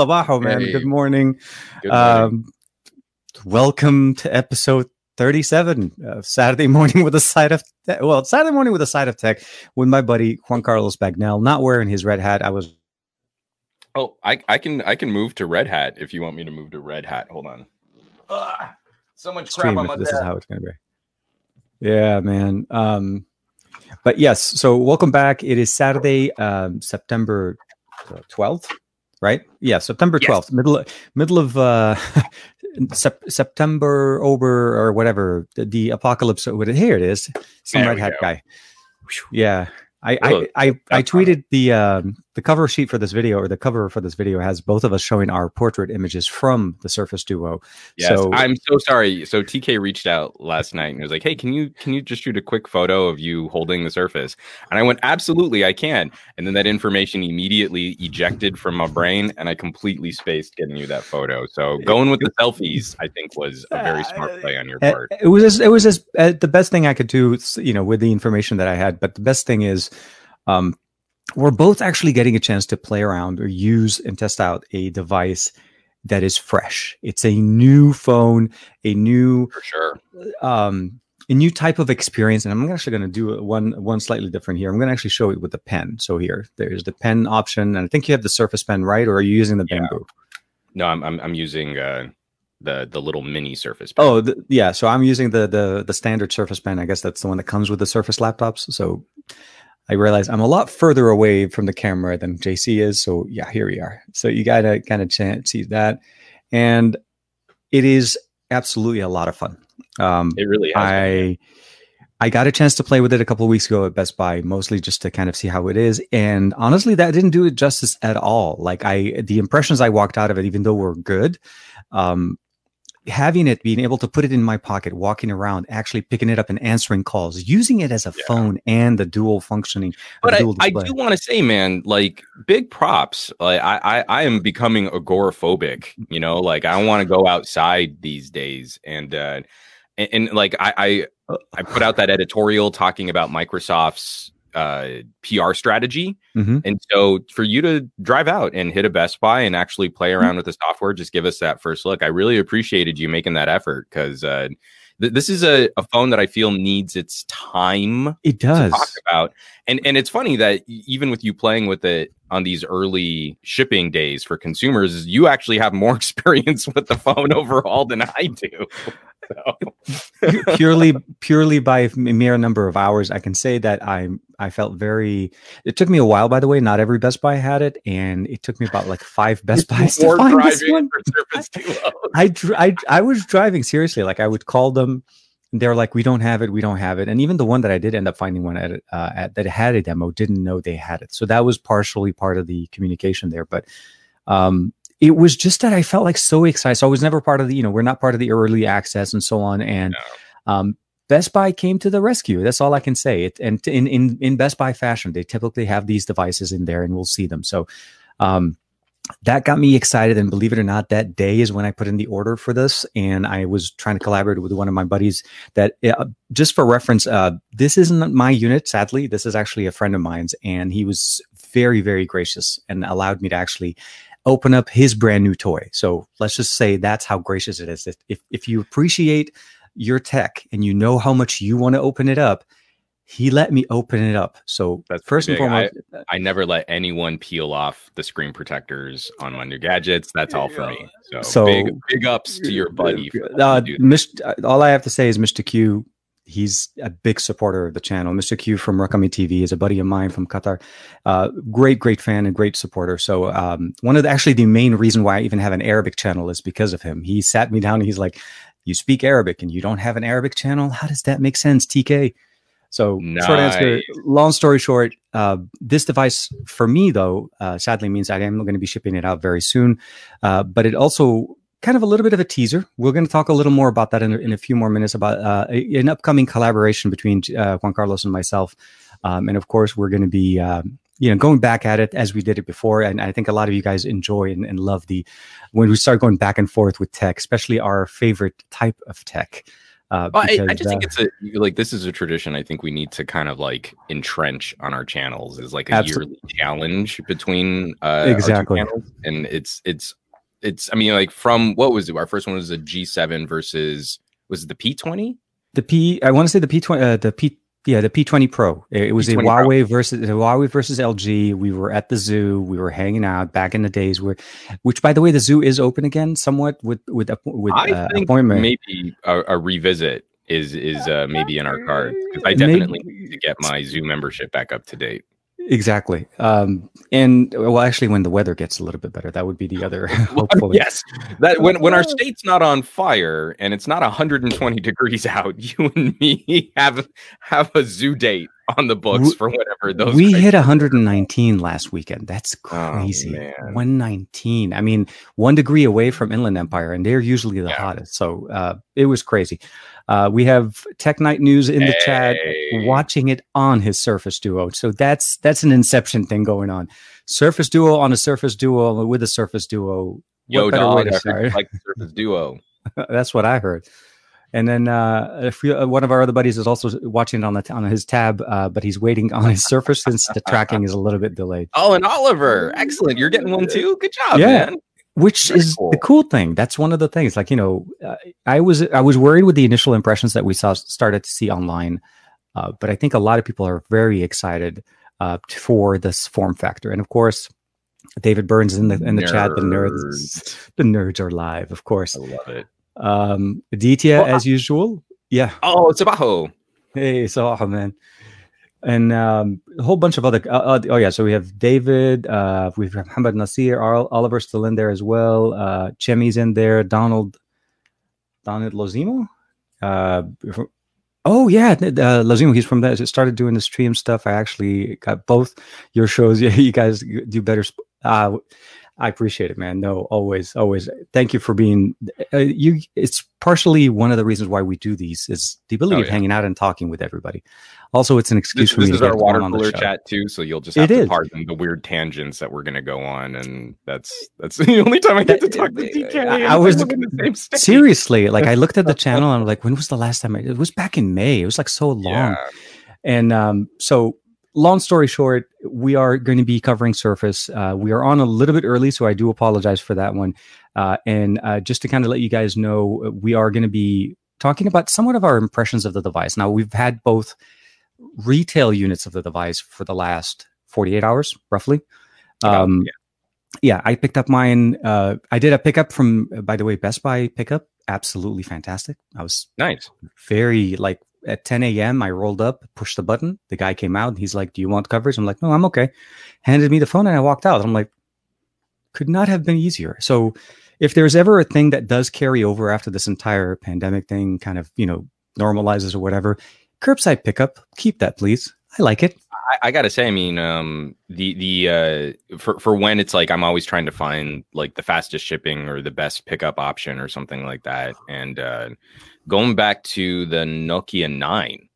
Sabaho, man. Hey. Good morning. Good morning. Um, welcome to episode 37 of Saturday morning with a side of te- well, Saturday morning with a side of tech with my buddy Juan Carlos Bagnell, not wearing his red hat. I was oh, I, I can I can move to Red Hat if you want me to move to Red Hat. Hold on. Ugh, so much crap on my this is how it's going to be. Yeah, man. Um, but yes, so welcome back. It is Saturday, um, September twelfth, right? Yeah, September Yes. twelfth, middle middle of uh, sep- September, over or whatever. The, the apocalypse. Here it is. Some There red hat go. guy. Yeah. I, I, I, I tweeted the um, the cover sheet for this video or the cover for this video has both of us showing our portrait images from the Surface Duo. Yes, So- I'm so sorry. So TK reached out last night and was like, "Hey, can you can you just shoot a quick photo of you holding the Surface?" And I went, "Absolutely, I can." And then that information immediately ejected from my brain, and I completely spaced getting you that photo. So going with the selfies, I think, was a very smart play on your Uh, part. It was as, it was as uh, the best thing I could do, you know, with the information that I had. But the best thing is, um, we're both actually getting a chance to play around or use and test out a device that is fresh. It's a new phone, a new For sure. um, a new type of experience. And I'm actually going to do one one slightly different here. I'm going to actually show it with the pen. So here, there's the pen option, and I think you have the Surface Pen, right? Or are you using the Yeah. Bamboo? No, I'm I'm, I'm using uh, the the little mini Surface. Pen. Oh, the, yeah. So I'm using the the the standard Surface Pen. I guess that's the one that comes with the Surface laptops. So I realize I'm a lot further away from the camera than JC is. So yeah, here we are. So you gotta kind of ch- see that, and it is absolutely a lot of fun. Um, it really been, I I got a chance to play with it a couple of weeks ago at Best Buy, mostly just to kind of see how it is. And honestly, that didn't do it justice at all. Like I, the impressions I walked out of it, even though were good, um, having it, being able to put it in my pocket, walking around, actually picking it up and answering calls, using it as a Yeah. phone and the dual functioning, but the I, I do want to say, man, like big props. Like I, I, I am becoming agoraphobic. You know, like I want to go outside these days, and uh, and, and like I, I, I put out that editorial talking about Microsoft's uh, PR strategy, Mhm. and so for you to drive out and hit a Best Buy and actually play Mm-hmm. around with the software, just give us that first look. I really appreciated you making that effort because. Uh, th- this is a, a phone that I feel needs its time It to does. talk about. And and it's funny that even with you playing with it on these early shipping days for consumers, you actually have more experience with the phone overall than I do. So, purely purely by a mere number of hours i can say that i i felt very it took me a while by the way not every best buy had it and it took me about like five best buys to find this one for Surface Duo. I, I i was driving seriously like i would call them they're like we don't have it we don't have it and even the one that i did end up finding one at, uh, at that had a demo didn't know they had it so that was partially part of the communication there but um it was just that I felt like so excited. So I was never part of the, you know, we're not part of the early access and so on. And um, Best Buy came to the rescue. That's all I can say. It, and in, in in Best Buy fashion, they typically have these devices in there, and we'll see them. So um, that got me excited. And believe it or not, that day is when I put in the order for this, and I was trying to collaborate with one of my buddies. That uh, just for reference, uh, this isn't my unit. Sadly, this is actually a friend of mine's, and he was very very gracious and allowed me to actually open up his brand new toy. So let's just say that's how gracious it is. If if, if you appreciate your tech and you know how much you want to open it up, he let me open it up. So That's first and foremost, I never let anyone peel off the screen protectors on my new gadgets. That's all for me. So, So- big big ups to your buddy. For uh, you do that. Mr. all I have to say is Mr. Q. He's a big supporter of the channel. Mr. Q from Rakami TV is a buddy of mine from Qatar. Uh, great, great fan and great supporter. So um, one of the actually the main reason why I even have an Arabic channel is because of him. He sat me down and he's like, "You speak Arabic and you don't have an Arabic channel? How does that make sense, TK?" So short answer. Long story short, uh, this device for me though uh, sadly means I am going to be shipping it out very soon. Uh, but it also kind of a little bit of a teaser. We're going to talk a little more about that in, a- in a few more minutes about uh, an upcoming collaboration between uh, Juan Carlos and myself. Um, and of course, we're going to be, um, you know, going back at it as we did it before. And I think a lot of you guys enjoy and, and love the when we start going back and forth with tech, especially our favorite type of tech. Uh, Well, I, I because, just think uh, it's a like this is a tradition. I think we need to kind of like entrench on our channels is like a Absol- yearly challenge between uh, Exactly. channels. and it's it's it's. I mean, like from what was it? Our first one was a G seven versus was it the P twenty? the P. I want to say the P twenty. Uh, the P. Yeah, the P20 Pro. It, was a P20 Pro. Huawei versus a Huawei versus LG. We were at the zoo. We were hanging out back in the days where, which by the way, the zoo is open again somewhat with with with I uh, think appointment. maybe a, a revisit is is uh, maybe in our cards 'Cause I Maybe- definitely need to get my Zoo membership back up to date. Exactly. Um, and well, actually, when the weather gets a little bit better, that would be the other. hopefully, Yes, that when when our state's not on fire and it's not 120 degrees out, you and me have have a zoo date on the books We- for whatever those. we hit 119 last weekend. That's Oh, crazy. man. 119. I mean, one degree away from Inland Empire, and they're usually the Yeah. hottest. So uh, it was crazy. Uh, we have Tech Night News in the chat. Watching it on his Surface Duo. So that's that's an Inception thing going on. Surface Duo on a Surface Duo with a Surface Duo. What Yo, better way to start? like Surface Duo. that's what I heard. And then uh, we, uh, one of our other buddies is also watching it on the on his tab, uh, but he's waiting on his Surface since the tracking is a little bit delayed. Oh, and Oliver, excellent! You're getting one too. Good job, Yeah. man. Which Very is cool. the cool thing. That's one of the things. Like you know, uh, I was I was worried with the initial impressions that we saw started to see online, uh, but I think a lot of people are very excited uh, for this form factor. And of course, David Burns in the in the chat. The nerds, Nerds. the nerds are live. Of course, I love it. um, Aditya Well, as usual. Yeah, Oh, it's Sabajo. Hey, Salah, man. And um, a whole bunch of other. Uh, oh, yeah. So we have David. Uh, we've got Muhammad Nasir. Ol- Oliver's still in there as well. Uh, Chemi's in there. Donald. Donald Lozimo. Uh, oh, yeah. Uh, Lozimo. He's from that. Started doing the stream stuff. I actually got both your shows. Yeah, you guys do better. sp- Uh, I appreciate it, man. No, always, always. Thank you for being. Uh, you. It's partially one of the reasons why we do these is the ability Oh, of yeah. hanging out and talking with everybody. Also, it's an excuse This, for me this to is our water on on the cooler chat too, so you'll just It have to is. pardon the weird tangents that we're gonna go on, and that's that's the only time I get to talk to DK. I- I was- in the same. Seriously, like I looked at the channel and I'm like, when was the last time? I, it was back in May. It was like so long. Yeah. And um, so, long story short, we are going to be covering Surface. Uh, we are on a little bit early, so I do apologize for that one. Uh, and uh, just to kind of let you guys know, we are going to be talking about somewhat of our impressions of the device. Now, we've had both retail units of the device for the last 48 hours, roughly. Um, yeah, I picked up mine. Uh, I did a pickup from, by the way, Best Buy pickup. Absolutely fantastic. I was Nice. very like at 10 a.m. I rolled up, pushed the button. The guy came out. He's like, "Do you want coverage?" I'm like, "No, I'm okay." Handed me the phone and I walked out. I'm like, could not have been easier. So, if there's ever a thing that does carry over after this entire pandemic thing kind of you know normalizes or whatever, curbside pickup, keep that please. I like it. I, I gotta say, I mean, um, the the uh, for for when it's like I'm always trying to find like the fastest shipping or the best pickup option or something like that, and uh, going back to the Nokia 9.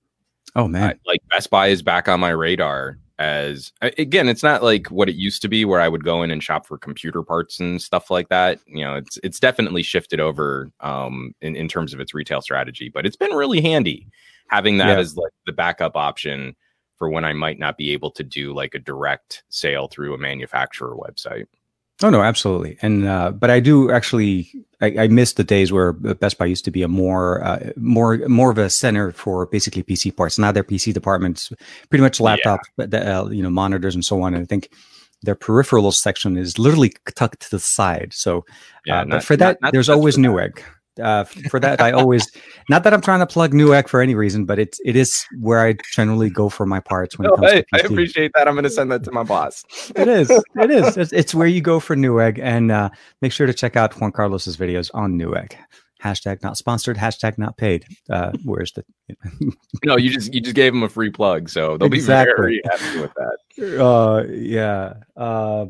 Oh, man, I- like Best Buy is back on my radar as again it's not like what it used to be where i would go in and shop for computer parts and stuff like that you know it's it's definitely shifted over um in, in terms of its retail strategy but it's been really handy having that Yeah. as like the backup option for when i might not be able to do like a direct sale through a manufacturer website Oh no, absolutely. And uh, but I do actually I, I miss the days where Best Buy used to be a more uh, more more of a center for basically PC parts. Now their PC departments pretty much laptops, but the, uh, you know monitors and so on. And I think their peripheral section is literally tucked to the side. So yeah uh, but for that, not- not there's always for that. Uh, for that, I always not that I'm trying to plug Newegg for any reason, but it's it is where I generally go for my parts when it No, comes I, to I appreciate that i'm going to send that to my boss It is. It is. It's, it's where you go for Newegg, and uh, make sure to check out Juan Carlos's videos on Newegg. Hashtag not sponsored. Hashtag not paid. Uh, where's the? no you just you just gave them a free plug so they'll Exactly. be very happy with that Uh, yeah. Uh,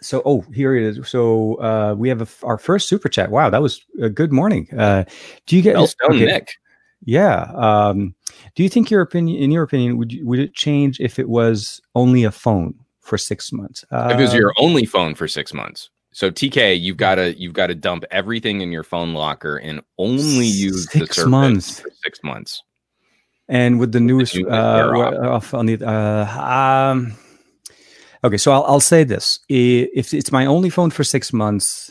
so, oh, here it is. So, uh, we have a our first super chat. Wow, that was a good morning. Uh, do you get? Elstone okay, nick Yeah. Um, do you think your opinion, in your opinion, would you, would it change if it was only a phone for six months? Uh, if it was your only phone for six months. So TK, you've got to you've got to dump everything in your phone locker and only use Six the months. for six months. and with the newest newest uh, off on the uh, um okay so I'll, I'll say this if it's my only phone for six months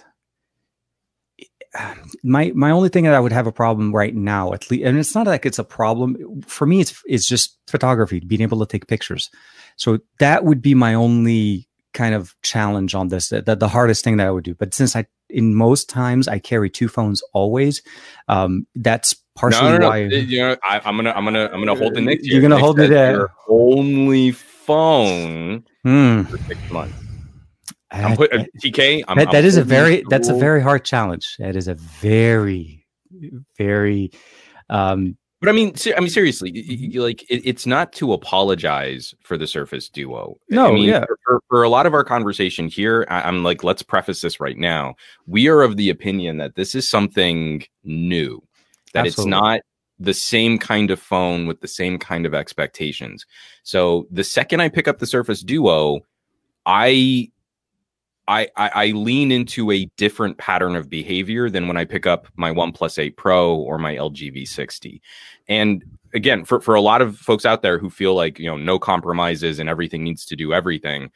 my my only thing that i would have a problem right now at least and it's not like it's a problem for me it's it's just photography being able to take pictures so that would be my only kind of challenge on this the, the hardest thing that i would do but since i in most times i carry two phones always um that's partially no, no, no. why You know, I, I'm gonna I'm gonna I'm gonna hold the Nick. You're gonna Nick hold there. Your only phone Hmm. for six months. I- I'm put, uh, TK. I'm, that, I'm that is a very that's a very hard challenge that is a very very um But I mean, ser- I mean, seriously, like it, it's not to apologize for the Surface Duo. I No, mean, yeah. For, for, for a lot of our conversation here, I, I'm like, let's preface this right now. We are of the opinion that this is something new, that Absolutely. it's not the same kind of phone with the same kind of expectations. So the second I pick up the Surface Duo, I I, I, I lean into a different pattern of behavior than when I pick up my OnePlus 8 Pro or my LG V60. And again, for, for a lot of folks out there who feel like, you know, no compromises and everything needs to do everything,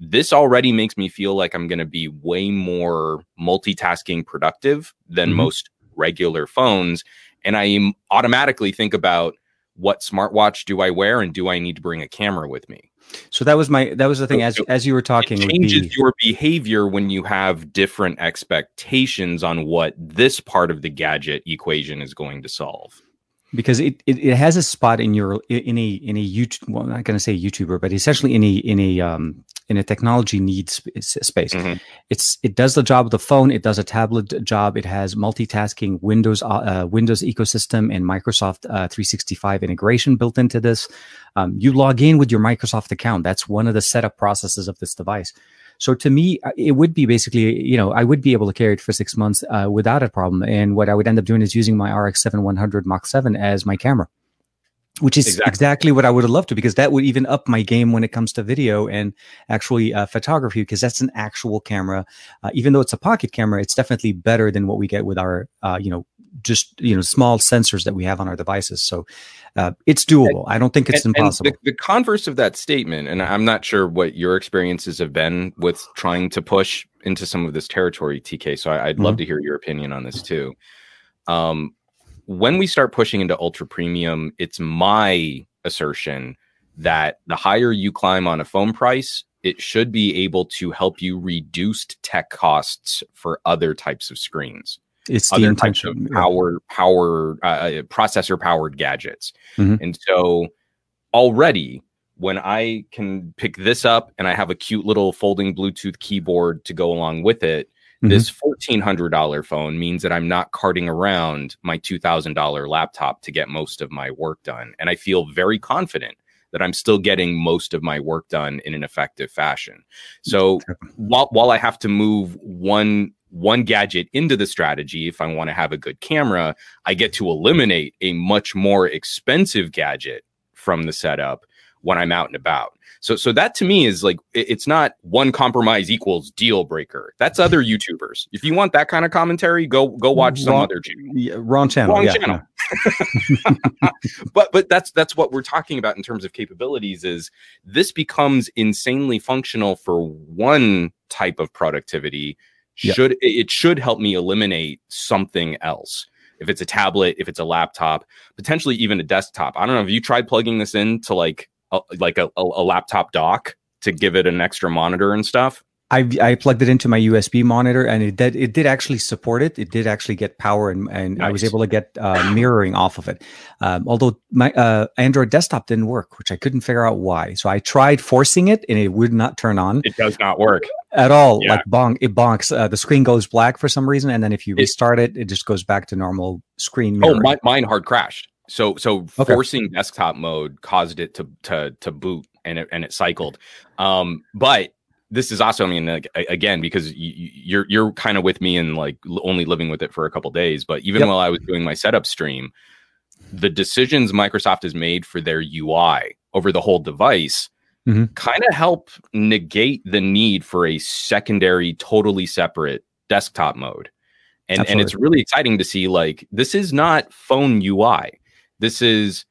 this already makes me feel like I'm going to be way more multitasking productive than Mhm. most regular phones. And I automatically think about what smartwatch do I wear and do I need to bring a camera with me? so that was my that was the thing as So- as you were talking it changes be, your behavior when you have different expectations on what this part of the gadget equation is going to solve. Because it, it it has a spot in your in a in a YouTube well I'm not going to say YouTuber but essentially in a in a um in a technology needs space. Mhm. it's it does the job of the phone it does a tablet job it has multitasking windows uh, uh, windows ecosystem and microsoft uh, 365 integration built into this. Um, you log in with your microsoft account. That's one of the setup processes of this device so to me uh, it would be basically you know i would be able to carry it for six months uh, without a problem. And what i would end up doing is using my rx 7100 Mark 7 as my camera which is Exactly. exactly. what I would have loved to, because that would even up my game when it comes to video and actually uh, photography, because that's an actual camera. Uh, even though it's a pocket camera, it's definitely better than what we get with our, uh, you know, just you know, small sensors that we have on our devices. So uh, it's doable. I don't think it's And- and impossible. the, the converse of that statement, and I'm not sure what your experiences have been with trying to push into some of this territory, TK. So I, I'd love Mhm. to hear your opinion on this too. Um, when we start pushing into ultra premium, it's my assertion that the higher you climb on a phone price, it should be able to help you reduce tech costs for other types of screens it's the other types of. Yeah. power power uh, processor powered gadgets Mhm. and so already when i can pick this up and i have a cute little folding bluetooth keyboard to go along with it This mm-hmm. $1400 phone means that i'm not carting around my $2000 laptop to get most of my work done and i feel very confident that i'm still getting most of my work done in an effective fashion. So while while I have to move one one gadget into the strategy if I want to have a good camera, I get to eliminate a much more expensive gadget from the setup when I'm out and about. So so that to me is like it's not one compromise equals deal breaker. That's other YouTubers. If you want that kind of commentary, go go watch some Wrong- other channel. Yeah, wrong channel. Wrong yeah, channel. but but that's that's what we're talking about in terms of capabilities is this becomes insanely functional for one type of productivity should it should help me eliminate something else if it's a tablet if it's a laptop potentially even a desktop i don't know have you tried plugging this into like a, like a, a, a laptop dock to give it an extra monitor and stuff I I plugged it into my USB monitor and it did it did actually support it. It did actually get power and and I was able to get uh, mirroring off of it. Um, although my uh, Android desktop didn't work, which I couldn't figure out why. So I tried forcing it and it would not turn on it does not work at all. Yeah. Like bonk, it bonks. Uh, the screen goes black for some reason, and then if you restart it, it just goes back to normal screen Oh, my, mine hard crashed. So so Okay. forcing desktop mode caused it to to to boot and it and it cycled. Um, but this is also I mean like, again because you, you're you're kind of with me and like only living with it for a couple days. But even Yep. while I was doing my setup stream, the decisions Microsoft has made for their UI over the whole device Mhm. kind of help negate the need for a secondary, totally separate desktop mode. And and it's really exciting to see like this is not phone UI. This is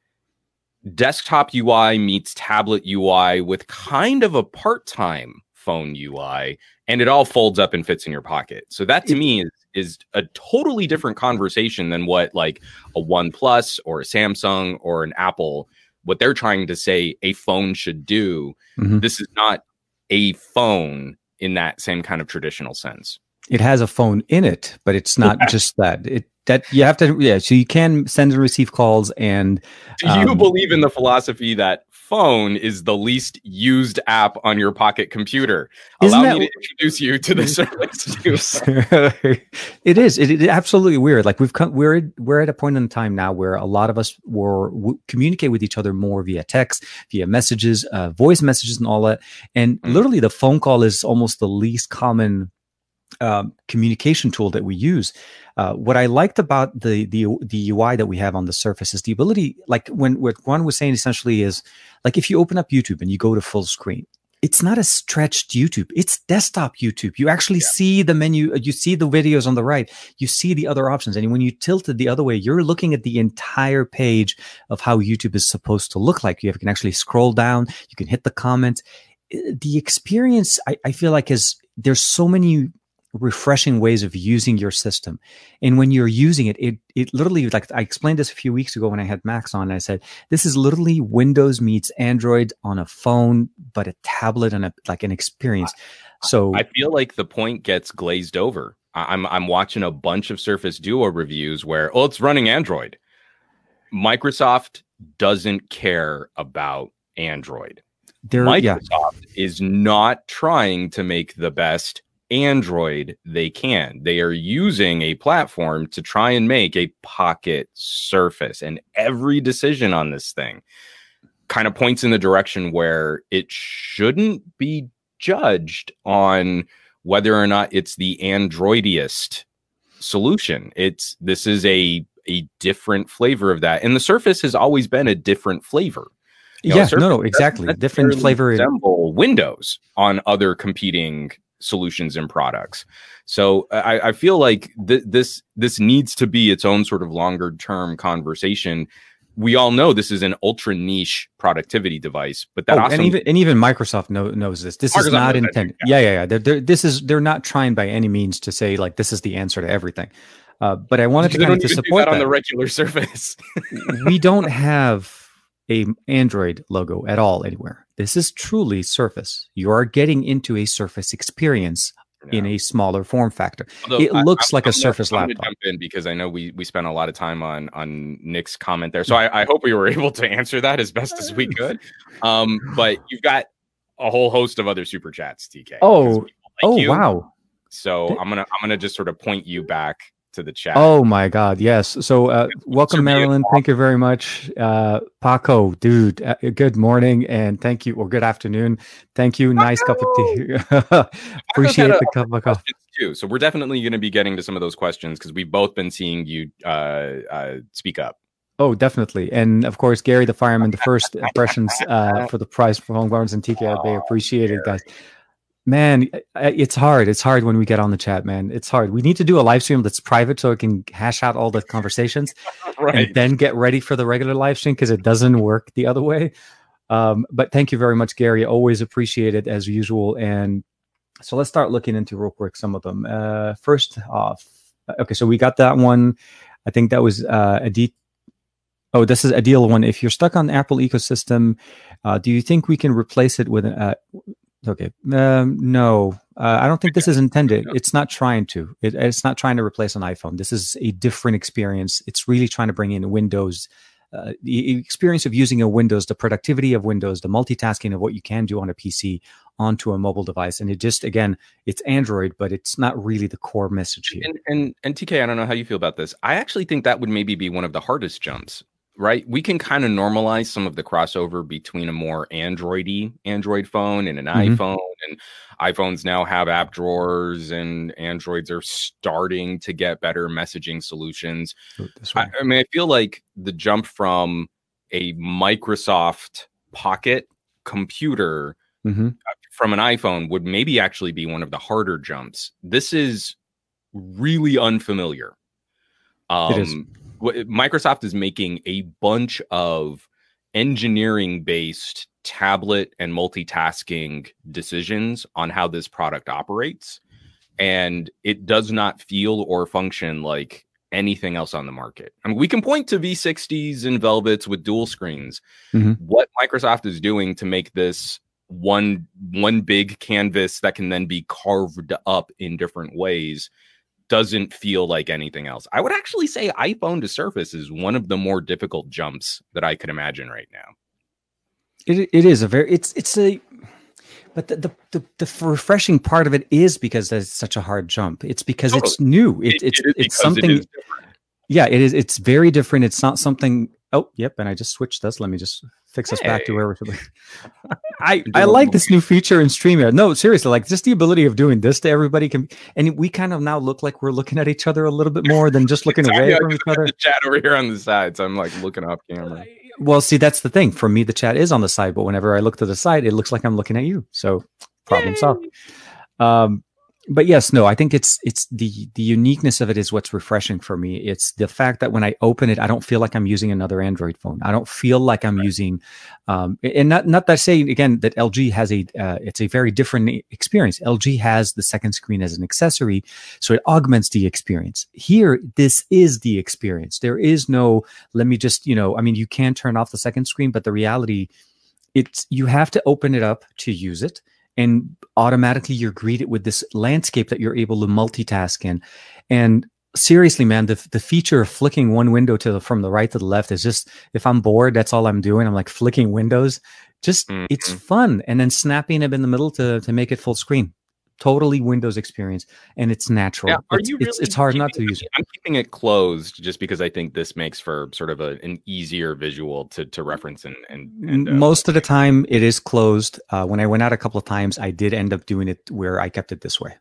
desktop UI meets tablet UI with kind of a part-time phone UI and it all folds up and fits in your pocket. So that to me is is a totally different conversation than what like a OnePlus or a Samsung or an Apple what they're trying to say a phone should do. Mhm. This is not a phone in that same kind of traditional sense. it has a phone in it, but it's not just that. It that you have to yeah. So you can send and receive calls, and Do you Um, believe in the philosophy that phone is the least used app on your pocket computer? Allow that me to introduce you to the service. it is. It, it is absolutely weird. Like we've come, we're we're at a point in time now where a lot of us were w- communicate with each other more via text, via messages, uh, voice messages, and all that. And Mm. literally, the phone call is almost the least common um, communication tool that we use. Uh, what I liked about the the the UI that we have on the Surface is the ability, like when what Juan was saying, essentially is like if you open up YouTube and you go to full screen, it's not a stretched YouTube. It's desktop YouTube. You actually see the menu, uh, you see the videos on the right, you see the other options. And when you tilt it the other way, you're looking at the entire page of how YouTube is supposed to look like. You can actually scroll down, you can hit the comments. Uh, The experience, I, I feel like, is there's so many refreshing ways of using your system. And when you're using it, it it literally like I explained this a few weeks ago when I had Max on. I said this is literally Windows meets Android on a phone, but a tablet and a like an experience. So I feel like the point gets glazed over. I'm I'm watching a bunch of Surface Duo reviews where oh it's running Android. Microsoft doesn't care about Android. yeah, Microsoft is not trying to make the best Android they can. They are using a platform to try and make a pocket surface. And every decision on this thing kind of points in the direction where it shouldn't be judged on whether or not it's the Androidiest solution. It's this is a a different flavor of that. And the surface has always been a different flavor. You know, yeah, no, no, exactly, different flavor. resemble Windows on other competing solutions and products. So I, I feel like th- this this needs to be its own sort of longer term conversation. We all know this is an ultra niche productivity device, but that oh, also and even and even Microsoft know, knows this. This is not that, intended. Yeah, yeah, yeah. They're, they're, this is they're not trying by any means to say like this is the answer to everything. Uh, but I wanted to kind of to support that on that. the regular surface. we don't have a Android logo at all anywhere. This is truly Surface. You are getting into a Surface experience in a smaller form factor. Although it I- looks like a I'm gonna- Surface I'm laptop. Jump in because I know we we spent a lot of time on on Nick's comment there, so I, I hope we were able to answer that as best as we could. Um, but you've got a whole host of other super chats, TK. Oh, like oh you. wow. So I'm gonna I'm gonna just sort of point you back to the chat. Oh my God! Yes. So, uh, welcome, Marilyn. Thank you very much, uh, Paco, dude. Uh, good morning and thank you, or good afternoon. Thank you. Nice cup of tea. Appreciate the cup of coffee. too. So we're definitely going to be getting to some of those questions because we've both been seeing you uh, uh, speak up. Oh, definitely. And of course, Gary the fireman, the first impressions uh, for the prize for Home Gardens and TK Bay. Appreciate it, guys. Man, it's hard. It's hard when we get on the chat, man. It's hard. We need to do a live stream that's private so it can hash out all the conversations and then get ready for the regular live stream because it doesn't work the other way. Um, but thank you very much, Gary. Always appreciate it as usual. And so let's start looking into real quick some of them. Uh, first off, okay, so we got that one. I think that was uh, a deep. Oh, this is a deal one. If you're stuck on Apple ecosystem, uh, do you think we can replace it with an? Uh, okay, um, no, uh, I don't think this is intended. It's not trying to. It, it's not trying to replace an iPhone. This is a different experience. It's really trying to bring in Windows uh, the experience of using a Windows, the productivity of Windows, the multitasking of what you can do on a PC onto a mobile device. And it just, again, it's Android, but it's not really the core message here. And, and and TK, I don't know how you feel about this. I actually think that would maybe be one of the hardest jumps. Right, we can kind of normalize some of the crossover between a more Androidy Android phone and an Mhm. iPhone, and iPhones now have app drawers, and Androids are starting to get better messaging solutions. I. I mean, I feel like the jump from a Microsoft Pocket computer hmm from an iPhone would maybe actually be one of the harder jumps. This is really unfamiliar. Um, It is. wh- Microsoft is making a bunch of engineering based tablet and multitasking decisions on how this product operates. And it does not feel or function like anything else on the market. I mean, we can point to V60s and Velvets with dual screens. Mhm. What Microsoft is doing to make this one one big canvas that can then be carved up in different ways doesn't feel like anything else. I would actually say iPhone to Surface is one of the more difficult jumps that I could imagine right now. It it is a very it's it's a but the, the the the refreshing part of it is because it's such a hard jump. It's because it's new. It, it's it it's it something. yeah, it is. It's very different. It's not something. Oh, yep. And I just switched this. Let me just fix us back to where we're. I I like this new feature in Streamer. No, seriously, like just the ability of doing this to everybody can, and we kind of now look like we're looking at each other a little bit more than just looking away from each other. The chat over here on the side, so I'm like looking off camera. Well, see, that's the thing. For me, the chat is on the side, but whenever I look to the side, it looks like I'm looking at you. So, problem solved. Um, but yes, no, I think it's it's the the uniqueness of it is what's refreshing for me. It's the fact that when I open it, I don't feel like I'm using another Android phone. I don't feel like I'm using, um, and not not that saying again that LG has a uh, it's a very different experience. LG has the second screen as an accessory, so it augments the experience. Here, this is the experience. There is no let me just you know, I mean, you can turn off the second screen, but the reality, it's you have to open it up to use it and automatically you're greeted with this landscape that you're able to multitask in. And seriously man the, the feature of flicking one window to the from the right to the left is just if i'm bored that's all i'm doing. I'm like flicking windows. Just it's Mhm. fun. And then snapping it in the middle to to make it full screen totally windows experience and it's natural. Yeah, are it's, you it's, really it's hard not to use it. I'm keeping it closed just because I think this makes for sort of a, an easier visual to to reference and and, and uh, most of the time it is closed. Uh, when i went out a couple of times i did end up doing it where i kept it this way.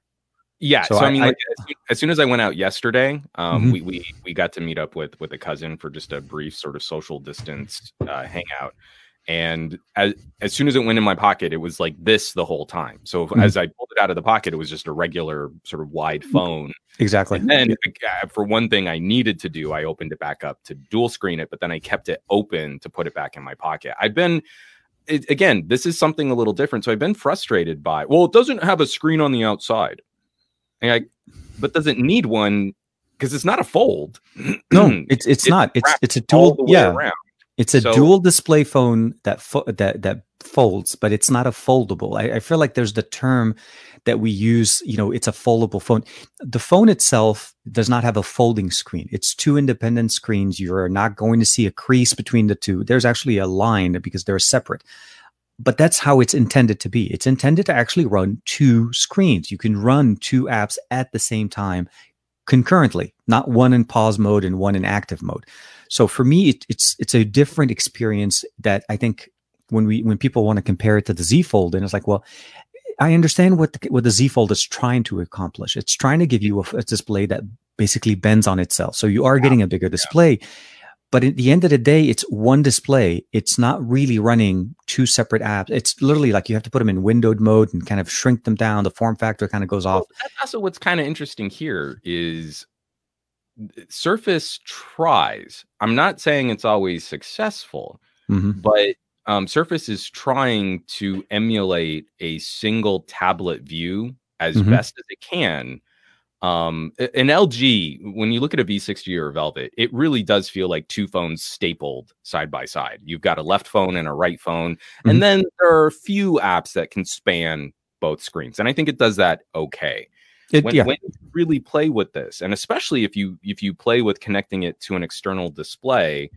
Yeah, So so, I, I- mean, I- like, as, soon, as soon as I went out yesterday, um, Mhm. we, we we got to meet up with with a cousin for just a brief sort of social distance uh, hangout, and as as soon as it went in my pocket, it was like this the whole time. So Mhm. as I pulled it out of the pocket, it was just a regular sort of wide phone. exactly And then, uh, for one thing, I needed to do, I opened it back up to dual screen it, but then I kept it open to put it back in my pocket. I've been, it, again, this is something a little different. So I've been frustrated by, well, it doesn't have a screen on the outside, and I, but does it need one? Because it's not a fold. no it's it's It's not it's it's a dual yeah. It's a So- dual display phone that fo- that that folds, but it's not a foldable. I, I feel like there's the term that we use. You know, it's a foldable phone. The phone itself does not have a folding screen. It's two independent screens. You're not going to see a crease between the two. There's actually a line because they're separate. But that's how it's intended to be. It's intended to actually run two screens. You can run two apps at the same time concurrently, not one in pause mode and one in active mode. So for me, it, it's it's a different experience that I think when we when people want to compare it to the Z Fold, and it's like, well, I understand what the, what the Z Fold is trying to accomplish. It's trying to give you a, a display that basically bends on itself, so you are getting a bigger display. But at the end of the day, it's one display. It's not really running two separate apps. It's literally like you have to put them in windowed mode and kind of shrink them down. The form factor kind of goes off. Well, that's also what's kind of interesting here is Surface tries. I'm not saying it's always successful, Mhm. but um, Surface is trying to emulate a single tablet view as Mhm. best as it can. Um, an LG, when you look at a V60 or a Velvet, it really does feel like two phones stapled side by side. You've got a left phone and a right phone, Mhm. and then there are a few apps that can span both screens, and I think it does that okay It, when, yeah, when you really play with this and especially if you if you play with connecting it to an external display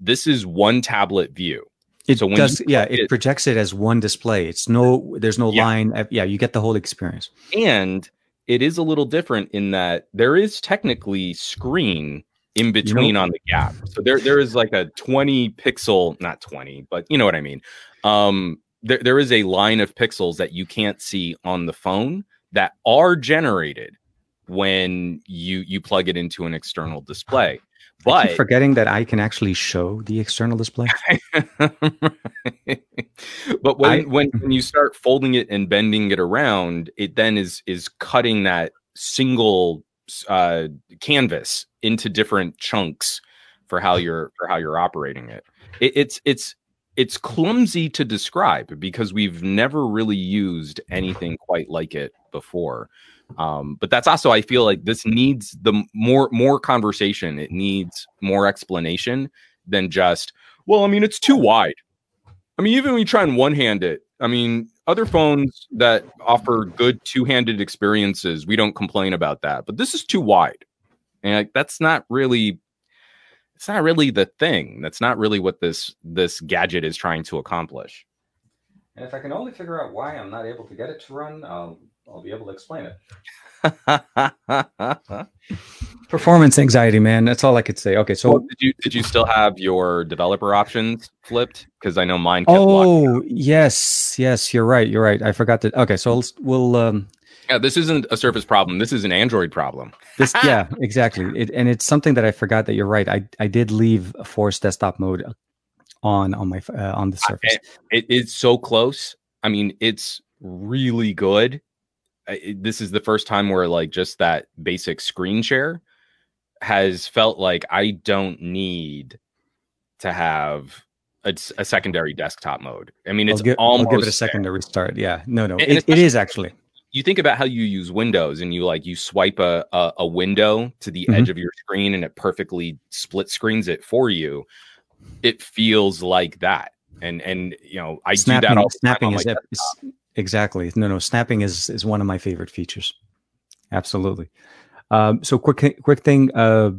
this is one tablet view It So when does, yeah. It it- projects it as one display. It's no, there's no Yeah. line. uh, Yeah, you get the whole experience. and it is a little different in that there is technically screen in between on the gap so there there is like a 20 pixel not 20 but you know what i mean um there, there is a line of pixels that you can't see on the phone that are generated when you you plug it into an external display. But forgetting that I can actually show the external display. but when, I- when when you start folding it and bending it around, it then is is cutting that single uh, canvas into different chunks for how you're for how you're operating it. it. It's it's it's clumsy to describe because we've never really used anything quite like it before. Um, but that's also I feel like this needs the more more conversation. It needs more explanation than just well, I mean, it's too wide. I mean, even when you try and one hand it, I mean, other phones that offer good two handed experiences, we don't complain about that. But this is too wide. And like, that's not really it's not really the thing. That's not really what this this gadget is trying to accomplish. And if I can only figure out why I'm not able to get it to run, I'll I'll be able to explain it. Performance anxiety, man. That's all I could say. Okay, so so did you did you still have your developer options flipped? Because I know mine kept locking oh yes, yes, you're right. You're right. I forgot that. Okay, so let's, we'll um Yeah, this isn't a Surface problem. This is an Android problem. this yeah exactly it, and it's something that I forgot that you're right. I I did leave force desktop mode on on my uh, on the surface. It is so close. I mean, it's really good. I- it- this is the first time where like just that basic screen share has felt like I don't need to have a secondary desktop mode. I mean, it's I'll, gi- I'll give it a there. second to restart. Yeah, no, no, And- it, and it is actually. You think about how you use Windows and you like you swipe a a, a window to the Mhm. edge of your screen and it perfectly split screens it for you. It feels like that, and and you know I do that all snapping on my is, is exactly. No no snapping is is one of my favorite features. Absolutely. Um so quick quick thing uh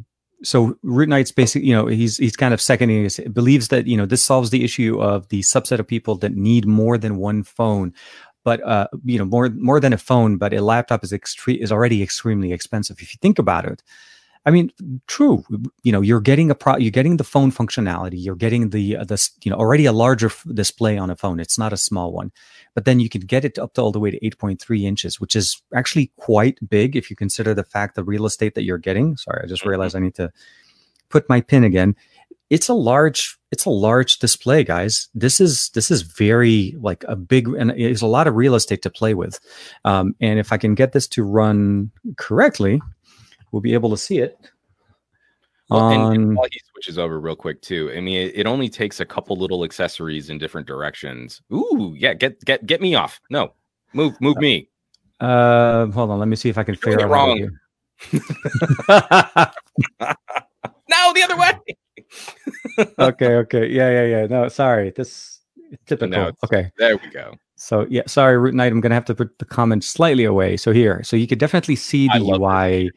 so root knight's basically you know he's he's kind of seconding believes that you know this solves the issue of the subset of people that need more than one phone but uh you know more more than a phone but a laptop is extre- is already extremely expensive if you think about it I mean, true. You know, you're getting a pro, you're getting the phone functionality. You're getting the uh, the you know already a larger f- display on a phone. It's not a small one, but then you can get it up to all the way to 8.3 inches, which is actually quite big if you consider the fact the real estate that you're getting. Sorry, I just Mhm. realized I need to put my pin again. It's a large it's a large display, guys. This is this is very like a big and it's a lot of real estate to play with. Um, and if I can get this to run correctly, we'll be able to see it. Well, and, and while he switches over real quick too, I mean, it, it only takes a couple little accessories in different directions. Ooh, yeah, get get get me off. No, move move me. Uh, hold on. Let me see if I can Doing figure it out do- No, the other way. Okay. Okay. Yeah. Yeah. Yeah. No, sorry. This typical. No, okay. There we go. So yeah, sorry, Root Knight. I'm gonna have to put the comment slightly away. So here, so you could definitely see the UI,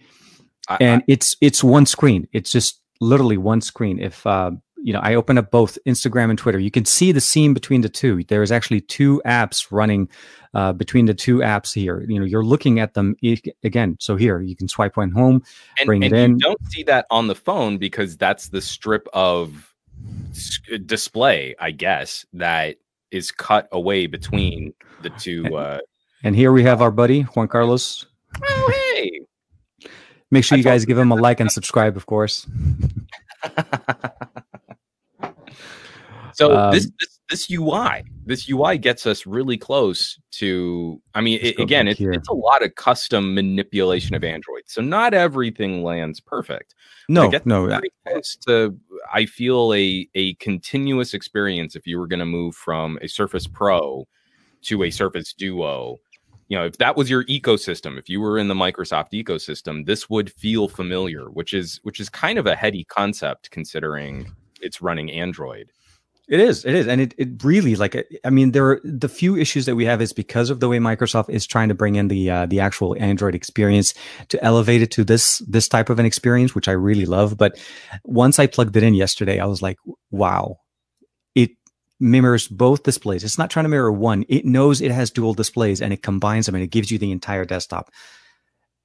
I, and it's it's one screen. It's just literally one screen. If uh, you know, I open up both Instagram and Twitter, you can see the seam between the two. There is actually two apps running uh, between the two apps here. You know, you're looking at them e- again. So here, you can swipe one home. and, bring it in. You don't see that on the phone because that's the strip of display, I guess, that is cut away between the two. Uh, And here we have our buddy Juan Carlos. oh, hey. Make sure you guys give him a like and subscribe, of course. So Um, this, this this UI, this UI gets us really close to. I mean, it, again, it's, it's a lot of custom manipulation of Android. So not everything lands perfect. No, no, pretty close to. I feel a a continuous experience if you were going to move from a Surface Pro to a Surface Duo. You know, if that was your ecosystem, if you were in the Microsoft ecosystem, this would feel familiar, which is which is kind of a heady concept considering it's running Android. It is, it is, and it, it really like I mean there are the few issues that we have is because of the way Microsoft is trying to bring in the uh, the actual Android experience to elevate it to this this type of an experience, which I really love. But once I plugged it in yesterday, I was like, wow, it mirrors both displays. It's not trying to mirror one; it knows it has dual displays and it combines them and it gives you the entire desktop.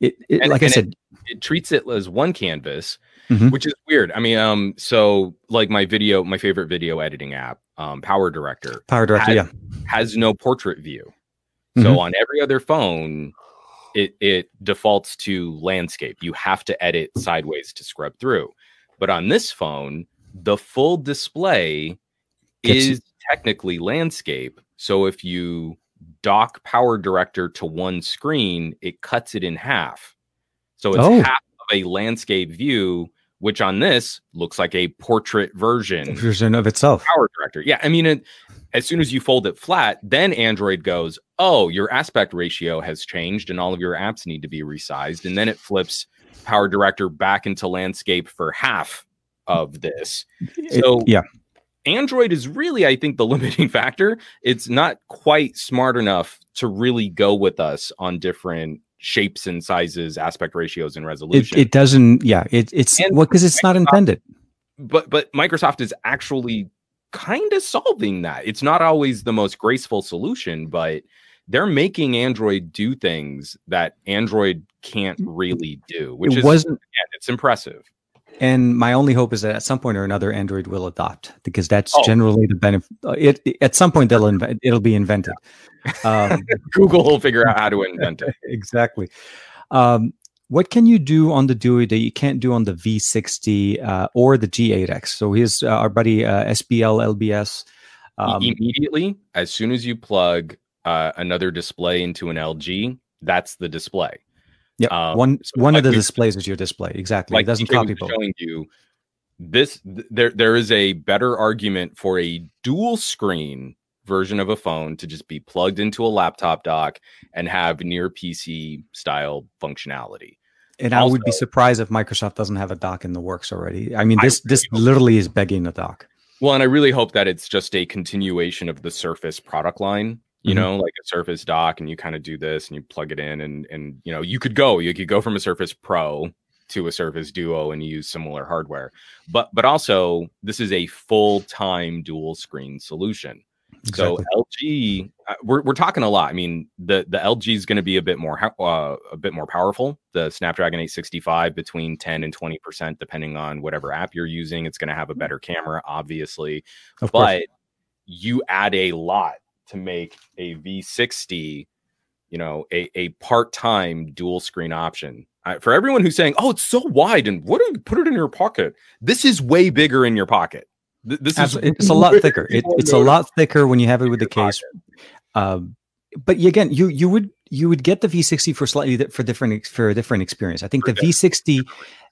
It, it And- like I and it- said, It treats it as one canvas, Mhm. which is weird. I mean, um, so like my video, my favorite video editing app, um, Power Director, Power Director, had- yeah, has no portrait view. So Mhm. on every other phone, it it defaults to landscape. You have to edit sideways to scrub through. But on this phone, the full display Gets is technically landscape. So if you dock Power Director to one screen, it cuts it in half. So it's Oh. half of a landscape view, which on this looks like a portrait version version of itself. power director. Yeah, I mean, it, as soon as you fold it flat, then Android goes, "Oh, your aspect ratio has changed, and all of your apps need to be resized." And then it flips Power Director back into landscape for half of this. It- So- yeah, Android is really, I think, the limiting factor. It's not quite smart enough to really go with us on different shapes and sizes, aspect ratios, and resolution. it doesn't. Yeah, it, it's And well because it's not intended. but but Microsoft is actually kind of solving that. It's not always the most graceful solution, but they're making Android do things that Android can't mm, mm, really do, which It is wasn't. again, it's impressive. And my only hope is that at some point or another, Android will adopt because that's Oh. generally the benefit. Uh, it, it- at some point they'll invent. It'll be invented. Um, Google will figure out how to invent it. exactly. Um, what can you do on the Duo that you can't do on the V60 uh, or the G8X? So here's uh, our buddy uh, SBL LBS. Um, Immediately, as soon as you plug uh, another display into an LG, that's the display. yeah, um, one so one like of the displays is your display. Exactly. like it doesn't copy both. showing you this th- there there is a better argument for a dual screen version of a phone to just be plugged into a laptop dock and have near PC style functionality. And I would be surprised if Microsoft doesn't have a dock in the works already. I mean, this this really hope- literally is begging a dock. Well, and I really hope that it's just a continuation of the Surface product line. You Mhm. know, like a Surface dock, and you kind of do this, and you plug it in, and and you know, you could go, you could go from a Surface Pro to a Surface Duo and use similar hardware. But but also, this is a full time dual screen solution. Exactly. So LG, uh, we're we're talking a lot. I mean, the the LG is going to be a bit more uh, a bit more powerful. The Snapdragon 865 between 10 and 20 percent, depending on whatever app you're using. It's going to have a better camera, obviously, of course. but you add a lot to make a V60, you know, a a part time dual screen option. Uh, for everyone who's saying, "Oh, it's so wide," and what do you put it in your pocket? This is way bigger in your pocket. Th- This is Absolutely. It's a lot thicker. It, it's a lot thicker when you have it with the case. Um, but again, you you would you would get the V60 for slightly for different for a different experience. I think the Okay. V60,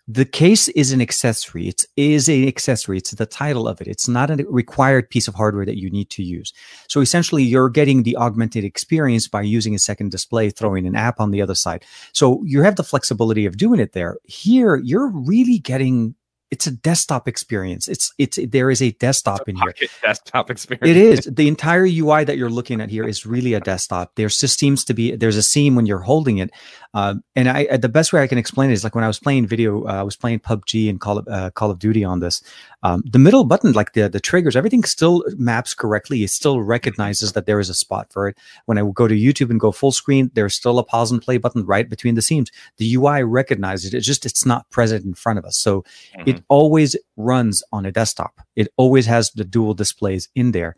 the case is an accessory. It is an accessory. It's the title of it. It's not a required piece of hardware that you need to use. So essentially, you're getting the augmented experience by using a second display, throwing an app on the other side. So you have the flexibility of doing it there. Here, you're really getting. It's a desktop experience. It's it's there is a desktop in here. Desktop experience. It is the entire UI that you're looking at here is really a desktop. There just seems to be there's a seam when you're holding it, uh, and I the best way I can explain it is like when I was playing video, uh, I was playing PUBG and Call of uh, Call of Duty on this. Um, the middle button, like the the triggers, everything still maps correctly. It still recognizes that there is a spot for it. When I go to YouTube and go full screen, there's still a pause and play button right between the seams. The UI recognizes it. It's just it's not present in front of us. So it always runs on a desktop. It always has the dual displays in there.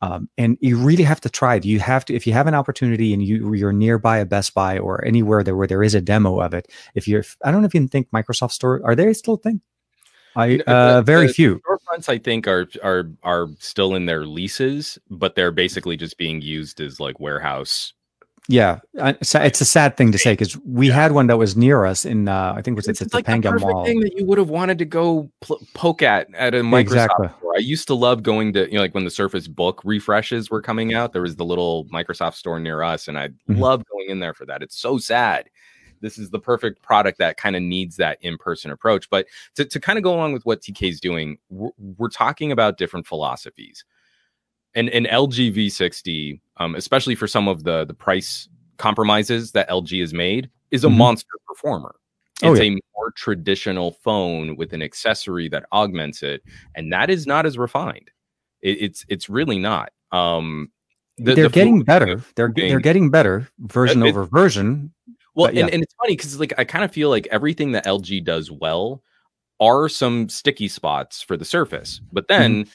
Um, and you really have to try it. You have to, if you have an opportunity and you, you're nearby a Best Buy or anywhere there where there is a demo of it. If you're, I don't know if you think Microsoft Store are they still a thing? I uh, the- very the few. storefronts I think are are are still in their leases, but they're basically just being used as like warehouse. Yeah, it's a- sad thing to say because we had one that was near us in uh, I think it was This at the like the Topanga Mall. thing that you would have wanted to go pl- poke at at a Microsoft Exactly. store. I used to love going to you know like when the Surface Book refreshes were coming out. There was the little Microsoft store near us, and I Mhm. love going in there for that. It's so sad. This is the perfect product that kind of needs that in person approach. But to, to kind of go along with what TK is doing, we're, we're talking about different philosophies. And an LG V60, um, especially for some of the the price compromises that LG has made, is a Mhm. monster performer. Oh, It's yeah. a more traditional phone with an accessory that augments it, and that is not as refined. It, it's it's really not. Um, the- they're the getting better. They're moving- they're getting better version It- over version. Well, yeah. and, and it's funny because like I kind of feel like everything that LG does well are some sticky spots for the surface, but then Mm-hmm.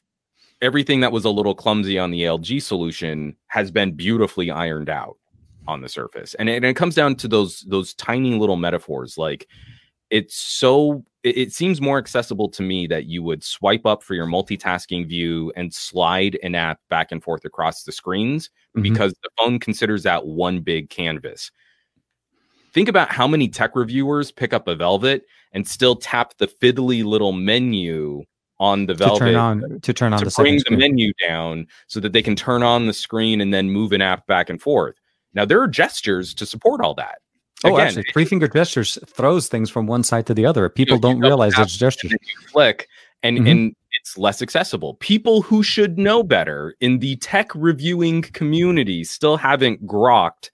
Everything that was a little clumsy on the LG solution has been beautifully ironed out. on the surface and it, and it comes down to those those tiny little metaphors like it's so it, it seems more accessible to me that you would swipe up for your multitasking view and slide an app back and forth across the screens Mhm. because the phone considers that one big canvas think about how many tech reviewers pick up a velvet and still tap the fiddly little menu on the to velvet turn on to turn on to the bring the screen. menu down so that they can turn on the screen and then move an app back and forth. Now there are gestures to support all that. Oh, Again, actually, three finger gestures throws things from one side to the other. People you don't realize it's gestures. and flick and Mhm. and it's less accessible. People who should know better in the tech reviewing community still haven't grokked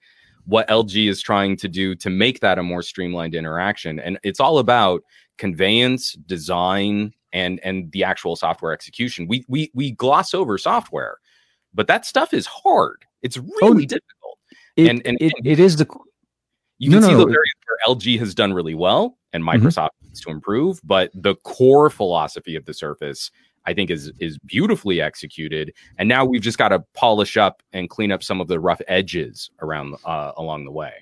what LG is trying to do to make that a more streamlined interaction. And it's all about conveyance, design, and and the actual software execution. We we we gloss over software, but that stuff is hard. It's really difficult. It, And- and- it, it is the You can no, see no. those areas where LG has done really well and Mhm. Microsoft needs to improve, but the core philosophy of the Surface, I think, is is beautifully executed. And now we've just got to polish up and clean up some of the rough edges around uh, along the way.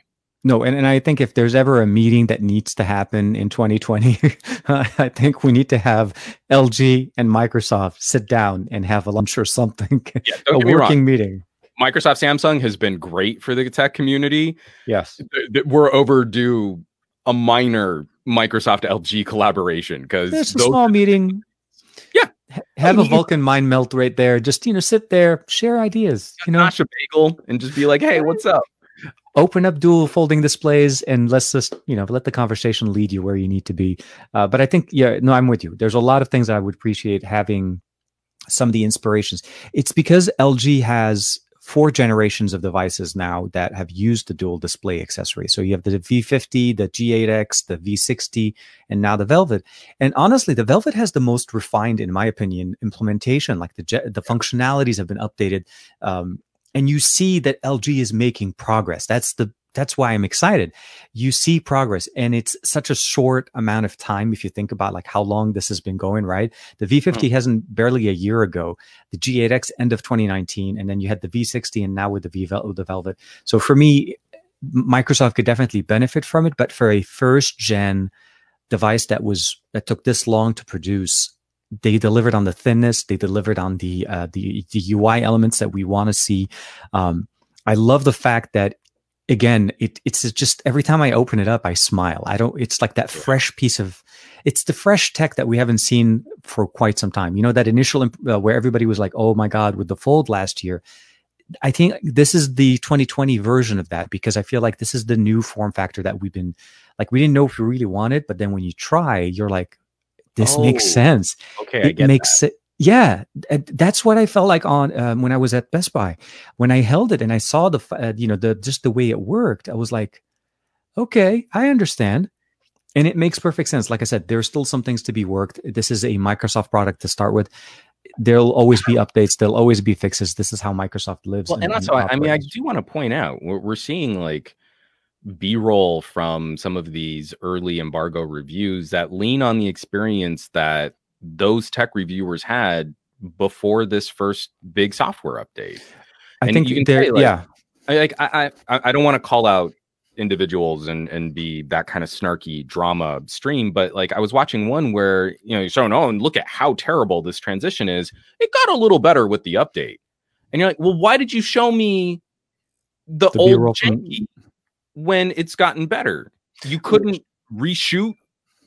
No, and, and I think if there's ever a meeting that needs to happen in 2020, I think we need to have LG and Microsoft sit down and have a lunch or something, Yeah, a don't me working meeting. Microsoft Samsung has been great for the tech community. Yes. We're overdue a minor Microsoft LG collaboration because There's a small meeting. Yeah. Have a mean- Vulcan mind meld right there. Just, you know, sit there, share ideas, you know, Nash a bagel and just be like, "Hey, what's up?" Open up dual folding displays and let's just, you know, let the conversation lead you where you need to be. Uh, but I think, yeah, no, I'm with you. There's a lot of things I would appreciate having some of the inspirations. It's because LG has four generations of devices now that have used the dual display accessory. So you have the V50, the G8X, the V60, and now the Velvet. And honestly, the Velvet has the most refined, in my opinion, implementation. Like the the functionalities have been updated, um, and you see that LG is making progress. That's the that's why I'm excited. You see progress, and it's such a short amount of time if you think about like how long this has been going. Right, the V50 mm-hmm. hasn't barely a year ago. The G8X end of 2019, and then you had the V60, and now with the V with the Velvet. So for me, Microsoft could definitely benefit from it, but for a first gen device that was that took this long to produce, they delivered on the thinness, they delivered on the uh, the the UI elements that we want to see. Um, I love the fact that again, it it's just every time I open it up, I smile. I don't. It's like that fresh piece of. It's the fresh tech that we haven't seen for quite some time. You know that initial imp- uh, where everybody was like, "Oh my god!" with the Fold last year. I think this is the 2020 version of that because I feel like this is the new form factor that we've been like we didn't know if we really wanted, but then when you try, you're like, this makes Oh, sense. Okay, I it makes it yeah that's what i felt like on um, when i was at best buy. When i held it and i saw the uh, you know the just the way it worked i was like okay i understand. And it makes perfect sense. Like i said there's still some things to be worked. This is a microsoft product to start with. There'll always be updates. There'll always be fixes. This is how microsoft lives Well, and also, I I mean, I do want to point out we're, we're seeing like B-roll from some of these early embargo reviews that lean on the experience that those tech reviewers had before this first big software update. i and think you can say, like, yeah I like I I, I don't want to call out individuals and and be that kind of snarky drama stream, but like I was watching one where you know you're showing oh and look at how terrible this transition is. It got a little better with the update, and you're like, well, why did you show me the, The old janky when it's gotten better? You couldn't reshoot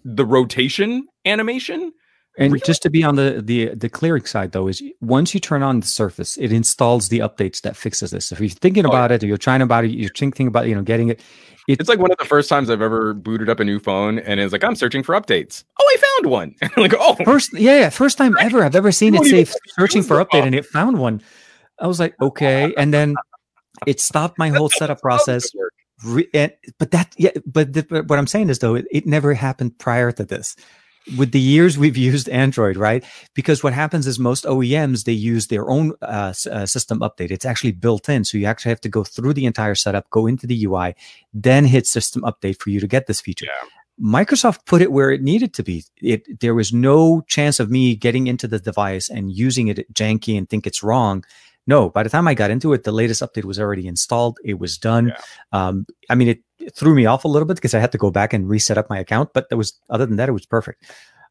the rotation animation. And Really? just to be on the, the the clearing side though, is once you turn on the surface, it installs the updates that fixes this. So if you're thinking Oh, about it or you're trying about it, you're thinking about you know getting it. It's like one of the first times I've ever booted up a new phone, and it's like I'm searching for updates. Oh, I found one. like oh, First, yeah, yeah, first time ever I've ever seen it say searching for update and it found one. I was like, okay, and then it stopped my whole setup process. Re- and, but that, yeah, but, the, but what I'm saying is though, it, it never happened prior to this. With the years we've used Android, right? Because what happens is most OEMs they use their own uh, uh, system update. It's actually built in, so you actually have to go through the entire setup, go into the UI, then hit system update for you to get this feature. Yeah. Microsoft put it where it needed to be. It there was no chance of me getting into the device and using it janky and think it's wrong. No, by the time I got into it, the latest update was already installed. It was done. Yeah. Um, I mean, it, it threw me off a little bit because I had to go back and reset up my account, but that was other than that, it was perfect.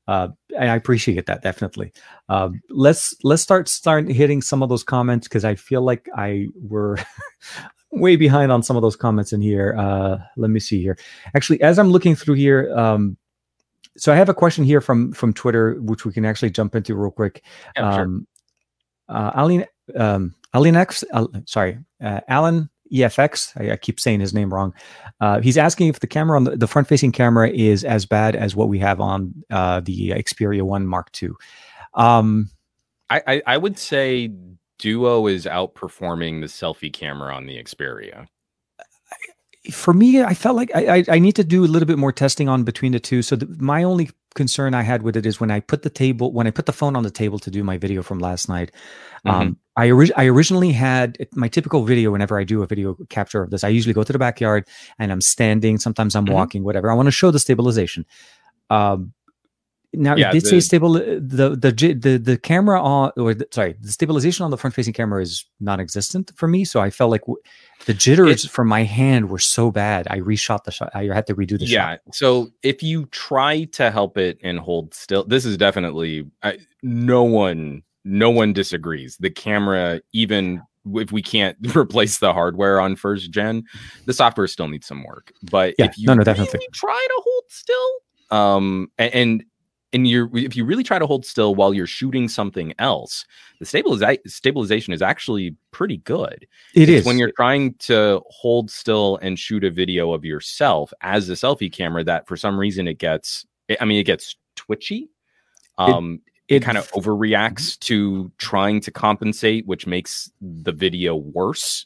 Uh, and I appreciate that definitely. Um, let's let's start start hitting some of those comments because I feel like I were way behind on some of those comments in here. Uh, let me see here. Actually, as I'm looking through here, um, so I have a question here from from Twitter, which we can actually jump into real quick. Yeah, sure. Um, uh, Aline, um, Alinex, uh, sorry, uh, Alan EFX. I, I keep saying his name wrong. Uh, he's asking if the camera on the, the front-facing camera is as bad as what we have on uh, the Xperia One Mark II. Um, I, I, I would say Duo is outperforming the selfie camera on the Xperia. for me, I felt like I, I, I need to do a little bit more testing on between the two. So the, my only concern I had with it is when I put the table, when I put the phone on the table to do my video from last night. Um, I, ori- I originally had my typical video. Whenever I do a video capture of this, I usually go to the backyard and I'm standing. Sometimes I'm Mhm. walking, whatever. I want to show the stabilization. Um, now Yeah, it did say the- stable. The the the the camera on, or the, sorry, the stabilization on the front facing camera is non-existent for me. So I felt like w- the jitters from my hand were so bad. I reshot the shot. I had to redo the yeah. shot. So if you try to help it and hold still, this is definitely I, no one no one disagrees. The camera, even if we can't replace the hardware on first gen, the software still needs some work. But Yeah, if you no, no, really try to hold still, um, and and you're if you really try to hold still while you're shooting something else, the stabiliza- stabilization is actually pretty good. It It's is. when you're trying to hold still and shoot a video of yourself as a selfie camera that for some reason it gets i mean it gets twitchy um it, it- kind of overreacts to trying to compensate which makes the video worse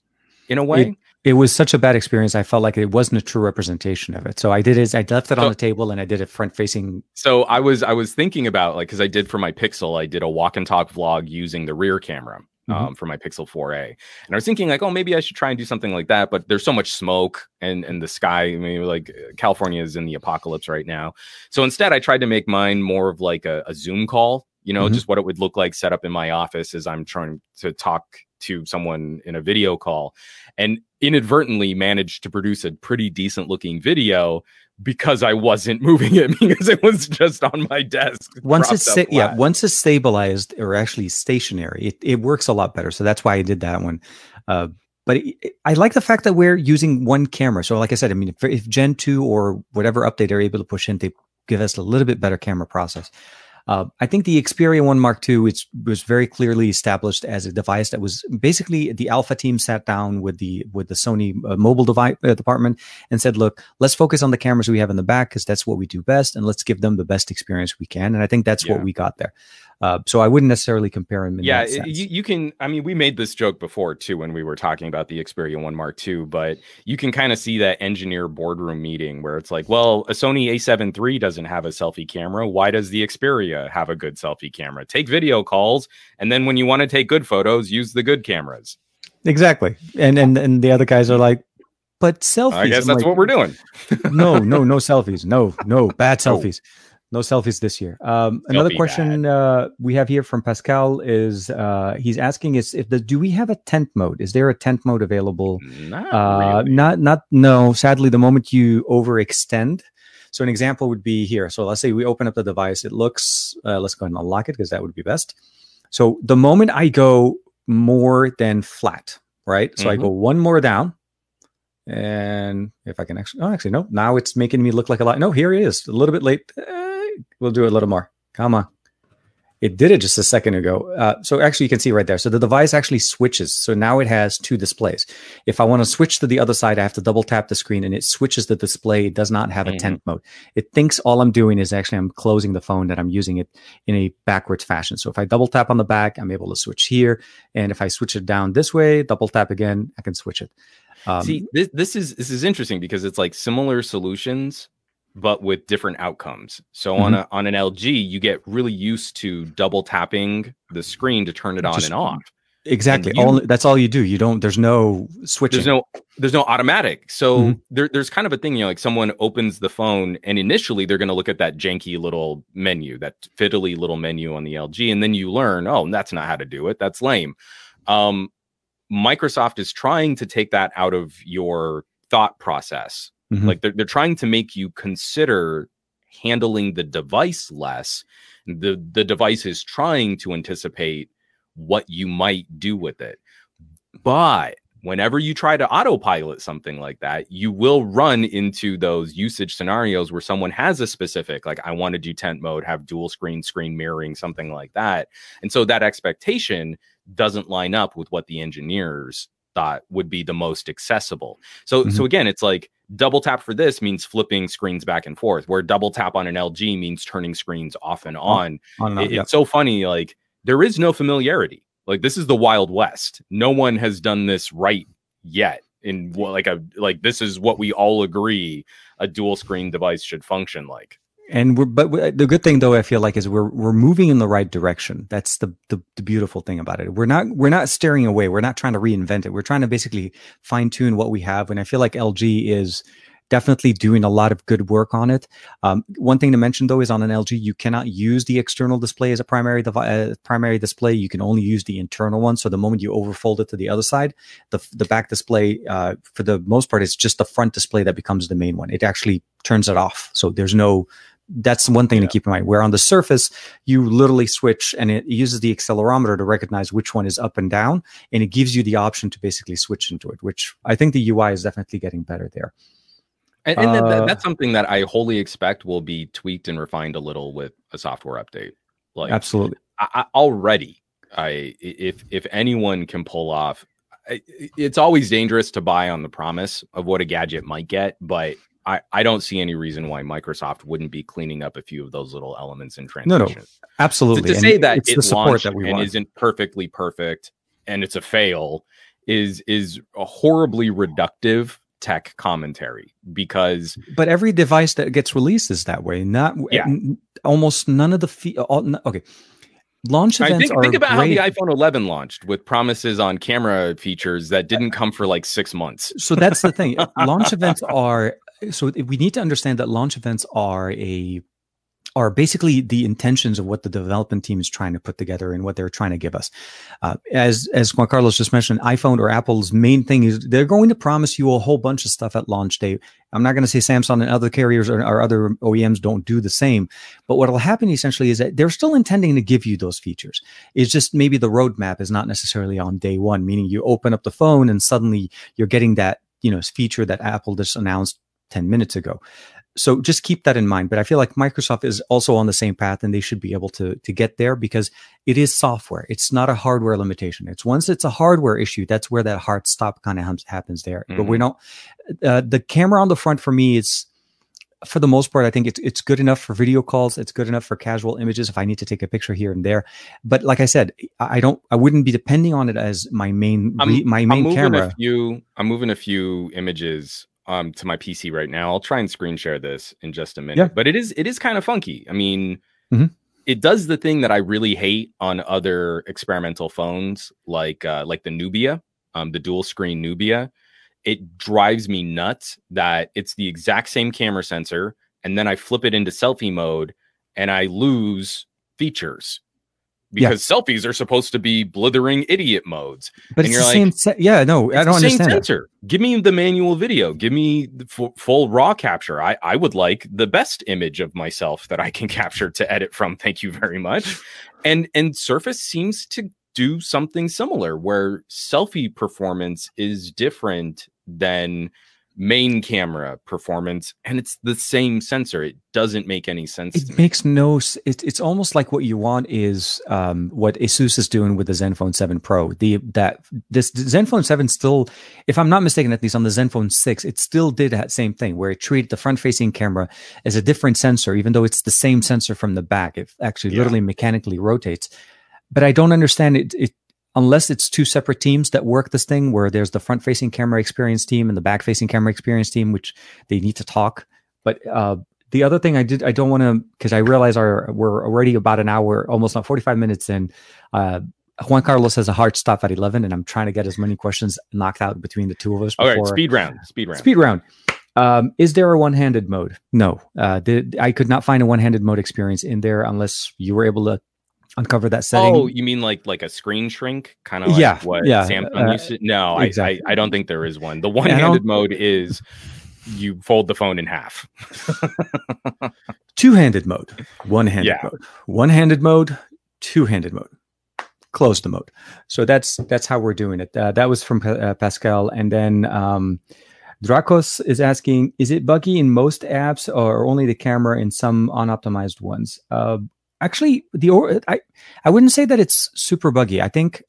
in a way. it was such a bad experience. I felt like it wasn't a true representation of it. So I did is I left it on the table and I did it front facing. so i was i was thinking about like because i did for my pixel i did a walk and talk vlog using the rear camera um, for my Pixel 4a, and I was thinking like, oh, maybe I should try and do something like that. But there's so much smoke and and the sky. I mean, like California is in the apocalypse right now. So instead, I tried to make mine more of like a, a Zoom call. You know, Mhm. just what it would look like set up in my office as I'm trying to talk to someone in a video call, and inadvertently managed to produce a pretty decent looking video because I wasn't moving it because it was just on my desk. Once it's sta- yeah, once it's stabilized or actually stationary, it, it works a lot better. So that's why I did that one. Uh, but it, it- I like the fact that we're using one camera. So like I said, I mean, if, if Gen two or whatever update they're able to push in, they give us a little bit better camera process. Uh, I think the Xperia One Mark II it's, was very clearly established as a device that was basically the Alpha team sat down with the with the Sony uh, mobile device uh, department and said, "Look, let's focus on the cameras we have in the back because that's what we do best, and let's give them the best experience we can." And I think that's Yeah. what we got there. Uh, so I wouldn't necessarily compare them. In yeah that it- sense. you, you can i mean we made this joke before too when we were talking about the xperia 1 mark ii but you can kind of see that engineer boardroom meeting where it's like well a sony a7 III doesn't have a selfie camera why does the xperia have a good selfie camera take video calls and then when you want to take good photos use the good cameras exactly. And and and the other guys are like, "But selfies." i guess I'm that's like, what we're doing no, no, no selfies. No, no, bad selfies. No selfies this year. Um, another question uh, we have here from Pascal is uh, he's asking is if the do we have a tent mode? Is there a tent mode available? not Uh, really. Not, not, no. Sadly, the moment you overextend. So an example would be here. So let's say we open up the device. It looks. Uh, let's go ahead and unlock it because that would be best. So the moment I go more than flat, right? So I Mhm. go one more down, and if I can actually, oh, actually, no. Now it's making me look like a lot. No, here it is. A little bit late. Eh, we'll do a little more. Come on. It did it just a second ago. Uh, so actually, you can see right there. So the device actually switches. So now it has two displays. If I want to switch to the other side, I have to double tap the screen and it switches the display. It does not have a Mhm. tent mode. It thinks all I'm doing is actually I'm closing the phone that I'm using it in a backwards fashion. So if I double tap on the back, I'm able to switch here. And if I switch it down this way, double tap again, I can switch it. Um, See, this this is this is interesting because it's like similar solutions, but with different outcomes. So on Mm-hmm. a on an LG, you get really used to double tapping the screen to turn it on Just- and off. exactly. you- all that's all you do. You don't. There's no switching. There's no there's no automatic. So Mhm. there, there's kind of a thing, you know, like someone opens the phone and initially they're going to look at that janky little menu, that fiddly little menu on the LG, and then you learn, oh, that's not how to do it. That's lame. Um, Microsoft is trying to take that out of your thought process. Mhm. Like they're, they're trying to make you consider handling the device less. The the device is trying to anticipate what you might do with it. But whenever you try to autopilot something like that, you will run into those usage scenarios where someone has a specific, like, I want to do tent mode, have dual screen, screen mirroring, something like that. And so that expectation doesn't line up with what the engineers thought would be the most accessible. So, so again, it's like double tap for this means flipping screens back and forth, where double tap on an LG means turning screens off and oh, on. On, It- yeah. It's so funny. Like there is no familiarity. Like this is the Wild West. No one has done this right yet. In like a like this is what we all agree a dual screen device should function like. And we're but we- the good thing though i feel like is we're we're moving in the right direction. That's the, the the beautiful thing about it. We're not we're not staring away. We're not trying to reinvent it. We're trying to basically fine tune what we have. And i feel like lg is definitely doing a lot of good work on it. Um, one thing to mention though is on an lg you cannot use the external display as a primary uh, primary display. You can only use the internal one. So the moment you overfold it to the other side the the back display uh, for the most part is just the front display that becomes the main one. It actually turns it off. So there's no that's one thing Yeah. to keep in mind. Where on the surface, you literally switch and it uses the accelerometer to recognize which one is up and down, and it gives you the option to basically switch into it, which I think the UI is definitely getting better there. And, and Uh, that, that's something that I wholly expect will be tweaked and refined a little with a software update. Like Absolutely. I, I, already I if if anyone can pull off I- it's always dangerous to buy on the promise of what a gadget might get but I, I don't see any reason why Microsoft wouldn't be cleaning up a few of those little elements in No, transition. no, To, Absolutely. to And say that it's it the support that we and want. isn't perfectly perfect and it's a fail is is a horribly reductive tech commentary because But every device that gets released is that way. Not Yeah. n- almost none of the fe- all, okay. Launch I events think, are think about great. how the iPhone 11 launched with promises on camera features that didn't come for like six months. so that's the thing launch events are so we need to understand that launch events are a are basically the intentions of what the development team is trying to put together and what they're trying to give us. Uh, as as Juan Carlos just mentioned, iPhone or Apple's main thing is they're going to promise you a whole bunch of stuff at launch day. I'm not going to say Samsung and other carriers or, or other OEMs don't do the same, but what will happen essentially is that they're still intending to give you those features. It's just maybe the roadmap is not necessarily on day one, meaning you open up the phone and suddenly you're getting that you know feature that Apple just announced 10 minutes ago. So just keep that in mind but i feel like microsoft is also on the same path and they should be able to to get there because it is software. It's not a hardware limitation. It's once it's a hardware issue that's where that hard stop kind of happens there but we Mhm. don't uh, the camera on the front for me is for the most part i think it's it's good enough for video calls. It's good enough for casual images if i need to take a picture here and there. But like i said i don't i wouldn't be depending on it as my main I'm- my I'm main camera a few. I'm moving a few images um to my PC right now. I'll try and screen share this in just a minute. Yeah. But it is it is kind of funky. I mean, Mhm. it does the thing that I really hate on other experimental phones, like uh, like the Nubia, um, the dual screen Nubia. It drives me nuts that it's the exact same camera sensor, and then I flip it into selfie mode, and I lose features Yeah. because selfies are supposed to be blithering idiot modes. but and it's you're the like, same se- yeah no i don't understand that. sensor. Give me the manual video. Give me the fu- full raw capture. I, I would like the best image of myself that I can capture to edit from. Thank you very much. And and Surface seems to do something similar where selfie performance is different than main camera performance and it's the same sensor it doesn't make any sense It makes no. It, it's almost like what you want is um, what Asus is doing with the Zenfone 7 Pro. The that this Zenfone 7 still, if I'm not mistaken, at least on the Zenfone 6, it still did that same thing where it treated the front-facing camera as a different sensor, even though it's the same sensor from the back. It actually Yeah. literally mechanically rotates. But I don't understand it. It unless it's two separate teams that work this thing, where there's the front-facing camera experience team and the back-facing camera experience team, which they need to talk. But uh, the other thing I did, I don't want to, because I realize our we're already about an hour, almost not 45 minutes in. Uh, Juan Carlos has a hard stop at 11, and I'm trying to get as many questions knocked out between the two of us. all right before- speed round speed round Speed round. Um, is there a one-handed mode? No. Uh, the, I could not find a one-handed mode experience in there unless you were able to uncover that setting. Oh, you mean like like a screen shrink, kind of like Yeah, what yeah, Samsung uh, used to? No, exactly. I, I I don't think there is one. The one-handed mode is you fold the phone in half. two-handed mode, one-handed Yeah. mode, one-handed mode, two-handed mode, Close the mode. So that's that's how we're doing it. Uh, that was from uh, Pascal, and then um, Dracos is asking: Is it buggy in most apps, or only the camera in some unoptimized ones? Uh, actually, the I I wouldn't say that it's super buggy. I think.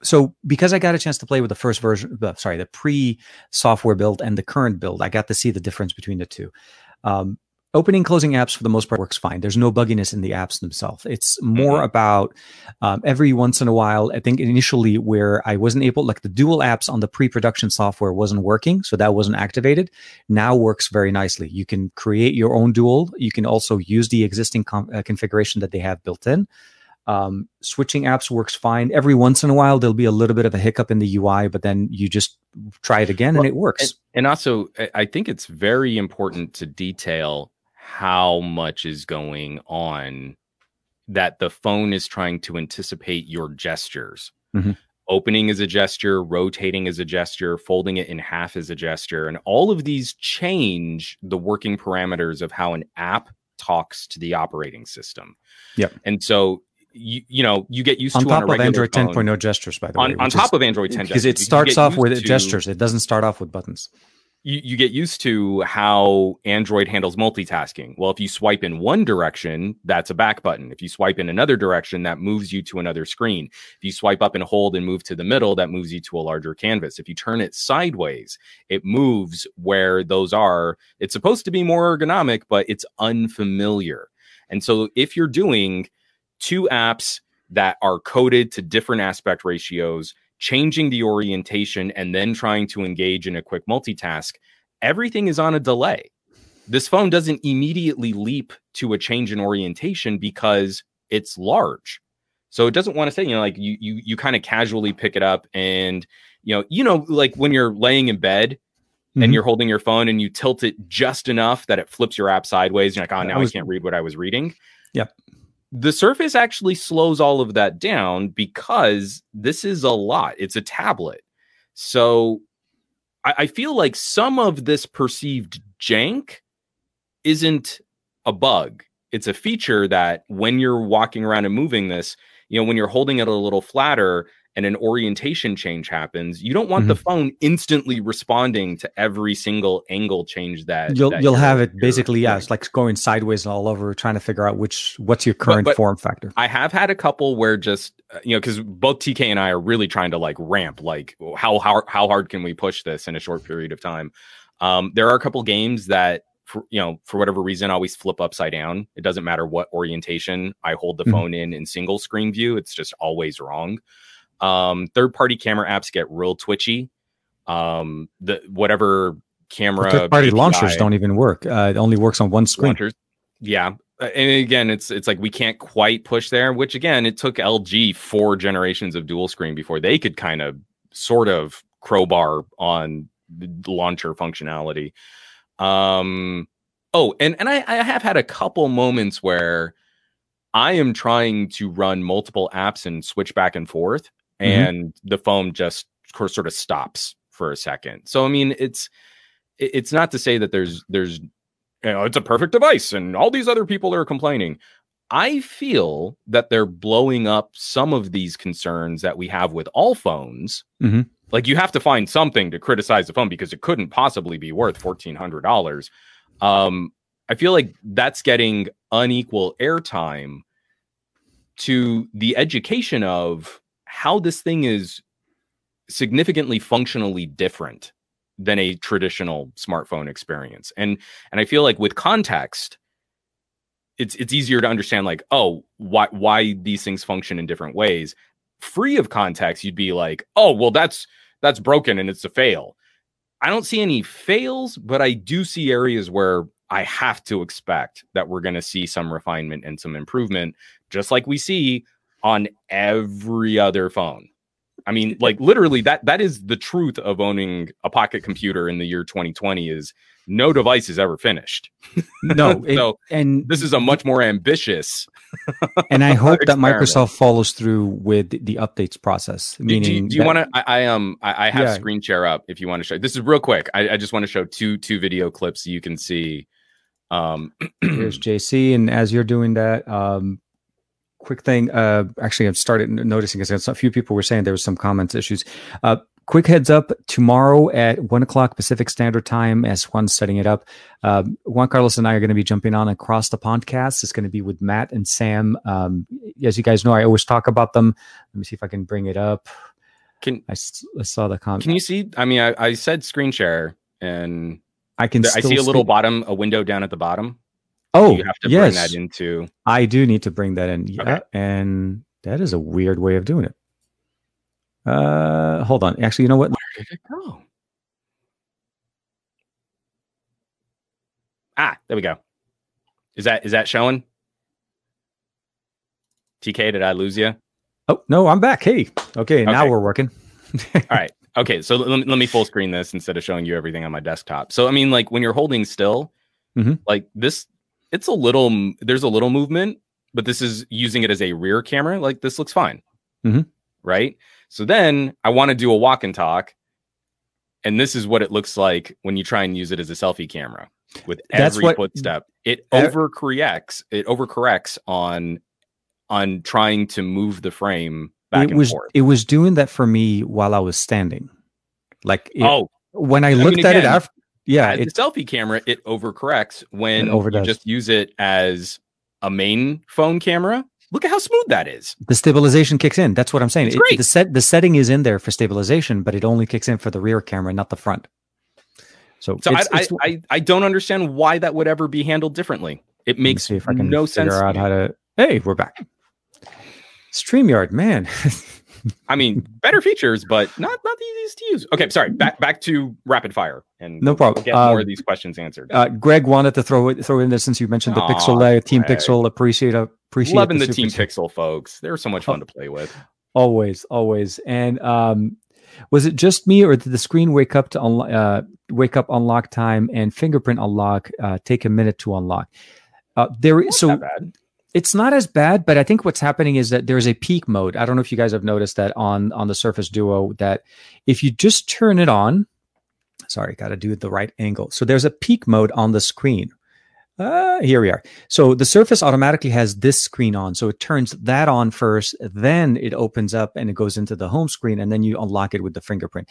So because I got a chance to play with the first version, sorry, the pre-software build and the current build, I got to see the difference between the two. Um, opening closing apps for the most part works fine. There's no bugginess in the apps themselves. It's more Mhm. about um, every once in a while i think initially where i wasn't able like the dual apps on the pre-production software wasn't working so that wasn't activated now works very nicely. You can create your own dual. You can also use the existing com- uh, configuration that they have built in. Um, switching apps works fine. Every once in a while there'll be a little bit of a hiccup in the ui but then you just try it again Well, and it works. And, and also, I think it's very important to detail how much is going on that the phone is trying to anticipate your gestures. Mhm. Opening is a gesture, rotating is a gesture, folding it in half is a gesture. And all of these change the working parameters of how an app talks to the operating system. Yep. And so, you, you know, you get used on to on top a of Android phone- 10.0 gestures, by the way. on, on top is- of Android 10 because gestures, it starts off with to- gestures. It doesn't start off with buttons. You, you get used to how Android handles multitasking. Well, if you swipe in one direction, that's a back button. If you swipe in another direction, that moves you to another screen. If you swipe up and hold and move to the middle, that moves you to a larger canvas. If you turn it sideways, it moves where those are. It's supposed to be more ergonomic, but it's unfamiliar. And so if you're doing two apps that are coded to different aspect ratios, changing the orientation and then trying to engage in a quick multitask, everything is on a delay. This phone doesn't immediately leap to a change in orientation because it's large. So it doesn't want to say, you know, like you you you kind of casually pick it up and you know, you know, like when you're laying in bed Mhm. and you're holding your phone and you tilt it just enough that it flips your app sideways. You're like, oh, now was- I can't read what I was reading. Yep. The Surface actually slows all of that down because this is a lot. It's a tablet. So I, I feel like some of this perceived jank isn't a bug. It's a feature that when you're walking around and moving this, you know, when you're holding it a little flatter and an orientation change happens, you don't want the phone instantly responding to every single angle change that You'll that you'll have it basically, yeah, it's like going sideways and all over, trying to figure out which what's your current but- form factor. I have had a couple where just uh, you know because both TK and I are really trying to like ramp like how how how hard can we push this in a short period of time. Um, there are a couple games that for, you know for whatever reason always flip upside down. It doesn't matter what orientation I hold the Mhm. phone in in single screen view. It's just always wrong. Um, third party camera apps get real twitchy. Um, the whatever camera Third party API launchers don't even work. Uh, it only works on one screen. launchers. Yeah. Uh, And again, it's it's like we can't quite push there, which again, it took LG four generations of dual screen before they could kind of sort of crowbar on the launcher functionality. Um oh, and and I, I have had a couple moments where I am trying to run multiple apps and switch back and forth, Mhm. and the phone just sort of stops for a second. So I mean, it's it's not to say that there's there's you know it's a perfect device and all these other people are complaining. I feel that they're blowing up some of these concerns that we have with all phones. Mhm. Like you have to find something to criticize the phone because it couldn't possibly be worth fourteen hundred dollars. Um, I feel like that's getting unequal airtime to the education of how this thing is significantly functionally different than a traditional smartphone experience. And and I feel like with context it's it's easier to understand like oh why why these things function in different ways. Free of context you'd be like oh well that's that's broken and it's a fail. I don't see any fails, but I do see areas where I have to expect that we're going to see some refinement and some improvement just like we see on every other phone. I mean, like literally that that is the truth of owning a pocket computer in the year 2020 is no device is ever finished. No, it- so and this is a much more ambitious. and I hope that. Microsoft follows through with the updates process. Meaning, do you, you want to? I, I um I, I have Yeah. screen share up if you want to show. This is real quick. I, I just want to show two two video clips so you can see. Um, Here's JC, and as you're doing that, um, quick thing. Uh, actually, I've started noticing because a few people were saying there was some comments issues. Uh, quick heads up: tomorrow at one o'clock Pacific Standard Time, as Juan's setting it up, uh, Juan Carlos and I are going to be jumping on across the podcast. It's going to be with Matt and Sam. Um, as you guys know, I always talk about them. Let me see if I can bring it up. can I, I saw the comment. can you see? I mean, I, I said screen share, and I can. there- I see a little bottom, a window down at the bottom. Oh, you have to yes. bring that into. I do need to bring that in. Yeah, Okay. and that is a weird way of doing it. Uh, hold on. Actually, you know what? Where did it go? Ah, there we go. Is that is that showing? TK, did I lose you? Oh no, I'm back. Hey, okay, now we're working. All right. Okay. So let me, let me full screen this instead of showing you everything on my desktop. So, I mean, like when you're holding still, Mhm. like this, it's a little, there's a little movement, but this is using it as a rear camera. Like this looks fine. Mhm. Right. So then I want to do a walk and talk. And this is what it looks like when you try and use it as a selfie camera with That's every what- footstep. It overcorrects. It overcorrects on on trying to move the frame back it and was forth. it was doing that for me while I was standing. Like it- oh, when I I mean, looked at it after, yeah, as a selfie camera, it overcorrects when It overdoes. you just use it as a main phone camera. Look at how smooth that is. the stabilization kicks in. That's what I'm saying. It's It- great. the set the setting is in there for stabilization, but it only kicks in for the rear camera, not the front. So, So it's- I, it's- I, I, I don't understand why that would ever be handled differently. It makes if I can no sense. out how to. Hey, we're back. Streamyard, man. I mean, better features, but not not the easiest to use. Okay, sorry. Back back to rapid fire, and No problem. We'll get more Um, of these questions answered. uh, Greg wanted to throw it throw in there since you mentioned the Aw, Pixel uh, Team Greg. Pixel. Appreciate appreciate Loving the, super Team. Pixel folks. They're so much fun to play with. always always and um was it just me or did the screen wake up to unlo- uh wake up unlock time and fingerprint unlock uh take a minute to unlock uh there so. It's not as bad but i think what's happening is that there's a peek mode i don't know if you guys have noticed that on on the surface duo that if you just turn it on sorry got to do it the right angle so there's a peek mode on the screen uh, here we are. So the Surface automatically has this screen on. So it turns that on first, then it opens up and it goes into the home screen, and then you unlock it with the fingerprint.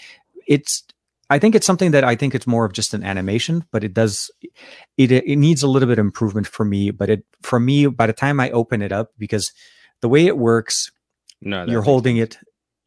It's, I think it's something that I think it's more of just an animation, but it does, it it needs a little bit of improvement for me. But it for me, by the time I open it up, because the way it works, No, you're holding it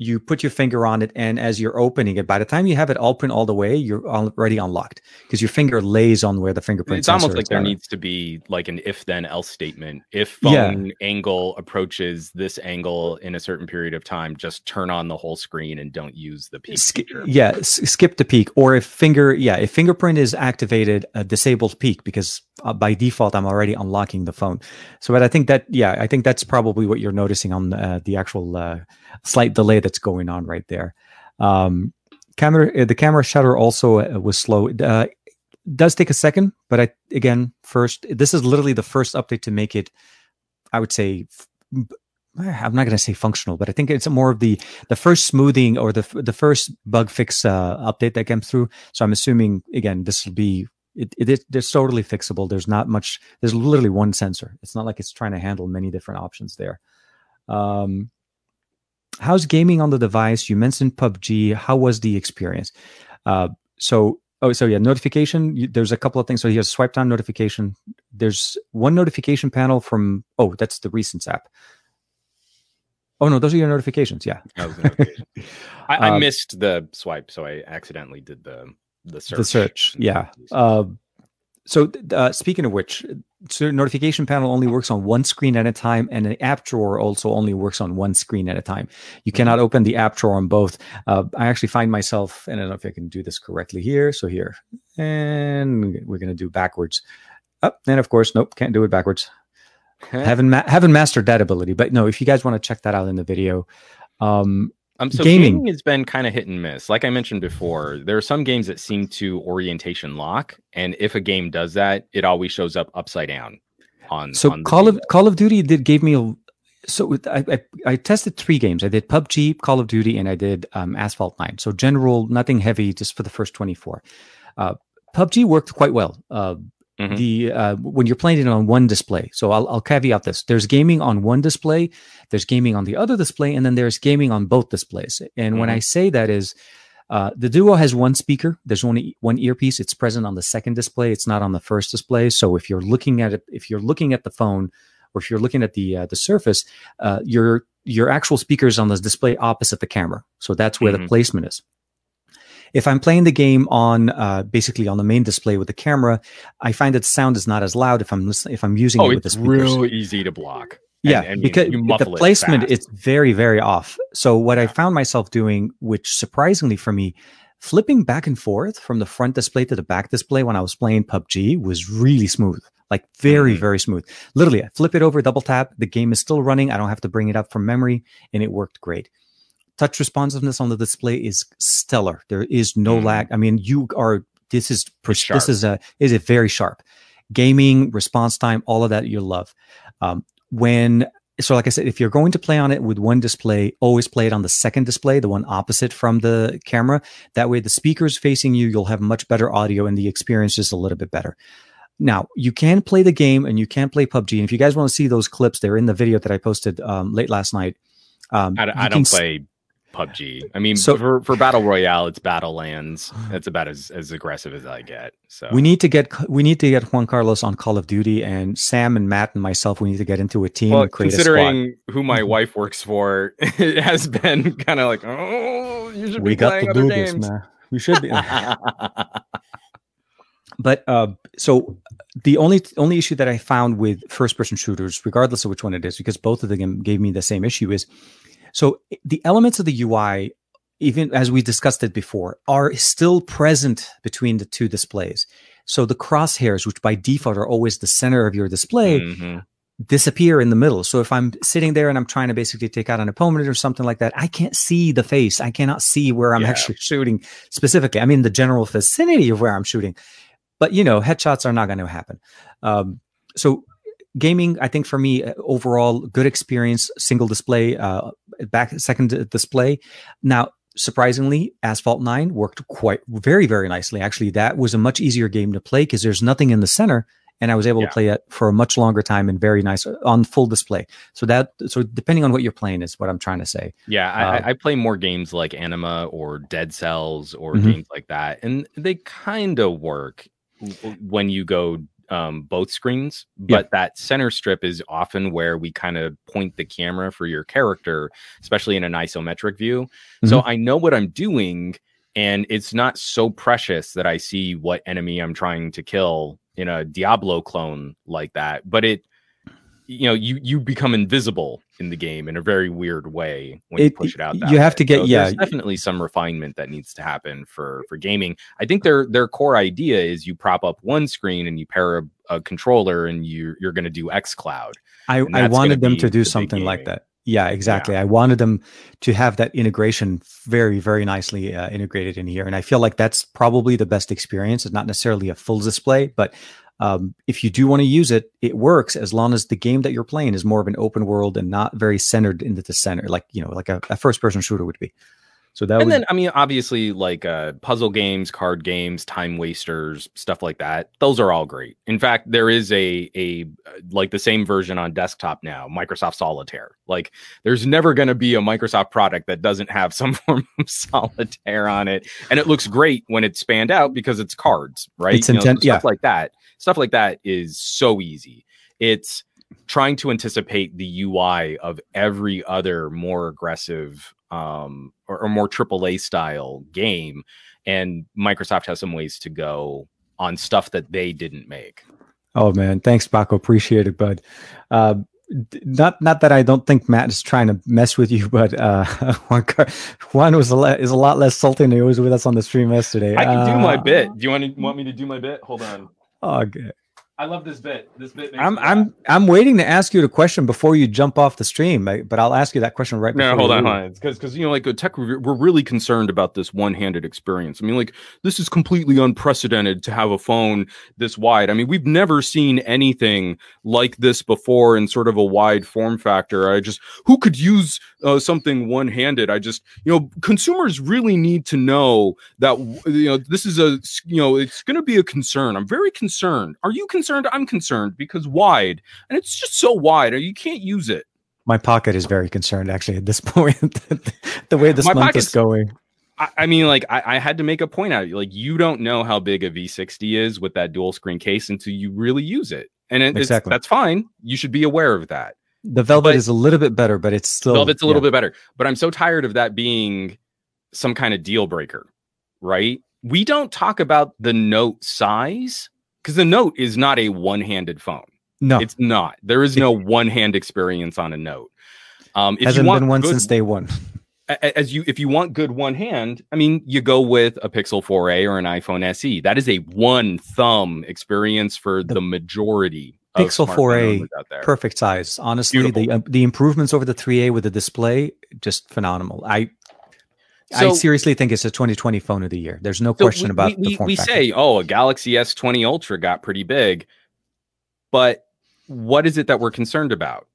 you put your finger on it and as you're opening it by the time you have it open all the way you're already unlocked because your finger lays on where the fingerprint is. it's almost like there on needs to be like an if then else statement if Yeah. phone angle approaches this angle in a certain period of time just turn on the whole screen and don't use the peek Sk- yeah s- skip the peek or if finger yeah if fingerprint is activated uh, disabled peek because uh, by default i'm already unlocking the phone so but i think that yeah i think that's probably what you're noticing on uh, the actual uh, slight delay that's going on right there um camera uh, the camera shutter also uh, was slow uh, does take a second but i again first this is literally the first update to make it i would say I'm not going to say functional but i think it's more of the the first smoothing or the the first bug fix uh, update that came through. So I'm assuming again this will be it, it's totally fixable. There's not much. There's literally one sensor. It's not like it's trying to handle many different options there. Um, how's gaming on the device? You mentioned PUBG. How was the experience? Uh, so oh so yeah notification you, there's a couple of things so here's swipe down notification there's one notification panel from oh that's the recent app oh no those are your notifications yeah That was the notification. I, I Uh, missed the swipe, so I accidentally did the the search. the search yeah uh, so uh, speaking of which so notification panel only works on one screen at a time and the app drawer also only works on one screen at a time. You cannot open the app drawer on both. Uh, i actually find myself and i don't know if i can do this correctly here so here and we're going to do backwards. Up and of course nope can't do it backwards. Haven't ma- haven't mastered that ability but no if you guys want to check that out in the video um Um, so Gaming. gaming. has been kind of hit and miss. Like I mentioned before, there are some games that seem to orientation lock, and if a game does that, it always shows up upside down. On So on Call of. Call of Duty did gave me a so I, I I tested three games. I did PUBG, Call of Duty, and I did um, Asphalt Nine. So general, nothing heavy, just for the first twenty four. Uh, PUBG worked quite well. Uh, Mhm. The uh, when you're playing it on one display. So I'll, I'll caveat this: there's gaming on one display, there's gaming on the other display, and then there's gaming on both displays. And when I say that is. Uh, the Duo has one speaker. There's only one earpiece. It's present on the second display. It's not on the first display. So if you're looking at it, if you're looking at the phone, or if you're looking at the uh, the Surface, uh, your your actual speaker is on the display opposite the camera. So that's where the Mhm. placement is. If I'm playing the game on uh, basically on the main display with the camera, I find that sound is not as loud if I'm listening, if I'm using Oh, it with the speakers. real easy to block. Yeah, And- and because you the placement fast. it's very very off. So what I found myself doing, which surprisingly for me, flipping back and forth from the front display to the back display when I was playing PUBG was really smooth. Like very Mhm. very smooth. Literally, I flip it over, double tap, the game is still running. I don't have to bring it up from memory, and it worked great. Touch responsiveness on the display is stellar. There is no Mhm. lag. I mean, you are. This is this is a is it very sharp. Gaming response time, all of that you love. Um, when so like I said, if you're going to play on it with one display, always play it on the second display, the one opposite from the camera. That way, the speakers facing you, you'll have much better audio, and the experience is a little bit better. Now, you can play the game and you can play PUBG. And if you guys want to see those clips, they're in the video that I posted um, late last night. Um, I, don't- I don't play PUBG. I mean, So- for, for battle royale, it's Battlelands. That's about as, as aggressive as I get. So We need to get we need to get Juan Carlos on Call of Duty, and Sam and Matt and myself. We need to get into a team well, and create a squad. considering who my wife works for, it has been kind of like, oh, you should We be got playing to other do games. this, man. We should be. but uh, so the only only issue that I found with first person shooters, regardless of which one it is, because both of them gave me the same issue, is so the elements of the UI, even as we discussed it before, are still present between the two displays. So the crosshairs, which by default are always the center of your display, Mhm. disappear in the middle. So if I'm sitting there and I'm trying to basically take out an opponent or something like that, I can't see the face. I cannot see where I'm Yeah. actually shooting specifically. I mean, the general vicinity of where I'm shooting, but you know, headshots are not going to happen. Um, so gaming, I think for me, uh, overall good experience, single display, uh, back second display. Now, surprisingly, Asphalt 9 worked quite very, very nicely. Actually, that was a much easier game to play because there's nothing in the center and I was able Yeah. to play it for a much longer time and very nice uh, on full display. So that so depending on what you're playing is what I'm trying to say. Yeah, I, Uh, I I play more games like Anima or Dead Cells or Mhm. games like that, and they kind of work when you go um, both screens. Yeah. But that center strip is often where we kind of point the camera for your character, especially in an isometric view. So I know what I'm doing, and it's not so precious that I see what enemy I'm trying to kill in a Diablo clone like that. But it you know you you become invisible in the game in a very weird way when you push it out. you have way. to get- So yeah. There's definitely some refinement that needs to happen for for gaming. I think their their core idea is you prop up one screen and you pair a, a controller and you you're going to do X Cloud. I, I wanted them to do big something like that. Yeah, exactly. I wanted them to have that integration very, very nicely uh, integrated in here. And I feel like that's probably the best experience. It's not necessarily a full display, but um, if you do want to use it, it works as long as the game that you're playing is more of an open world and not very centered into the center, like, you know, like a, a first person shooter would be. So that and would, then I mean obviously like uh puzzle games, card games, time wasters, stuff like that. Those are all great. In fact, there is a a uh, like the same version on desktop now, Microsoft Solitaire. Like there's never going to be a Microsoft product that doesn't have some form of solitaire on it. And it looks great when it's spanned out because it's cards, right? It's You know, intent- stuff yeah. like that. Stuff like that is so easy. It's trying to anticipate the UI of every other more aggressive um, or, or more AAA style game, and Microsoft has some ways to go on stuff that they didn't make. Oh man, thanks, Baco. Appreciate it, bud. Uh, not not that I don't think Matt is trying to mess with you, but uh, Juan, Car- Juan was a le- is a lot less salty than he was with us on the stream yesterday. I can do my Uh, bit. Do you want to want me to do my bit? Hold on. Okay. I love this bit. This bit. I'm I'm I'm waiting to ask you the question before you jump off the stream, but I'll ask you that question right. No, hold on, hold on. Because because you know, like a tech, we're really concerned about this one-handed experience. I mean, like this is completely unprecedented to have a phone this wide. I mean, we've never seen anything like this before in sort of a wide form factor. I just who could use uh, something one-handed? I just you know, consumers really need to know that you know this is a you know it's going to be a concern. I'm very concerned. Are you concerned? Concerned, I'm concerned because wide, and it's just so wide, you can't use it. My pocket is very concerned, actually, at this point. the way this My month is going. I, mean, like, I, I, had to make a point out. Like, you don't know how big a V60 is with that dual screen case until you really use it, and it, exactly. that's fine. You should be aware of that. The Velvet but, is a little bit better, but it's still Velvet's a little yeah. bit better. But I'm so tired of that being some kind of deal breaker, right? We don't talk about the note size because the Note is not a one-handed phone. No, it's not. There is no one-hand experience on a Note. Um, if Hasn't you want been one good, since day one. As you, if you want good one hand, I mean, you go with a Pixel 4a or an iPhone SE. That is a one thumb experience for the, the majority. Pixel 4a, perfect size. Honestly, Beautiful. the uh, the improvements over the 3a with the display, just phenomenal. I so, I seriously think it's a 2020 phone of the year. There's no so question we, about we, the form We factor. say, oh, a Galaxy S20 Ultra got pretty big, but what is it that we're concerned about?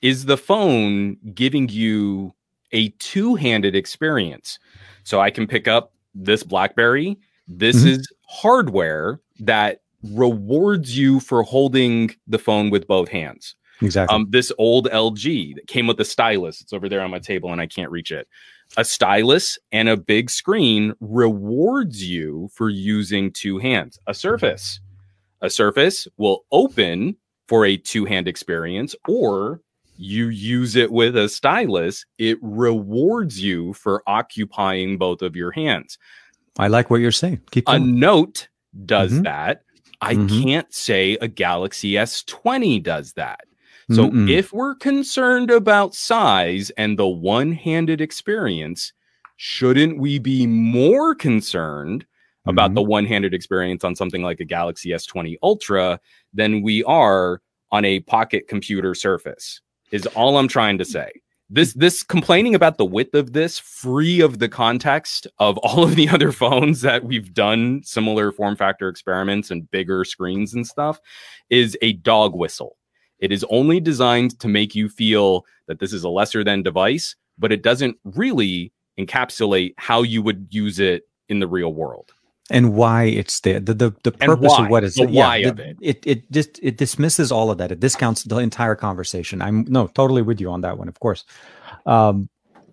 Is the phone giving you a two-handed experience? So I can pick up this BlackBerry. This mm-hmm. is hardware that rewards you for holding the phone with both hands. Exactly. Um, this old LG that came with the stylus. It's over there on my table and I can't reach it a stylus and a big screen rewards you for using two hands. A surface, a surface will open for a two hand experience, or you use it with a stylus, it rewards you for occupying both of your hands. I like what you're saying. Keep a note does mm-hmm. that. I mm-hmm. can't say a Galaxy S20 does that. So Mm-mm. if we're concerned about size and the one-handed experience, shouldn't we be more concerned mm-hmm. about the mm-hmm. one-handed experience on something like a Galaxy S20 Ultra than we are on a pocket computer surface? Is all I'm trying to say. This this complaining about the width of this free of the context of all of the other phones that we've done similar form factor experiments and bigger screens and stuff is a dog whistle it is only designed to make you feel that this is a lesser than device, but it doesn't really encapsulate how you would use it in the real world and why it's there. The the, the purpose of what is the why yeah, of it. It it just it dismisses all of that. It discounts the entire conversation. I'm no totally with you on that one, of course. Um,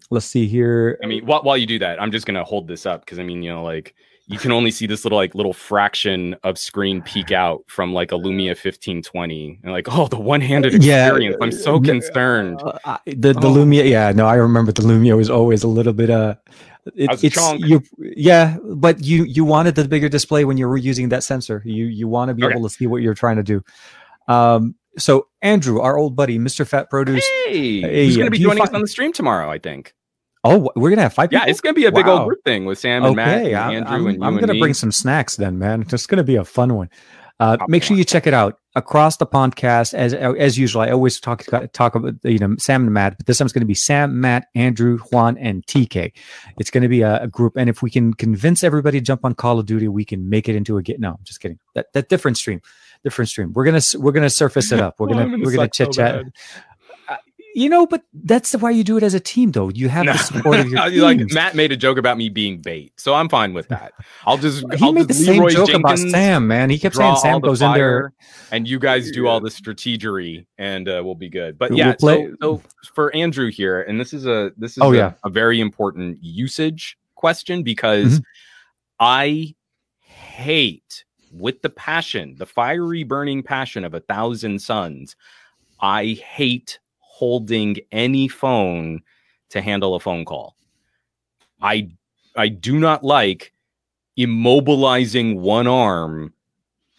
let's see here. I mean, while while you do that, I'm just gonna hold this up because I mean, you know, like you can only see this little like little fraction of screen peek out from like a Lumia 1520 and like oh the one-handed experience. Yeah, I'm so concerned. Uh, the the oh. Lumia yeah no I remember the Lumia was always a little bit uh it, it's you yeah but you you wanted the bigger display when you were using that sensor. You you want to be okay. able to see what you're trying to do. Um so Andrew our old buddy Mr. Fat Produce. Hey, hey he's going to be joining us on the stream tomorrow I think Oh, we're gonna have five. People? Yeah, it's gonna be a big wow. old group thing with Sam and okay, Matt and Andrew I'm, and I'm gonna and bring some snacks then, man. It's gonna be a fun one. Uh, make sure you check it out across the podcast as as usual. I always talk talk about you know Sam and Matt, but this time it's going to be Sam, Matt, Andrew, Juan, and TK. It's going to be a, a, group, and if we can convince everybody to jump on Call of Duty, we can make it into a get. No, I'm just kidding. That that different stream, different stream. We're gonna we're gonna surface it up. We're gonna we're gonna chit chat. So you know, but that's why you do it as a team, though. You have no. the support of your like Matt made a joke about me being bait, so I'm fine with that. I'll just he I'll made just the same Leroy joke Jenkins about Sam, man. He kept saying Sam goes in there, and you guys do all the strategery, and uh, we'll be good. But yeah, we'll so, so, for Andrew here, and this is a this is oh, a, yeah. a very important usage question because mm-hmm. I hate with the passion, the fiery burning passion of a thousand suns. I hate holding any phone to handle a phone call. I I do not like immobilizing one arm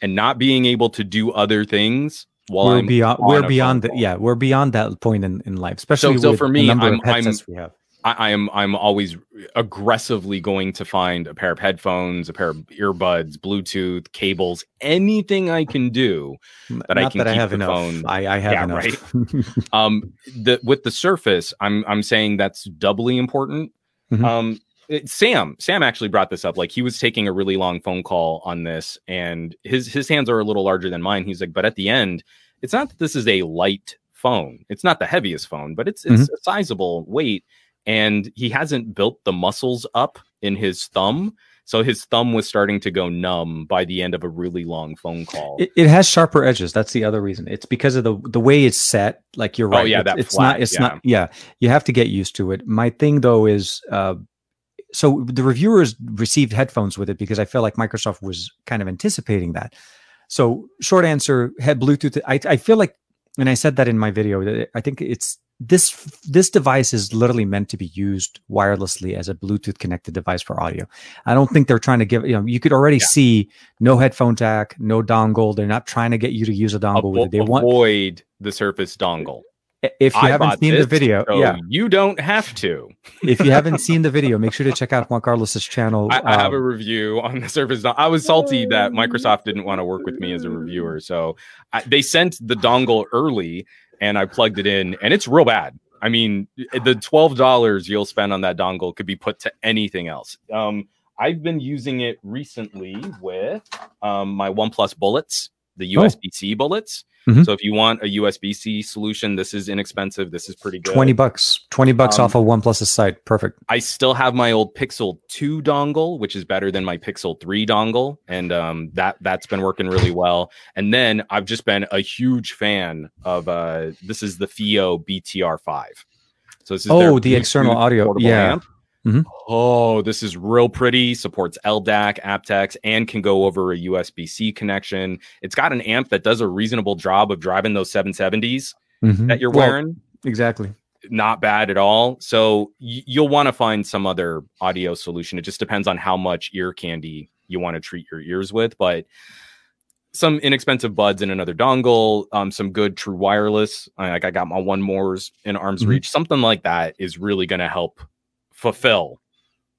and not being able to do other things while we're I'm beyond we're beyond the, yeah we're beyond that point in, in life especially so, so for me I'm, I'm, we have I, I am I'm always aggressively going to find a pair of headphones, a pair of earbuds, Bluetooth, cables, anything I can do that Not I can that I keep have the enough. phone. I, I have Yeah, enough. um, the with the Surface, I'm I'm saying that's doubly important. Mhm. Um, it- Sam Sam actually brought this up. Like he was taking a really long phone call on this, and his his hands are a little larger than mine. He's like, but at the end, it's not that this is a light phone. It's not the heaviest phone, but it's it's a sizable weight, and he hasn't built the muscles up in his thumb. So his thumb was starting to go numb by the end of a really long phone call. It, it has sharper edges. That's the other reason. It's because of the the way it's set. Like you're right. Oh, right. yeah, it's, that it's flat, not. It's yeah. not. Yeah, you have to get used to it. My thing though is, uh, so the reviewers received headphones with it because I feel like Microsoft was kind of anticipating that. So short answer, had Bluetooth. I I feel like, and I said that in my video I think it's this this device is literally meant to be used wirelessly as a Bluetooth connected device for audio. I don't think they're trying to give you know you could already Yeah. see no headphone jack, no dongle. They're not trying to get you to use a dongle Avo- They want avoid the Surface dongle. if you I haven't seen the video, so yeah. you don't have to. If you haven't seen the video, make sure to check out Juan Carlos's channel. I, I have a Um, review on the Surface. I was salty that Microsoft didn't want to work with me as a reviewer, so I, they sent the dongle early, and I plugged it in, and it's real bad. I mean, the twelve dollars you'll spend on that dongle could be put to anything else. Um, I've been using it recently with um, my OnePlus bullets, the Oh. USB C bullets. Mhm. So if you want a USB C solution, this is inexpensive. This is pretty good. twenty bucks, twenty bucks Um, off of OnePlus's site. Perfect. I still have my old Pixel 2 dongle, which is better than my Pixel 3 dongle, and um, that that's been working really well. And then I've just been a huge fan of uh, this is the FiiO BTR5. So this is Oh, the external audio. Yeah. amp. Mhm. Oh, this is real pretty. Supports LDAC, aptX, and can go over a USB C connection. It's got an amp that does a reasonable job of driving those 770s Mhm. that you're Well, wearing exactly. not bad at all. So y- you'll want to find some other audio solution. It just depends on how much ear candy you want to treat your ears with, but some inexpensive buds and another dongle, um, some good true wireless. Like I got my one mores in arm's Mhm. reach. Something like that is really going to help fulfill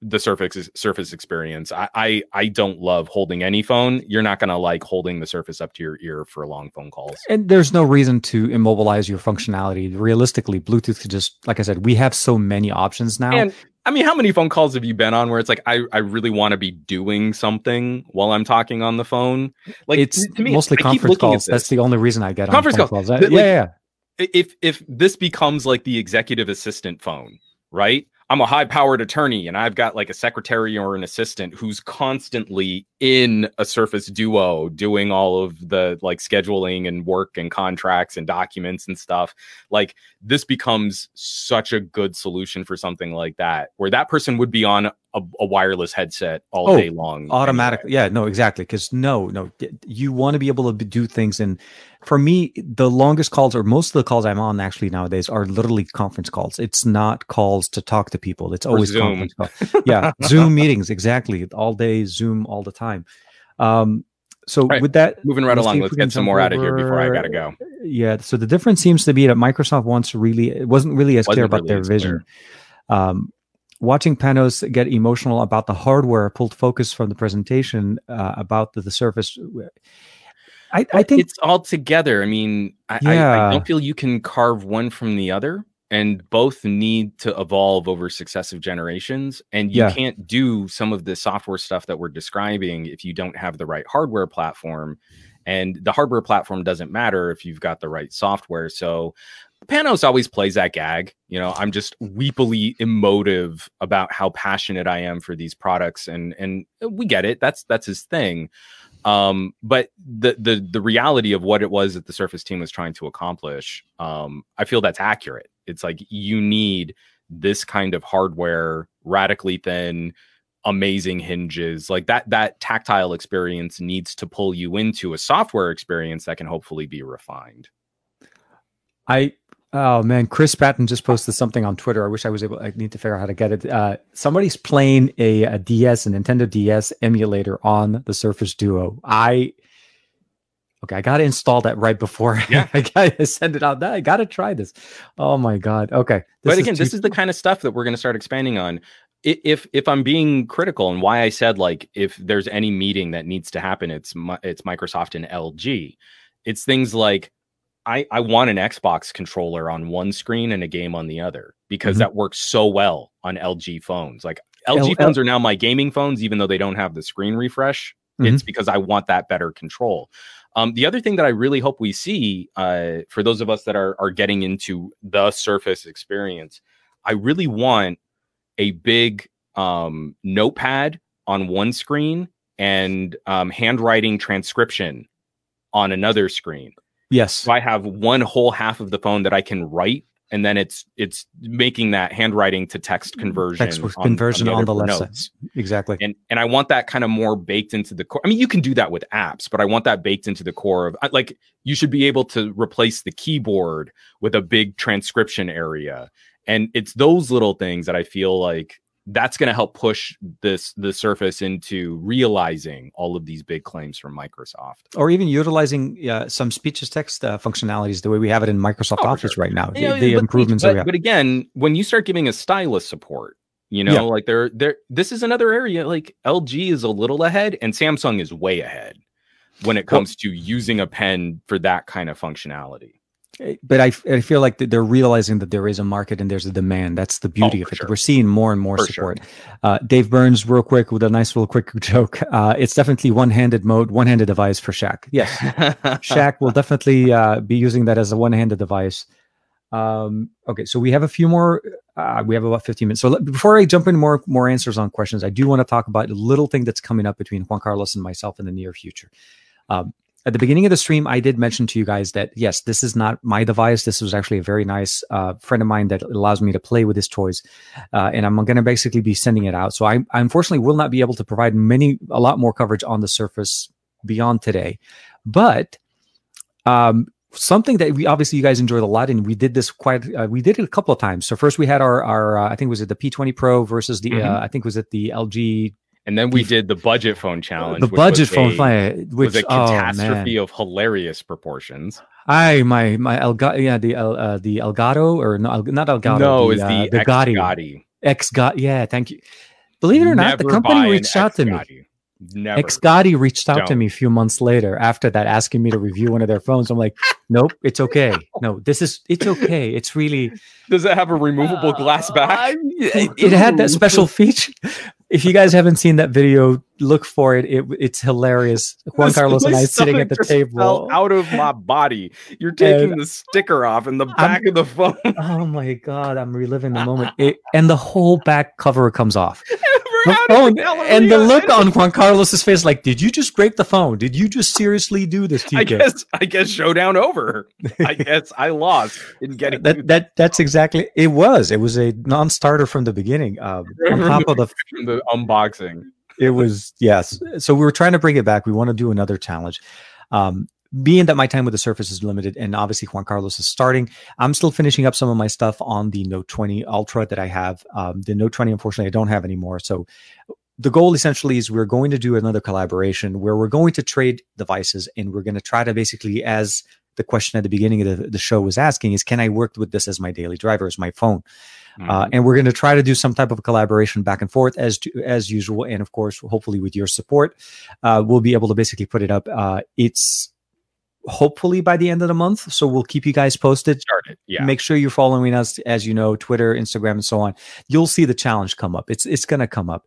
the surface surface experience. I, I I don't love holding any phone. You're not gonna like holding the surface up to your ear for long phone calls. And there's no reason to immobilize your functionality. Realistically, Bluetooth could just, like I said, we have so many options now. And I mean, how many phone calls have you been on where it's like, I, I really want to be doing something while I'm talking on the phone? Like, it's to me, mostly I conference calls. That's the only reason I get Conference on phone call. calls. I- yeah, like, yeah. if if this becomes like the executive assistant phone, right? I'm a high powered attorney and I've got like a secretary or an assistant who's constantly in a Surface Duo doing all of the like scheduling and work and contracts and documents and stuff. Like this becomes such a good solution for something like that, where that person would be on a, a wireless headset all Oh, day long. automatically yeah no exactly because no no you want to be able to do things and for me the longest calls or most of the calls i'm on actually nowadays are literally conference calls it's not calls to talk to people it's always Zoom. conference calls yeah zoom meetings exactly all day zoom all the time um so Right. with that Moving right Let's along, let's get some more out of here before I gotta go. yeah so the difference seems to be that microsoft wants really it wasn't really as clear Wasn't about really their vision um, watching panos get emotional about the hardware pulled focus from the presentation uh, about the, the surface i, I think it's all together. I mean, I, I, I don't feel you can carve one from the other, and both need to evolve over successive generations. And you Yeah. can't do some of the software stuff that we're describing if you don't have the right hardware platform. And the hardware platform doesn't matter if you've got the right software. So Panos always plays that gag. You know, I'm just weepily emotive about how passionate I am for these products, and and we get it. That's that's his thing. Um, but the the the reality of what it was that the Surface team was trying to accomplish, um, I feel that's accurate. It's like you need this kind of hardware, radically thin, amazing hinges, like that. That tactile experience needs to pull you into a software experience that can hopefully be refined. I oh man, Chris Patton just posted something on Twitter. I wish I was able. I need to figure out how to get it. Uh, somebody's playing a, a DS, a Nintendo DS emulator on the Surface Duo. I Okay, I gotta install that right before Yeah. I gotta send it out. I gotta try this. Oh my god. Okay. but is again, this is the kind of stuff that we're going to start expanding on. If if I'm being critical and why I said like if there's any meeting that needs to happen, it's it's Microsoft and LG. It's things like I I want an Xbox controller on one screen and a game on the other because Mhm. that works so well on LG phones. Like LG L- phones are now my gaming phones, even though they don't have the screen refresh. Mm-hmm. It's because I want that better control. Um, the other thing that I really hope we see uh, for those of us that are are getting into the Surface experience, I really want a big um, notepad on one screen and um, handwriting transcription on another screen. yes. So I have one whole half of the phone that I can write, and then it's it's making that handwriting to text conversion, Mm, Text conversion on the left for side. notes Exactly. and and I want that kind of more baked into the core. I mean, you can do that with apps, but I want that baked into the core of like you should be able to replace the keyboard with a big transcription area, and it's those little things that I feel like that's going to help push this the Surface into realizing all of these big claims from Microsoft. or even utilizing uh, some speech to text uh, functionalities the way we have it in Microsoft Oh, Office sure. right now. You know, the the but- improvements but, that we have. but again, when you start giving a stylus support, you know, Yeah. like they're they're this is another area like LG is a little ahead and Samsung is way ahead when it Well- comes to using a pen for that kind of functionality. But I, I feel like they're realizing that there is a market and there's a demand. That's the beauty Oh, of it. sure. We're seeing more and more For sure. support. Uh, Dave Burns, real quick, with a nice little quick joke. Uh, it's definitely one-handed mode, one-handed device for Shaq. Yes, Shaq will definitely uh, be using that as a one-handed device. Um, okay, so we have a few more. Uh, we have about 15 minutes. So let, before I jump into more more answers on questions, I do want to talk about a little thing that's coming up between Juan Carlos and myself in the near future. Um, at the beginning of the stream, I did mention to you guys that yes, this is not my device. This was actually a very nice uh, friend of mine that allows me to play with his toys, uh, and I'm going to basically be sending it out. So I, I unfortunately will not be able to provide many, a lot more coverage on the Surface beyond today, but um, something that we obviously you guys enjoyed a lot, and we did this quite, uh, we did it a couple of times. So first we had our, our uh, I think was it the P20 Pro versus the, uh, Mhm. I think was it the LG, and then we did the budget phone challenge. the which budget was phone, a, fi- which was a oh, catastrophe man. of hilarious proportions. I my my Elgato yeah the uh, the Elgato or no, not Elgato no, the, is uh, the, the X Gotti Gotti. X Gotti yeah thank you believe it or not the company reached out to me X-Gotti. Never. X Gotti reached out to Don't. me a few months later after that asking me to review one of their phones I'm like nope it's okay no this is it's okay it's really Does it have a removable glass back? it, it had that special feature if you guys haven't seen that video look for it, it it's hilarious Juan Carlos and I sitting at the stomach just fell table out of my body. You're taking the sticker off in the back of the phone. Oh my god, I'm reliving the moment. It, and the whole back cover comes off. The phone, gallery and the look on Juan Carlos's face, like, did you just break the phone? Did you just seriously do this, TK? I guess I guess showdown over. I guess I lost in getting that that that's exactly it was. It was a non-starter from the beginning. Um, on top of the, the unboxing. it was yes. So we were trying to bring it back. We want to do another challenge. Um, being that my time with the Surface is limited, and obviously Juan Carlos is starting, I'm still finishing up some of my stuff on the Note 20 Ultra that I have. Um, the Note 20, unfortunately, I don't have anymore. So the goal essentially is we're going to do another collaboration where we're going to trade devices and we're going to try to basically, as the question at the beginning of the, the show was asking, is can I work with this as my daily driver, as my phone? Uh, Mhm. and we're going to try to do some type of collaboration back and forth as to, as usual, and of course, hopefully with your support, uh, we'll be able to basically put it up. Uh, it's hopefully by the end of the month, so we'll keep you guys posted. started. Yeah. Make sure you're following us, as you know, Twitter, Instagram, and so on. You'll see the challenge come up. It's it's going to come up,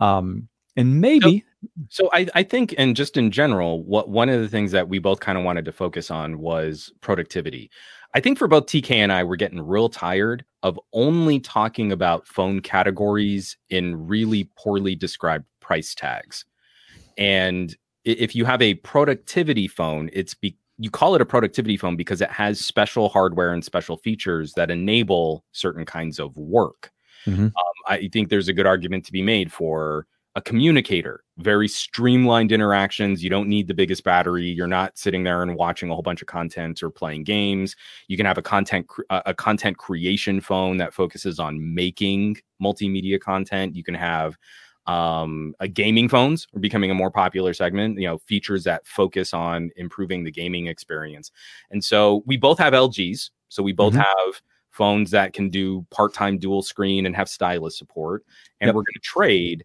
um, and maybe So I, I think, and just in general, what one of the things that we both kind of wanted to focus on was productivity. I think for both TK and I, we're getting real tired of only talking about phone categories in really poorly described price tags. And if you have a productivity phone, it's be, you call it a productivity phone because it has special hardware and special features that enable certain kinds of work. Mhm. Um, I think there's a good argument to be made for a communicator, very streamlined interactions. You don't need the biggest battery. You're not sitting there and watching a whole bunch of content or playing games. You can have a content a content creation phone that focuses on making multimedia content. You can have Um, uh, gaming phones are becoming a more popular segment. You know, features that focus on improving the gaming experience. And so we both have LGs. So we both Mhm. have phones that can do part-time dual screen and have stylus support. And Yep. we're going to trade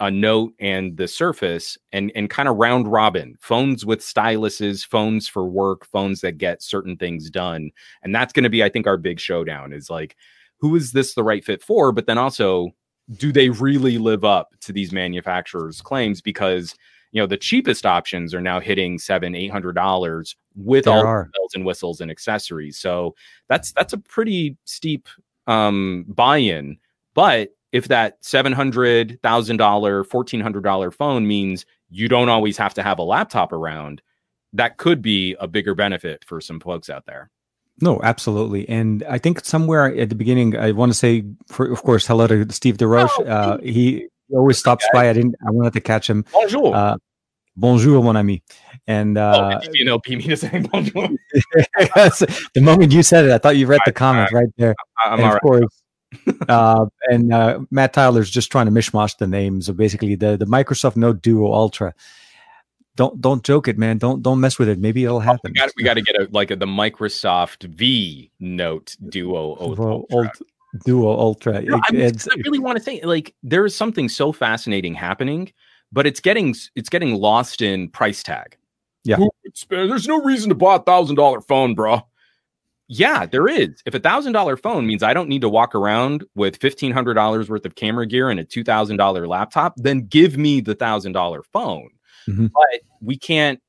a note and the surface and and kind of round robin phones with styluses phones for work phones that get certain things done and that's going to be i think our big showdown is like who is this the right fit for but then also do they really live up to these manufacturers claims because you know the cheapest options are now hitting seven eight hundred dollars with There all are. bells and whistles and accessories so that's that's a pretty steep um buy-in but if that seven hundred thousand dollar, fourteen hundred dollar phone means you don't always have to have a laptop around, that could be a bigger benefit for some folks out there. No, absolutely. And I think somewhere at the beginning, I want to say, for, of course, hello to Steve DeRoche. Oh, Uh, he always stops by. I didn't. I wanted to catch him. Bonjour. Uh, bonjour, mon ami. And oh, uh, you know, me to saying bonjour. the moment you said it, I thought you read the comment right there. I'm and all of right. course, uh, and uh, Matt Tyler's just trying to mishmash the names. So basically, the the Microsoft Note Duo Ultra. Don't don't joke it, man. Don't don't mess with it. Maybe it'll oh, happen. got we got to get a like a, the Microsoft V Note Duo Ultra. Duo, Ult- Duo Ultra. No, I, mean, I really want to think like there is something so fascinating happening, but it's getting it's getting lost in price tag. Yeah. Who would spend- there's no reason to buy a thousand dollar phone, bro. Yeah, there is. If a thousand dollar phone means I don't need to walk around with fifteen hundred dollars worth of camera gear and a two thousand dollar laptop, then give me the thousand dollar phone. Mhm. But we can't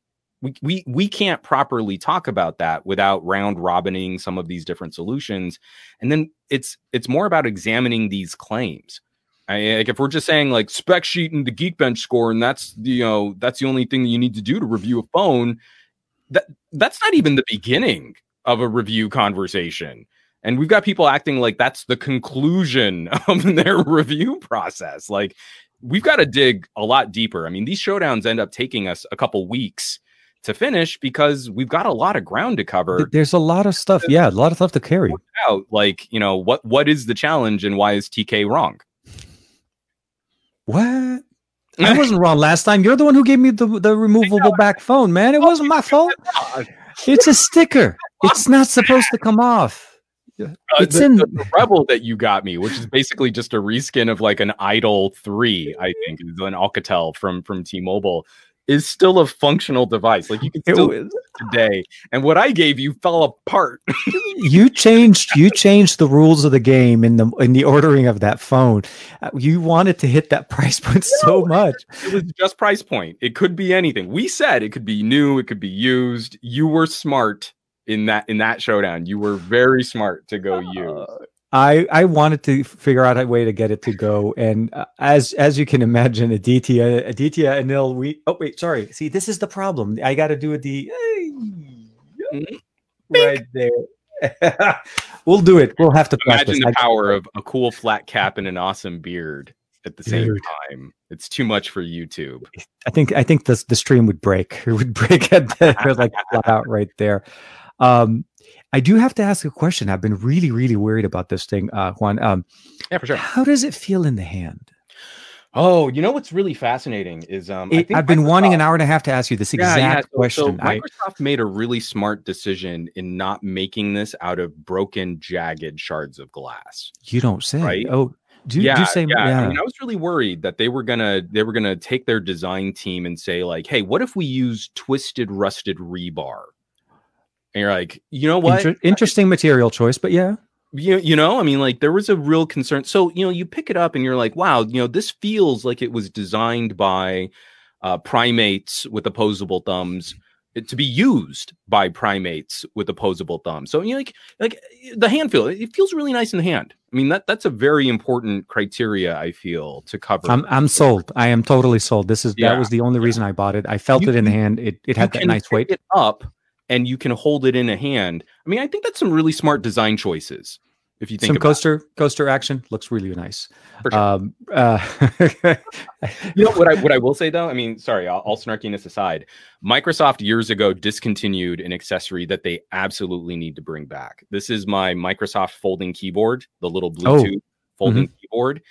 we, we we can't properly talk about that without round robining some of these different solutions. And then it's it's more about examining these claims. I, like if we're just saying like spec sheet and the geekbench score and that's the you know that's the only thing that you need to do to review a phone that that's not even the beginning of a review conversation. And we've got people acting like that's the conclusion of their review process. Like we've got to dig a lot deeper i mean these showdowns end up taking us a couple weeks to finish because we've got a lot of ground to cover there's a lot of stuff. Yeah, a lot of stuff to carry. out like you know what what is the challenge and why is tk wrong What? I wasn't wrong last time. You're the one who gave me the the removable back phone, man. It wasn't my fault. It's a sticker. It's not supposed to come off. Uh, It's the, in- the- REVVL that you got me which is basically just a reskin of like an idol 3 i think is an alcatel from from t-mobile is still a functional device. Like you can still was- today and what i gave you fell apart. You changed you changed the rules of the game in the in the ordering of that phone. Uh, You wanted to hit that price point so much. it was just price point. It could be anything. We said it could be new it could be used. You were smart in that in that showdown you were very smart to go use Uh, I I wanted to figure out a way to get it to go, and uh, as as you can imagine, Aditya, Aditya, and Anil, we oh wait, sorry. See, this is the problem. I got to do it the right there. we'll do it. We'll have to practice. Imagine the power of a cool flat cap and an awesome beard at the same Dude. time. It's too much for YouTube. I think I think the the stream would break. It would break at the, like flat out right there. Um, I do have to ask a question. I've been really, really worried about this thing, uh, Juan. Um, Yeah, for sure. how does it feel in the hand? Oh, you know what's really fascinating is um, I It, think I've been wanting an hour and a half to ask you this exact so- question. So I, Microsoft made a really smart decision in not making this out of broken, jagged shards of glass. you don't say. Right? Oh, do, yeah, do say. yeah. Yeah. I mean, I was really worried that they were gonna they were gonna take their design team and say like, "Hey, what if we use twisted, rusted rebar?" And you're like, you know what? Inter- interesting material choice, but yeah. you, you know i mean like there was a real concern so you know you pick it up and you're like wow you know this feels like it was designed by uh, primates with opposable thumbs uh, to be used by primates with opposable thumbs so you know, like like the hand feel it feels really nice in the hand i mean that that's a very important criteria i feel to cover I'm I'm sold. I am totally sold. This is Yeah, that was the only reason I bought it. I felt You it in the hand. It it had that nice weight. it up and you can hold it in a hand i mean i think that's some really smart design choices if you think Some coaster coaster action looks really nice. sure. Um, uh, you know what I what I will say though. I mean, sorry, all, all snarkiness aside, Microsoft years ago discontinued an accessory that they absolutely need to bring back. This is my Microsoft folding keyboard, the little Bluetooth folding keyboard.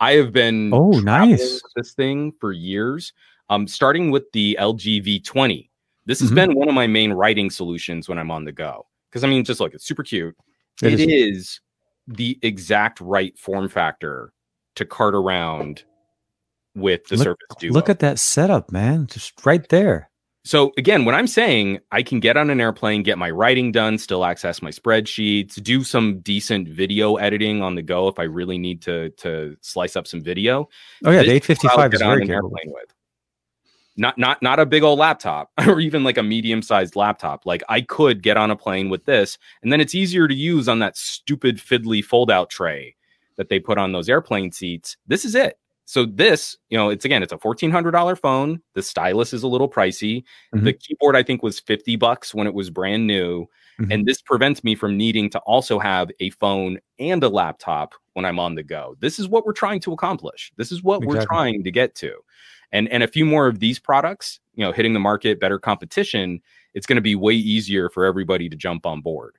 I have been Oh, nice. this thing for years. Um, starting with the LG V20. This has Mhm. been one of my main writing solutions when I'm on the go. Because I mean, just look, it's super cute. It it is. is the exact right form factor to cart around with the Look- Surface Duo. Look at that setup, man. Just right there. So again, when I'm saying I can get on an airplane, get my writing done, still access my spreadsheets, do some decent video editing on the go if I really need to to slice up some video. Oh yeah, the is 855 is very capable. airplane with. Not not not a big old laptop or even like a medium sized laptop. Like I could get on a plane with this, and then it's easier to use on that stupid fiddly fold out tray that they put on those airplane seats. This is it. So this, you know, it's again, it's a fourteen hundred dollar phone. The stylus is a little pricey. Mhm. The keyboard I think was fifty bucks when it was brand new, Mhm. and this prevents me from needing to also have a phone and a laptop when I'm on the go. This is what we're trying to accomplish. This is what we're trying to get to, and and a few more of these products, you know, hitting the market, better competition. It's going to be way easier for everybody to jump on board.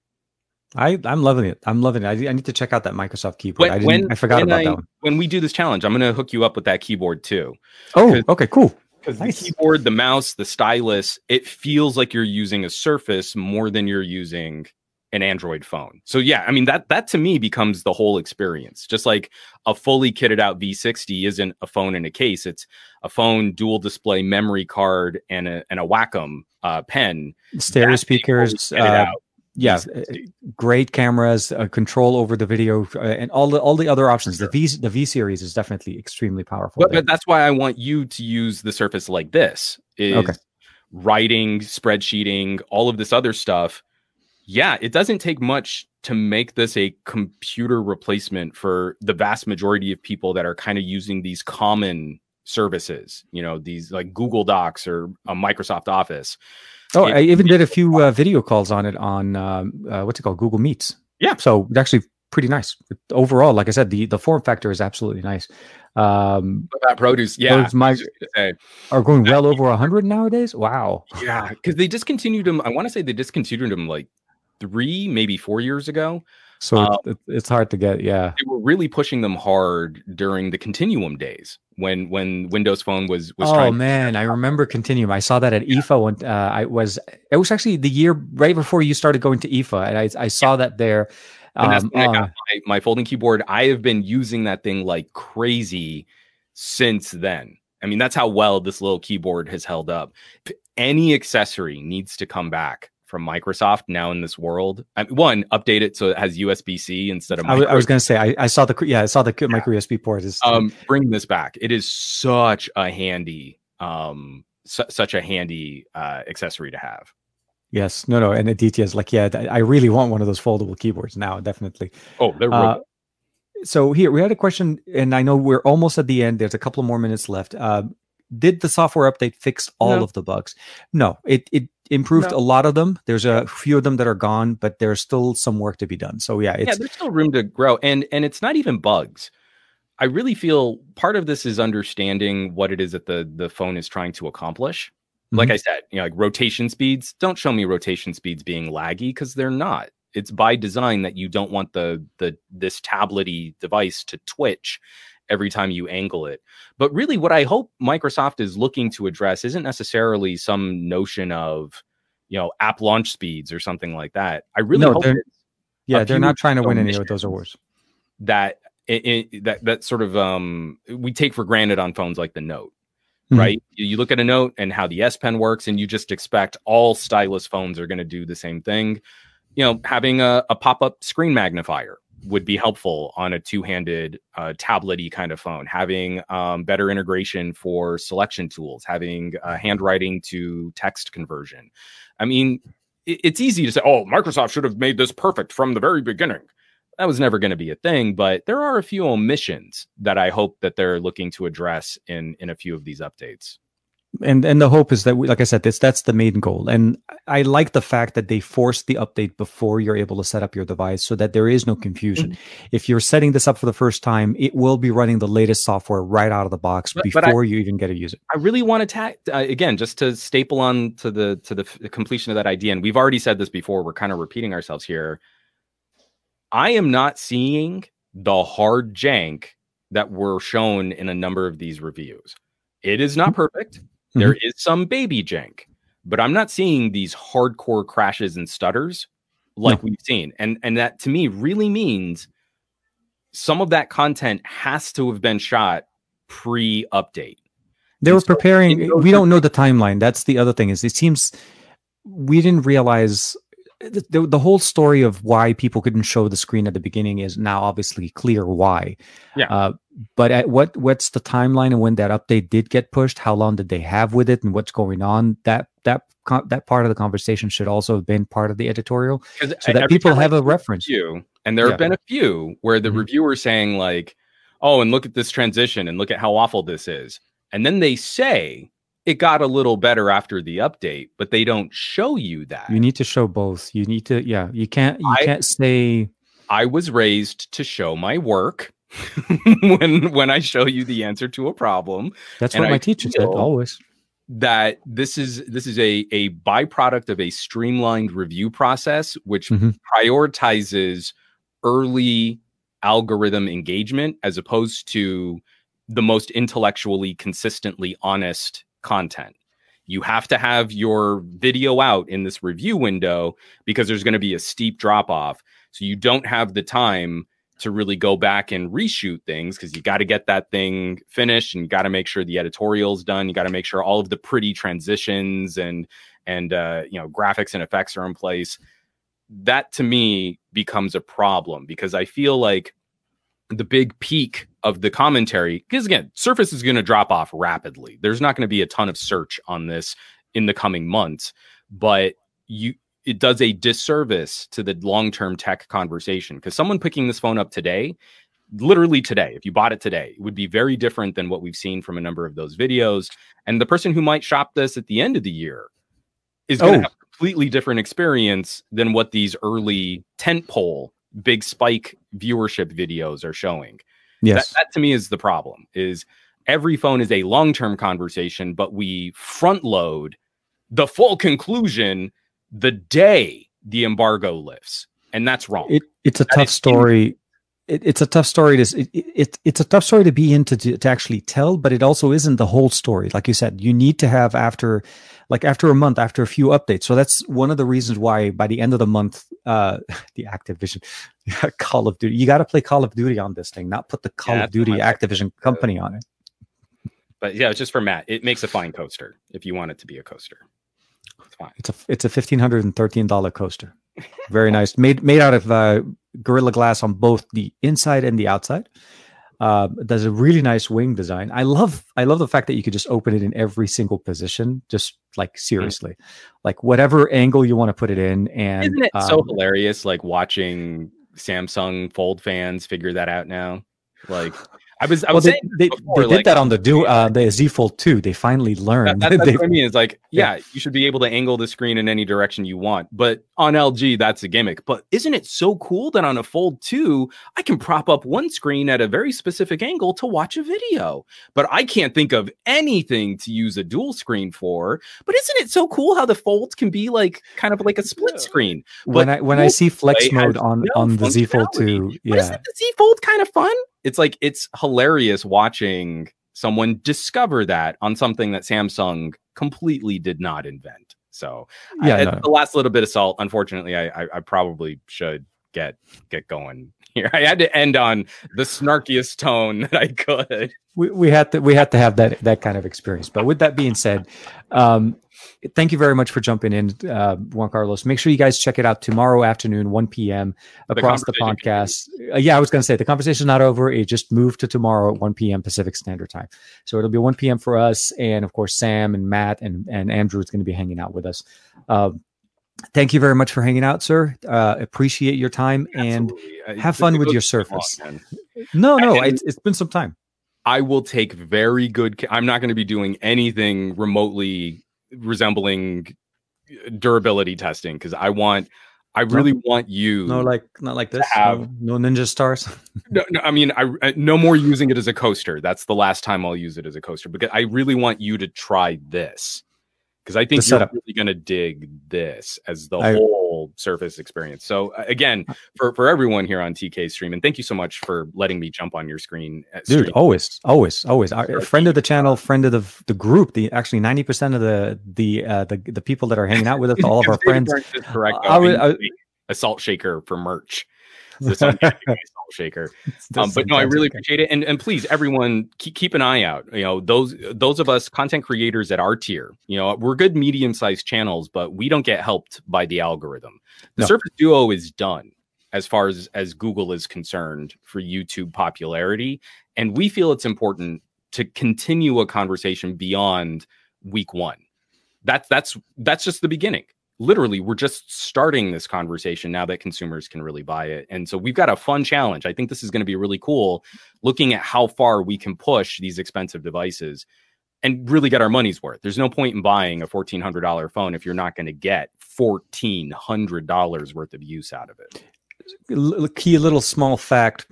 I I'm loving it. I'm loving it. I, I need to check out that Microsoft keyboard. I didn't. I forgot about I- that one. When we do this challenge, I'm going to hook you up with that keyboard too. Oh, okay, cool. Because Nice. the keyboard, the mouse, the stylus, it feels like you're using a Surface more than you're using an Android phone. So yeah, I mean that that to me becomes the whole experience. Just like a fully kitted out V60 isn't a phone in a case; it's a phone, dual display, memory card, and a and a Wacom uh, pen. Stereo speakers. Uh, yeah, V60. uh, great cameras, uh, control over the video, uh, and all the all the other options. Sure. The V the V series is definitely extremely powerful. But, but that's why I want you to use the Surface like this. Is Okay. writing, spreadsheeting, all of this other stuff. Yeah, it doesn't take much to make this a computer replacement for the vast majority of people that are kind of using these common services. You know, these like Google Docs or a Microsoft Office. Oh, it- I even did a few uh, video calls on it on um, uh, what's it called, Google Meets. Yeah. so it's actually pretty nice overall. Like I said, the the form factor is absolutely nice. Um, about produce? Yeah, Those mic- I was just gonna say. are going well over hundred nowadays. Wow. Yeah, because they discontinued them. I want to say they discontinued them like three, maybe four years ago. So Um, it's hard to get. Yeah. They were really pushing them hard during the Continuum days when when Windows Phone was was oh man, I remember Continuum. I saw that at IFA. When, uh, I was it was actually the year right before you started going to IFA, and I, I saw that there. And that's Um, when I uh, got my, my folding keyboard. I have been using that thing like crazy since then. I mean, that's how well this little keyboard has held up. Any accessory needs to come back from Microsoft now in this world. I mean, one, update it so it has USB C instead of. I, micro- was going to say I, I saw the yeah I saw the micro USB port is um bring this back it is such a handy um su- such a handy uh accessory to have yes no no and the DTS like yeah I really want one of those foldable keyboards now definitely. oh they're Uh, so here we had a question, and I know we're almost at the end. There's a couple more minutes left. Uh, did the software update fix all No. of the bugs? No, it it improved No. a lot of them. There's a few of them that are gone, but there's still some work to be done. So yeah, yeah there's still room to grow and and it's not even bugs i really feel part of this is understanding what it is that the the phone is trying to accomplish like Mhm. i said you know like rotation speeds don't show me rotation speeds being laggy because they're not it's by design that you don't want the the this tablety device to twitch every time you angle it but really what i hope microsoft is looking to address isn't necessarily some notion of you know app launch speeds or something like that i really No, hope they're- yeah, they're not trying to win any of those awards. that it, it, that that sort of um we take for granted on phones like the note Mhm. right you, look at a note and how the s pen works and you just expect all stylus phones are going to do the same thing you know having a, a pop-up screen magnifier would be helpful on a two-handed uh, tablety kind of phone. Having um, better integration for selection tools having uh, handwriting to text conversion. I mean it, it's easy to say oh microsoft should have made this perfect from the very beginning. That was never going to be a thing but there are a few omissions that i hope that they're looking to address in in a few of these updates and and the hope is that we, like i said this that's the main goal and i like the fact that they forced the update before you're able to set up your device so that there is no confusion Mm-hmm. if you're setting this up for the first time it will be running the latest software right out of the box But- but I- before you even get to use it I really want to tag uh, again, just to staple on to the to the, f- the completion of that idea. And we've already said this before. We're kind of repeating ourselves here. I am not seeing the hard jank that were shown in a number of these reviews. It is not perfect. Mm-hmm. There is some baby jank, but I'm not seeing these hardcore crashes and stutters like no. we've seen. And and that to me really means some of that content has to have been shot pre-update. They were preparing. We don't know the timeline. That's the other thing. Is it seems we didn't realize the, the, the, whole story of why people couldn't show the screen at the beginning is now obviously clear why. Yeah. Uh, but at what what's the timeline and when that update did get pushed? How long did they have with it and what's going on? That that that part of the conversation should also have been part of the editorial, so that people have a reference. You and there yeah. have been a few where the mm-hmm. reviewer saying like, "Oh, and look at this transition and look at how awful this is," and then they say it got a little better after the update, but they don't show you that. You need to show both. You need to, yeah. You can't. You I, can't say. I was raised to show my work when when I show you the answer to a problem. That's what my teacher said always. That this is this is a a byproduct of a streamlined review process, which mm-hmm. prioritizes early algorithm engagement as opposed to the most intellectually consistently honest content. You have to have your video out in this review window because there's going to be a steep drop off. So you don't have the time to really go back and reshoot things because you got to get that thing finished and you got to make sure the editorial's done. You got to make sure all of the pretty transitions and and uh, you know graphics and effects are in place. That to me becomes a problem because I feel like the big peak of the commentary because again surface is going to drop off rapidly. There's not going to be a ton of search on this in the coming months but you it does a disservice to the long-term tech conversation. Because someone picking this phone up today literally today if you bought it today it would be very different than what we've seen from a number of those videos. And the person who might shop this at the end of the year is going to oh. have a completely different experience than what these early tent pole big spike viewership videos are showing. Yes. That, that to me is the problem is every phone is a long-term conversation, but we front load the full conclusion the day the embargo lifts. And that's wrong. It, it's a that tough story it, it's a tough story to it, it, it's a tough story to be into to, to actually tell but it also isn't the whole story. Like you said you need to have after like after a month after a few updates. So that's one of the reasons why by the end of the month uh the activision call of duty you got to play call of duty on this thing not put the call yeah, of duty activision company on it. But yeah it's just for matt it makes a fine coaster if you want it to be a coaster. It's fine. It's a it's a $1513 coaster. Very nice. Made made out of uh Gorilla Glass on both the inside and the outside. Uh, does a really nice wing design. I love I love the fact that you could just open it in every single position, just like seriously, mm-hmm. like whatever angle you want to put it in. And isn't it um, so hilarious? Like watching Samsung Fold fans figure that out now. Like I was, I was well, they, they, before, they, did like, that on the do uh, the Z Fold 2. They finally learned. That, that's what I mean. It's like, yeah, yeah, you should be able to angle the screen in any direction you want. But on LG, that's a gimmick. But isn't it so cool that on a Fold 2, I can prop up one screen at a very specific angle to watch a video? But I can't think of anything to use a dual screen for. But isn't it so cool how the folds can be like kind of like a split screen? But when I when I see flex mode on no on the Z Fold 2, yeah, isn't the Z Fold kind of fun? It's like it's hilarious watching someone discover that on something that Samsung completely did not invent. So yeah, I, no. the last little bit of salt. Unfortunately, I, I, I probably should get get going here. I had to end on the snarkiest tone that I could. We, we had to we had to have that that kind of experience. But with that being said, um, thank you very much for jumping in, uh, Juan Carlos. Make sure you guys check it out tomorrow afternoon, 1 p.m. across the, the podcast. Uh, yeah, I was going to say the conversation is not over. It just moved to tomorrow at 1 p.m. Pacific Standard Time. So it'll be 1 p.m. for us. And of course, Sam and Matt and, and Andrew is going to be hanging out with us. Uh, thank you very much for hanging out, sir. Uh, appreciate your time Absolutely. and have fun with your Surface. Long, no, no, and, it's, it's been some time. I will take very good. I'm not going to be doing anything remotely resembling durability testing because I want I really no, want you no like not like this have, no, no, ninja stars no, no I mean I, I no more using it as a coaster that's the last time I'll use it as a coaster because I really want you to try this because I think you're really going to dig this as the I- whole Surface experience. So uh, again, for for everyone here on TK stream, and thank you so much for letting me jump on your screen, uh, dude stream. always always always Our, friend of the channel friend of the the group the actually 90% of the the uh the, the people that are hanging out with us all of our friends correct. I I I- need to make a salt shaker for merch. So someone can give me a salt shaker. Um, but no, I really appreciate it, and and please, everyone, keep keep an eye out. You know, those those of us content creators at our tier, you know, we're good medium sized channels, but we don't get helped by the algorithm. The No. Surface Duo is done as far as as Google is concerned for YouTube popularity, and we feel it's important to continue a conversation beyond week one. That's that's that's just the beginning literally we're just starting this conversation now that consumers can really buy it. And so we've got a fun challenge. I think this is going to be really cool looking at how far we can push these expensive devices and really get our money's worth. There's no point in buying a $1400 phone if you're not going to get $1400 worth of use out of it. Key little small fact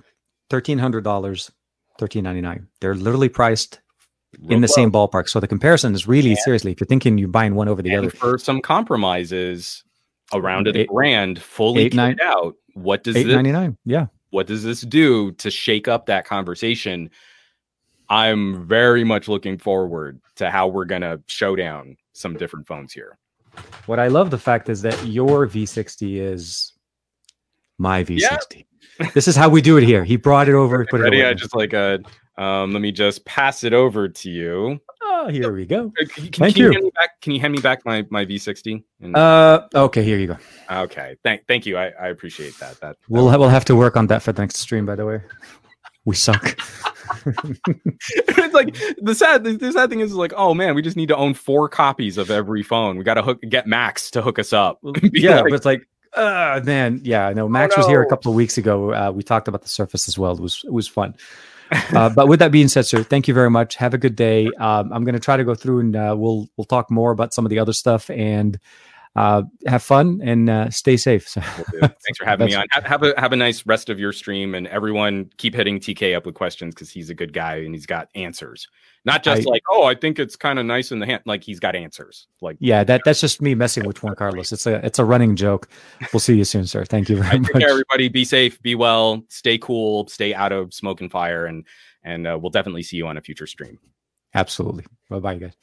$1300 1399 they're literally priced in the same ballpark. So the comparison is really seriously if you're thinking you're buying one over the and other. for some compromises around a Eight- grand fully eight, nine- out what does this 899 yeah. what does this do to shake up that conversation? I'm very much looking forward to how we're going to show down some different phones here. What i love the fact is that your v60 is my v60 this is how we do it here. He brought it over put it away. i just like a um, let me just pass it over to you oh here we go Uh, can, can, Thank can you. hand me back, can you hand me back my, my v60 And- uh okay here you go okay thank thank you i, I appreciate that that We'll we'll have to work on that for the next stream. By the way, we suck. it's like the sad the sad thing is like oh man we just need to own four copies of every phone we got to hook get max to hook us up yeah, like, but it's like, uh, man, yeah. No, Max was here a couple of weeks ago. Uh, we talked about the Surface as well. It was it was fun. Uh, but with that being said, sir, thank you very much. Have a good day. Um, I'm going to try to go through and uh, we'll we'll talk more about some of the other stuff and uh, have fun and uh, stay safe. So, Thanks for having me on. Have, have a have a nice rest of your stream, and everyone keep hitting TK up with questions because he's a good guy and he's got answers. Not just I- like, oh, I think it's kind of nice in the hand. Like he's got answers. Like, yeah, that that's just me messing with Juan Carlos. It's a it's a running joke. We'll see you soon, sir. Thank you very much. care, everybody. Be safe, be well, stay cool, stay out of smoke and fire, and and uh, we'll definitely see you on a future stream. Absolutely. Bye bye, guys.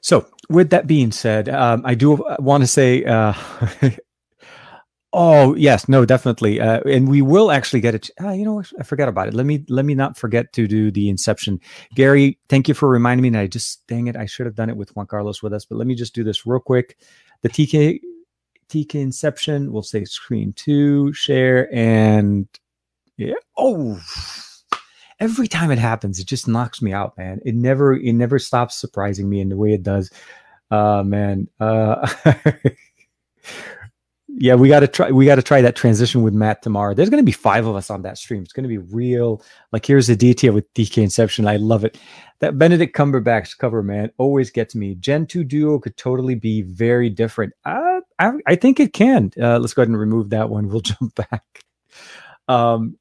So, with that being said, um, I do want to say, uh, oh yes, no, definitely, uh, and we will actually get it. Uh, you know. I forgot about it. Let me let me not forget to do the Inception. Gary, thank you for reminding me. And I just dang it, I should have done it with Juan Carlos with us. But let me just do this real quick. The TK TK Inception. We'll say screen two, share, and yeah. Oh every time it happens, it just knocks me out, man. It never it never stops surprising me in the way it does. Uh man. Uh yeah, we gotta try we gotta try that transition with Matt tomorrow. There's gonna be five of us on that stream. It's gonna be real. Like here's the detail with TK Inception. I love it. That Benedict Cumberbatch cover, man, always gets me. Gen 2 Duo could totally be very different. Uh, I, I think it can. Uh, let's go ahead and remove that one. We'll jump back. Um,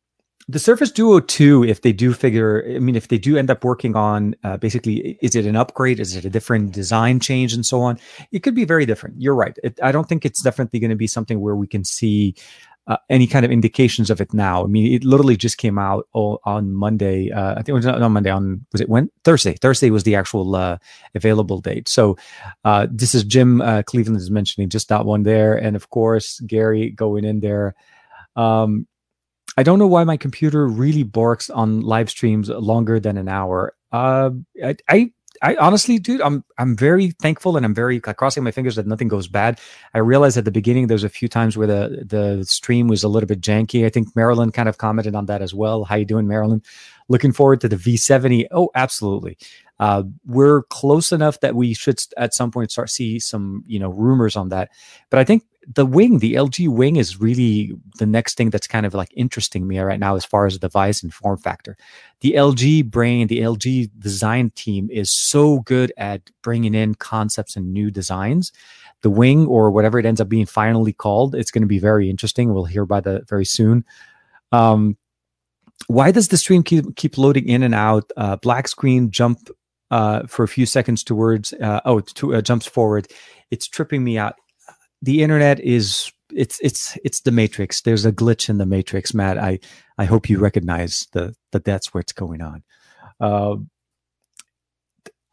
the Surface Duo 2, if they do figure, I mean, if they do end up working on uh, basically, is it an upgrade? Is it a different design change and so on? It could be very different. You're right. It, I don't think it's definitely going to be something where we can see uh, any kind of indications of it now. I mean, it literally just came out o- on Monday. Uh, I think it was not on Monday. On was it when Thursday? Thursday was the actual uh, available date. So uh, this is Jim uh, Cleveland is mentioning just that one there, and of course Gary going in there. Um, I don't know why my computer really barks on live streams longer than an hour. Uh, I, I, I honestly, dude, I'm I'm very thankful and I'm very crossing my fingers that nothing goes bad. I realized at the beginning there was a few times where the the stream was a little bit janky. I think Marilyn kind of commented on that as well. How you doing, Marilyn? Looking forward to the V70. Oh, absolutely. Uh, we're close enough that we should at some point start see some you know rumors on that. But I think the wing, the LG wing, is really the next thing that's kind of like interesting me right now as far as the device and form factor. The LG brain, the LG design team is so good at bringing in concepts and new designs. The wing, or whatever it ends up being finally called, it's going to be very interesting. We'll hear about that very soon. Um, why does the stream keep keep loading in and out? Uh, black screen, jump uh, for a few seconds towards uh, oh to, uh, jumps forward it's tripping me out the internet is it's it's it's the matrix. There's a glitch in the matrix matt. I i hope you recognize the that that's where it's going on. Uh,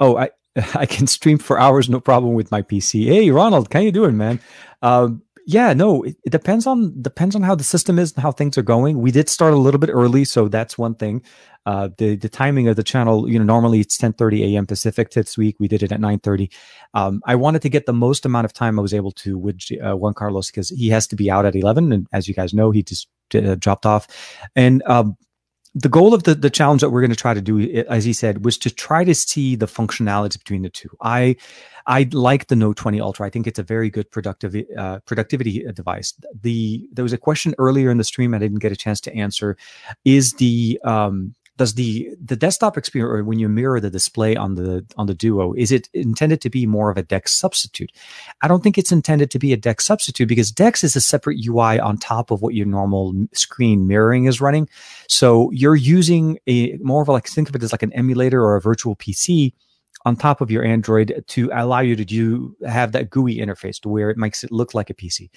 oh i i can stream for hours no problem with my pc hey ronald how you doing man? Um, yeah, no, it, it, depends on depends on how the system is and how things are going. We did start a little bit early, so that's one thing. Uh, the the timing of the channel, you know, normally it's 10:30 a.m. Pacific. This week we did it at 9:30. Um, I wanted to get the most amount of time I was able to with uh, Juan Carlos because he has to be out at 11, and as you guys know, he just uh, dropped off. And um, the goal of the, the challenge that we're going to try to do, as he said, was to try to see the functionality between the two. I I like the Note 20 Ultra. I think it's a very good productive uh, productivity device. The there was a question earlier in the stream I didn't get a chance to answer. Is the um, does the the desktop experience or when you mirror the display on the on the duo is it intended to be more of a dex substitute? I don't think it's intended to be a dex substitute because dex is a separate ui on top of what your normal screen mirroring is running. So you're using a more of a, like think of it as like an emulator or a virtual pc on top of your android to allow you to do have that gui interface to where it makes it look like a pc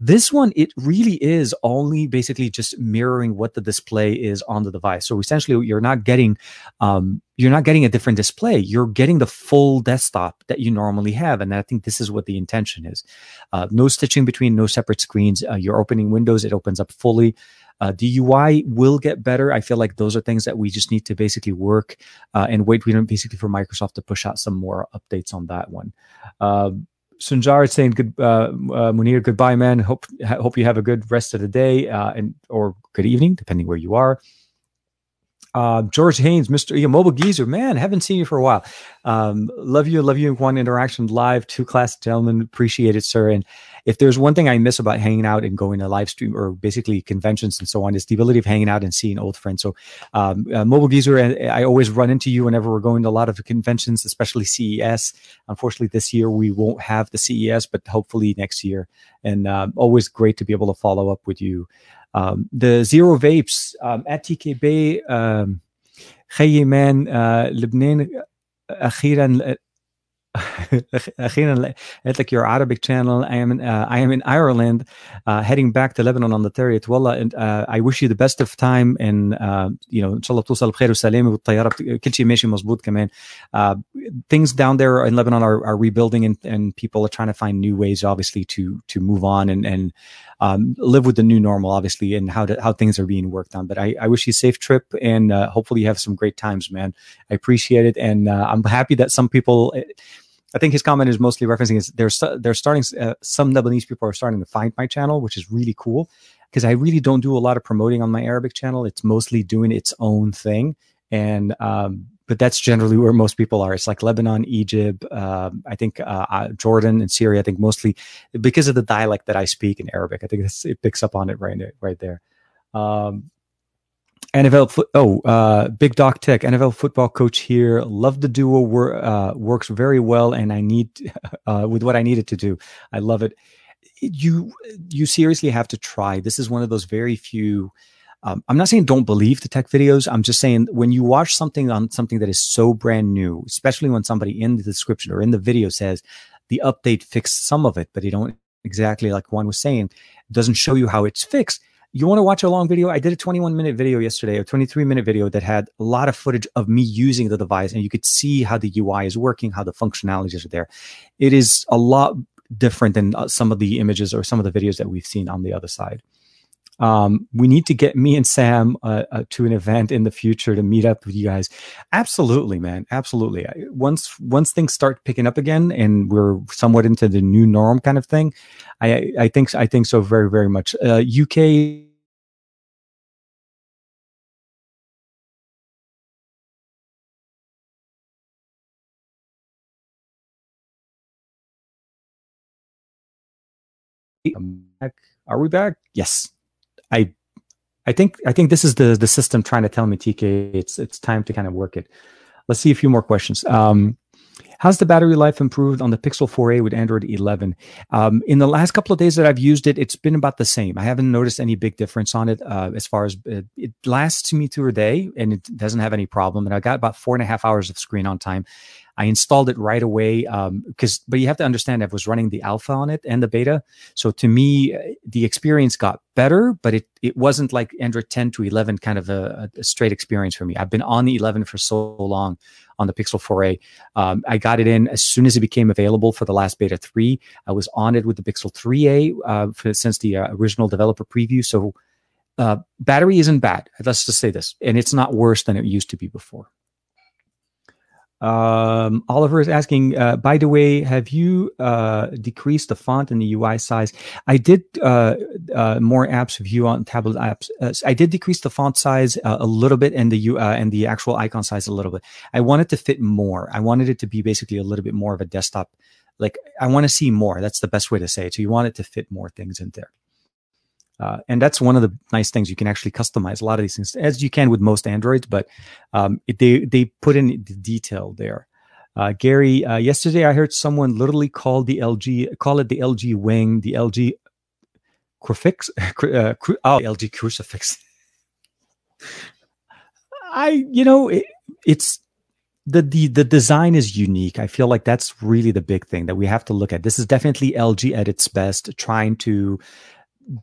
this one, it really is only basically just mirroring what the display is on the device. So essentially, you're not getting um, you're not getting a different display. You're getting the full desktop that you normally have, and I think this is what the intention is. Uh, no stitching between, no separate screens. Uh, you're opening Windows, it opens up fully. Uh, the UI will get better. I feel like those are things that we just need to basically work uh, and wait. We don't basically for Microsoft to push out some more updates on that one. Um, Sunjar is saying good, uh, uh, Munir, goodbye, man. Hope hope you have a good rest of the day uh, and or good evening, depending where you are. Uh, George Haynes, Mr. Yeah, Mobile Geezer, man, haven't seen you for a while. Um, love you, love you. One interaction live, two class gentlemen, appreciate it, sir. And if there's one thing I miss about hanging out and going to live stream or basically conventions and so on, is the ability of hanging out and seeing old friends. So, um, uh, Mobile Geezer, I always run into you whenever we're going to a lot of conventions, especially CES. Unfortunately, this year we won't have the CES, but hopefully next year. And um, always great to be able to follow up with you. Um, the zero vapes um, at TKB um, خيي مان لبنان اخيرا اخيرا قالت لك your Arabic channel I am in, uh, I am in Ireland uh, heading back to Lebanon on the 30th والله and uh, I wish you the best of time and uh, you know ان شاء الله بتوصل بخير وسلامه والطياره كل شيء ماشي مزبوط كمان uh, things down there in Lebanon are, are rebuilding and, and people are trying to find new ways obviously to to move on and and um, live with the new normal obviously and how to, how things are being worked on but I, I wish you a safe trip and uh, hopefully you have some great times man I appreciate it and I'm happy that some people I think his comment is mostly referencing is they're they're starting uh, some Lebanese people are starting to find my channel, which is really cool because I really don't do a lot of promoting on my Arabic channel. It's mostly doing its own thing, and um, but that's generally where most people are. It's like Lebanon, Egypt, uh, I think uh, uh, Jordan and Syria. I think mostly because of the dialect that I speak in Arabic. I think it picks up on it right right there. Um, NFL, fo- oh, uh, Big Doc Tech, NFL football coach here. Love the duo. Wor- uh, works very well, and I need uh, with what I needed to do. I love it. You you seriously have to try. This is one of those very few. Um, I'm not saying don't believe the tech videos. I'm just saying when you watch something on something that is so brand new, especially when somebody in the description or in the video says the update fixed some of it, but they don't exactly like one was saying, doesn't show you how it's fixed you want to watch a long video? I did a 21 minute video yesterday, a 23 minute video that had a lot of footage of me using the device, and you could see how the UI is working, how the functionalities are there. It is a lot different than uh, some of the images or some of the videos that we've seen on the other side. Um, we need to get me and Sam uh, uh, to an event in the future to meet up with you guys. Absolutely, man. Absolutely. Once once things start picking up again and we're somewhat into the new norm kind of thing, I I think I think so very very much. Uh, UK Are we back? Yes. I I think I think this is the the system trying to tell me TK it's it's time to kind of work it. Let's see a few more questions. Um, How's the battery life improved on the Pixel 4a with Android 11? Um, in the last couple of days that I've used it, it's been about the same. I haven't noticed any big difference on it uh, as far as it, it lasts me through a day and it doesn't have any problem. And I got about four and a half hours of screen on time. I installed it right away because, um, but you have to understand, I was running the alpha on it and the beta. So to me, uh, the experience got better, but it it wasn't like Android 10 to 11 kind of a, a straight experience for me. I've been on the 11 for so long on the Pixel 4a. Um, I got it in as soon as it became available for the last beta 3. I was on it with the Pixel 3a uh, for, since the uh, original developer preview. So uh, battery isn't bad. Let's just say this, and it's not worse than it used to be before. Um, Oliver is asking, uh, by the way, have you uh, decreased the font and the UI size? I did uh, uh more apps view on tablet apps. Uh, I did decrease the font size uh, a little bit and the uh, and the actual icon size a little bit. I wanted to fit more. I wanted it to be basically a little bit more of a desktop. Like I want to see more. That's the best way to say it. So you want it to fit more things in there. Uh, and that's one of the nice things you can actually customize a lot of these things as you can with most Androids, but um, it, they they put in the detail there. Uh, Gary, uh, yesterday I heard someone literally call the LG call it the LG wing, the LG crucifix, uh, cru- oh, LG crucifix. I, you know, it, it's the the the design is unique. I feel like that's really the big thing that we have to look at. This is definitely LG at its best, trying to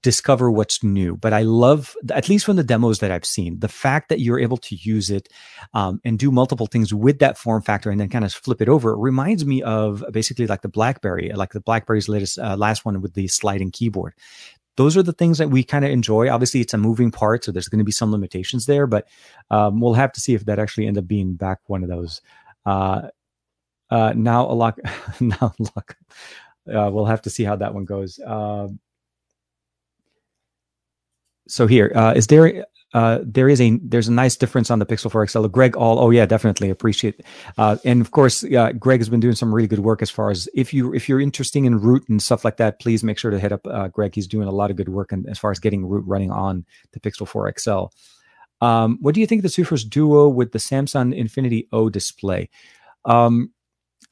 discover what's new. But I love, at least from the demos that I've seen, the fact that you're able to use it um, and do multiple things with that form factor and then kind of flip it over. Reminds me of basically like the BlackBerry, like the BlackBerry's latest uh, last one with the sliding keyboard. Those are the things that we kind of enjoy. Obviously, it's a moving part, so there's going to be some limitations there, but um, we'll have to see if that actually end up being back one of those. Uh, uh, now a lock, now lock. Uh, we'll have to see how that one goes. Um, so here uh, is there uh, there is a there's a nice difference on the Pixel 4 XL. Greg, all oh yeah, definitely appreciate. Uh, and of course, uh, Greg has been doing some really good work as far as if you if you're interested in root and stuff like that, please make sure to hit up uh, Greg. He's doing a lot of good work and as far as getting root running on the Pixel 4 XL. Um, what do you think the Surface Duo with the Samsung Infinity O display? Um,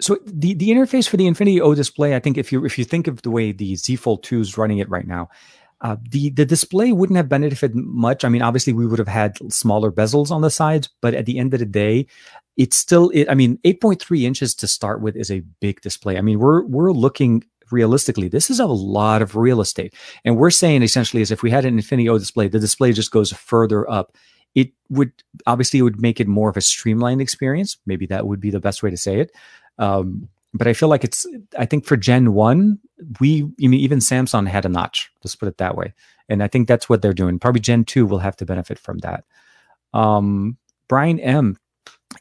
so the the interface for the Infinity O display, I think if you if you think of the way the Z Fold 2 is running it right now, uh, the the display wouldn't have benefited much. I mean, obviously we would have had smaller bezels on the sides, but at the end of the day, it's still. It, I mean, 8.3 inches to start with is a big display. I mean, we're we're looking realistically. This is a lot of real estate, and we're saying essentially is if we had an Infinity O display, the display just goes further up. It would obviously it would make it more of a streamlined experience. Maybe that would be the best way to say it. Um, but I feel like it's I think for Gen 1, we I mean even Samsung had a notch, let's put it that way. And I think that's what they're doing. Probably Gen 2 will have to benefit from that. Um, Brian M,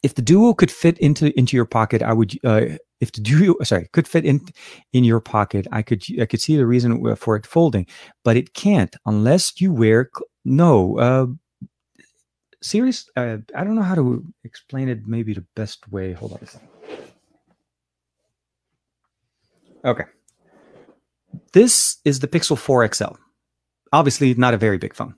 if the Duo could fit into into your pocket, I would uh, if the Duo sorry, could fit in in your pocket, I could I could see the reason for it folding, but it can't unless you wear no uh serious uh, I don't know how to explain it maybe the best way. Hold on a second. Okay. This is the Pixel 4 XL. Obviously, not a very big phone.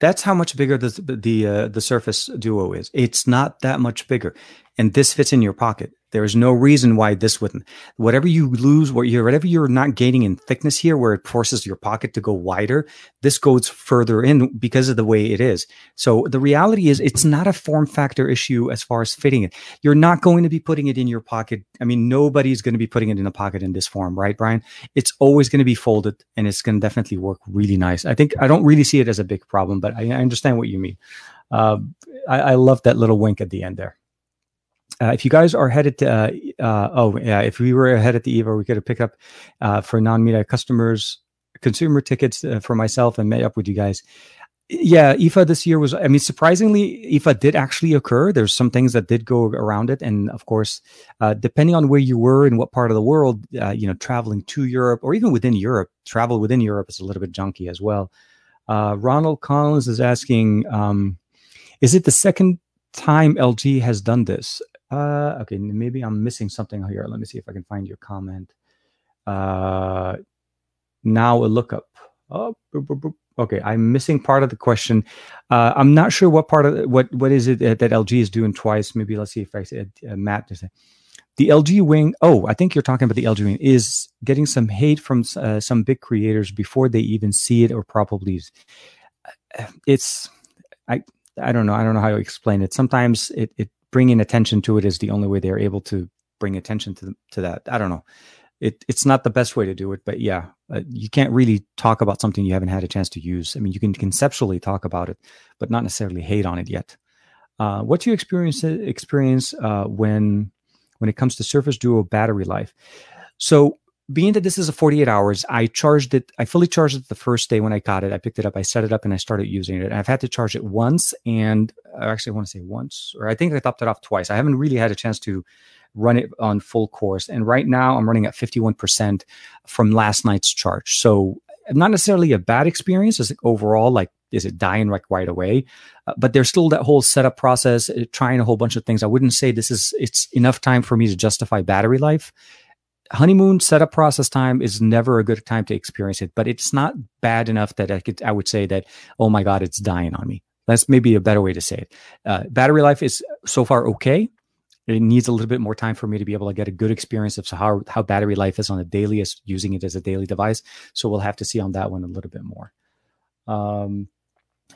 That's how much bigger the the uh, the Surface Duo is. It's not that much bigger, and this fits in your pocket. There is no reason why this wouldn't. Whatever you lose, what you whatever you're not gaining in thickness here, where it forces your pocket to go wider, this goes further in because of the way it is. So the reality is, it's not a form factor issue as far as fitting it. You're not going to be putting it in your pocket. I mean, nobody's going to be putting it in a pocket in this form, right, Brian? It's always going to be folded, and it's going to definitely work really nice. I think I don't really see it as a big problem, but I, I understand what you mean. Uh, I, I love that little wink at the end there. Uh, if you guys are headed to, uh, uh, oh yeah, if we were ahead at the IFA, we could have picked up uh, for non-media customers consumer tickets uh, for myself and met up with you guys. Yeah, IFA this year was. I mean, surprisingly, IFA did actually occur. There's some things that did go around it, and of course, uh, depending on where you were and what part of the world, you know, traveling to Europe or even within Europe, travel within Europe is a little bit junky as well. Ronald Collins is asking, um, is it the second time LG has done this? Uh, okay, maybe I'm missing something here. Let me see if I can find your comment. Uh, now a lookup. Oh, boop, boop, boop. okay. I'm missing part of the question. Uh, I'm not sure what part of what what is it that, LG is doing twice. Maybe let's see if I said uh, Matt. The LG Wing. Oh, I think you're talking about the LG Wing is getting some hate from uh, some big creators before they even see it or probably. Uh, it's I I don't know. I don't know how to explain it. Sometimes it, it bringing attention to it is the only way they're able to bring attention to to that. I don't know. It it's not the best way to do it, but yeah, uh, you can't really talk about something you haven't had a chance to use. I mean, you can conceptually talk about it, but not necessarily hate on it yet. Uh, what do you experience experience uh, when when it comes to Surface Duo battery life? So being that this is a 48 hours, I charged it, I fully charged it the first day when I got it. I picked it up, I set it up, and I started using it. And I've had to charge it once, and actually, I want to say once, or I think I topped it off twice. I haven't really had a chance to run it on full course. And right now, I'm running at 51% from last night's charge. So, not necessarily a bad experience as overall, like, is it dying like right away? Uh, but there's still that whole setup process, uh, trying a whole bunch of things. I wouldn't say this is, it's enough time for me to justify battery life honeymoon setup process time is never a good time to experience it, but it's not bad enough that I could I would say that oh my god it's dying on me. That's maybe a better way to say it. Uh, battery life is so far okay. It needs a little bit more time for me to be able to get a good experience of how how battery life is on a daily as using it as a daily device. So we'll have to see on that one a little bit more. Um,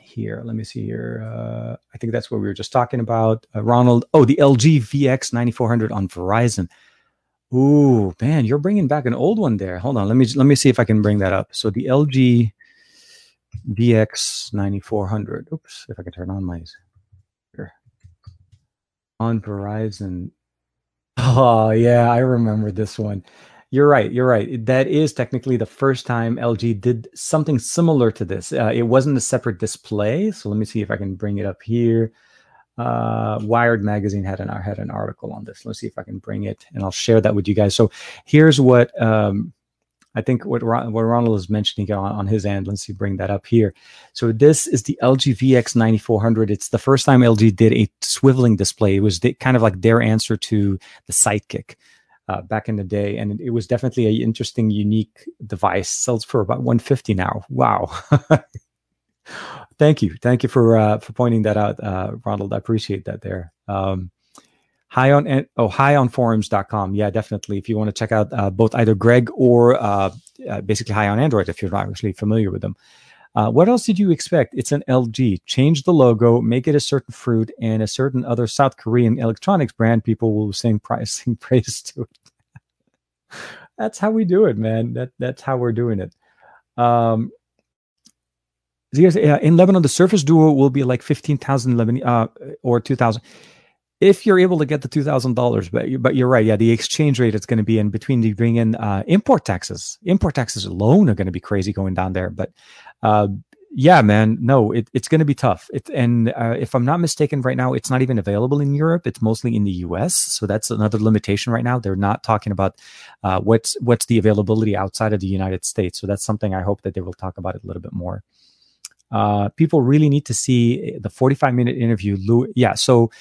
here, let me see here. Uh, I think that's what we were just talking about. Uh, Ronald, oh, the LG VX 9400 on Verizon. Ooh, man, you're bringing back an old one there. Hold on, let me let me see if I can bring that up. So the LG VX 9400. Oops, if I can turn on my here. on Verizon. Oh yeah, I remember this one. You're right. You're right. That is technically the first time LG did something similar to this. Uh, it wasn't a separate display. So let me see if I can bring it up here uh, Wired magazine had an had an article on this. Let's see if I can bring it, and I'll share that with you guys. So here's what um, I think what what Ronald is mentioning on, on his end. Let's see, bring that up here. So this is the LG VX 9400. It's the first time LG did a swiveling display. It was the, kind of like their answer to the Sidekick. Uh, back in the day, and it, it was definitely an interesting, unique device. Sells for about 150 now. Wow, Thank you, thank you for uh, for pointing that out, uh, Ronald. I appreciate that. There, um, high on oh highonforums.com. Yeah, definitely. If you want to check out uh, both either Greg or uh, uh, basically High on Android, if you're not actually familiar with them. Uh, what else did you expect? It's an LG. Change the logo, make it a certain fruit and a certain other South Korean electronics brand. People will sing praise, sing praise to it. that's how we do it, man. That that's how we're doing it. Um, in Lebanon, the Surface Duo will be like 15,000 Lebanese uh, or 2,000. If you're able to get the $2,000, but, but you're right. Yeah, the exchange rate is going to be in between the bring in uh, import taxes. Import taxes alone are going to be crazy going down there. But uh, yeah, man, no, it, it's going to be tough. It, and uh, if I'm not mistaken, right now it's not even available in Europe. It's mostly in the U.S. So that's another limitation right now. They're not talking about uh, what's what's the availability outside of the United States. So that's something I hope that they will talk about it a little bit more. Uh, people really need to see the 45 minute interview. Lou, yeah. So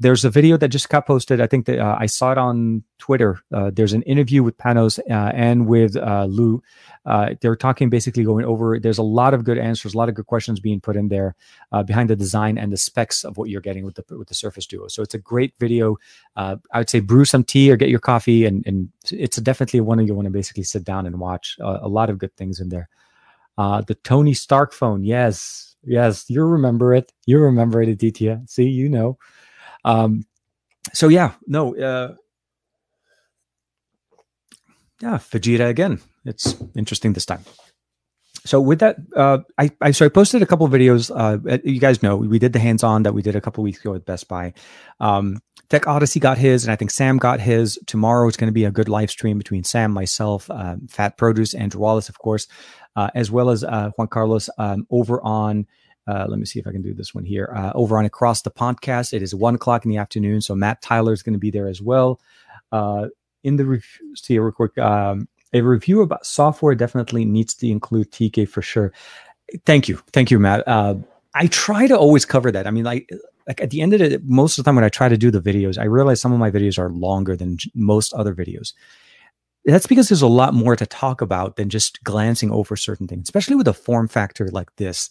there's a video that just got posted. I think that uh, I saw it on Twitter. Uh, there's an interview with Panos uh, and with uh, Lou. They're talking basically going over. There's a lot of good answers, a lot of good questions being put in there behind the design and the specs of what you're getting with the with the Surface Duo. So it's a great video. I would say brew some tea or get your coffee, and and it's definitely one you want to basically sit down and watch. a lot of good things in there. Uh, the Tony Stark phone. Yes, yes, you remember it. You remember it, Aditya. See, you know. Um, so yeah, no, uh, yeah, Vegeta again. It's interesting this time. So with that, uh, I, I so I posted a couple videos. Uh, you guys know we did the hands-on that we did a couple weeks ago at Best Buy. Um, Tech Odyssey got his, and I think Sam got his. Tomorrow it's going to be a good live stream between Sam, myself, uh, Fat Produce, Andrew Wallace, of course uh, as well as uh, Juan Carlos um, over on. Uh, let me see if I can do this one here. Uh, over on Across the Podcast, it is one o'clock in the afternoon. So Matt Tyler is going to be there as well. Uh, in the review, see real quick, um, a review about software definitely needs to include TK for sure. Thank you, thank you, Matt. Uh, I try to always cover that. I mean, like, like at the end of it, most of the time when I try to do the videos, I realize some of my videos are longer than most other videos that's because there's a lot more to talk about than just glancing over certain things, especially with a form factor like this.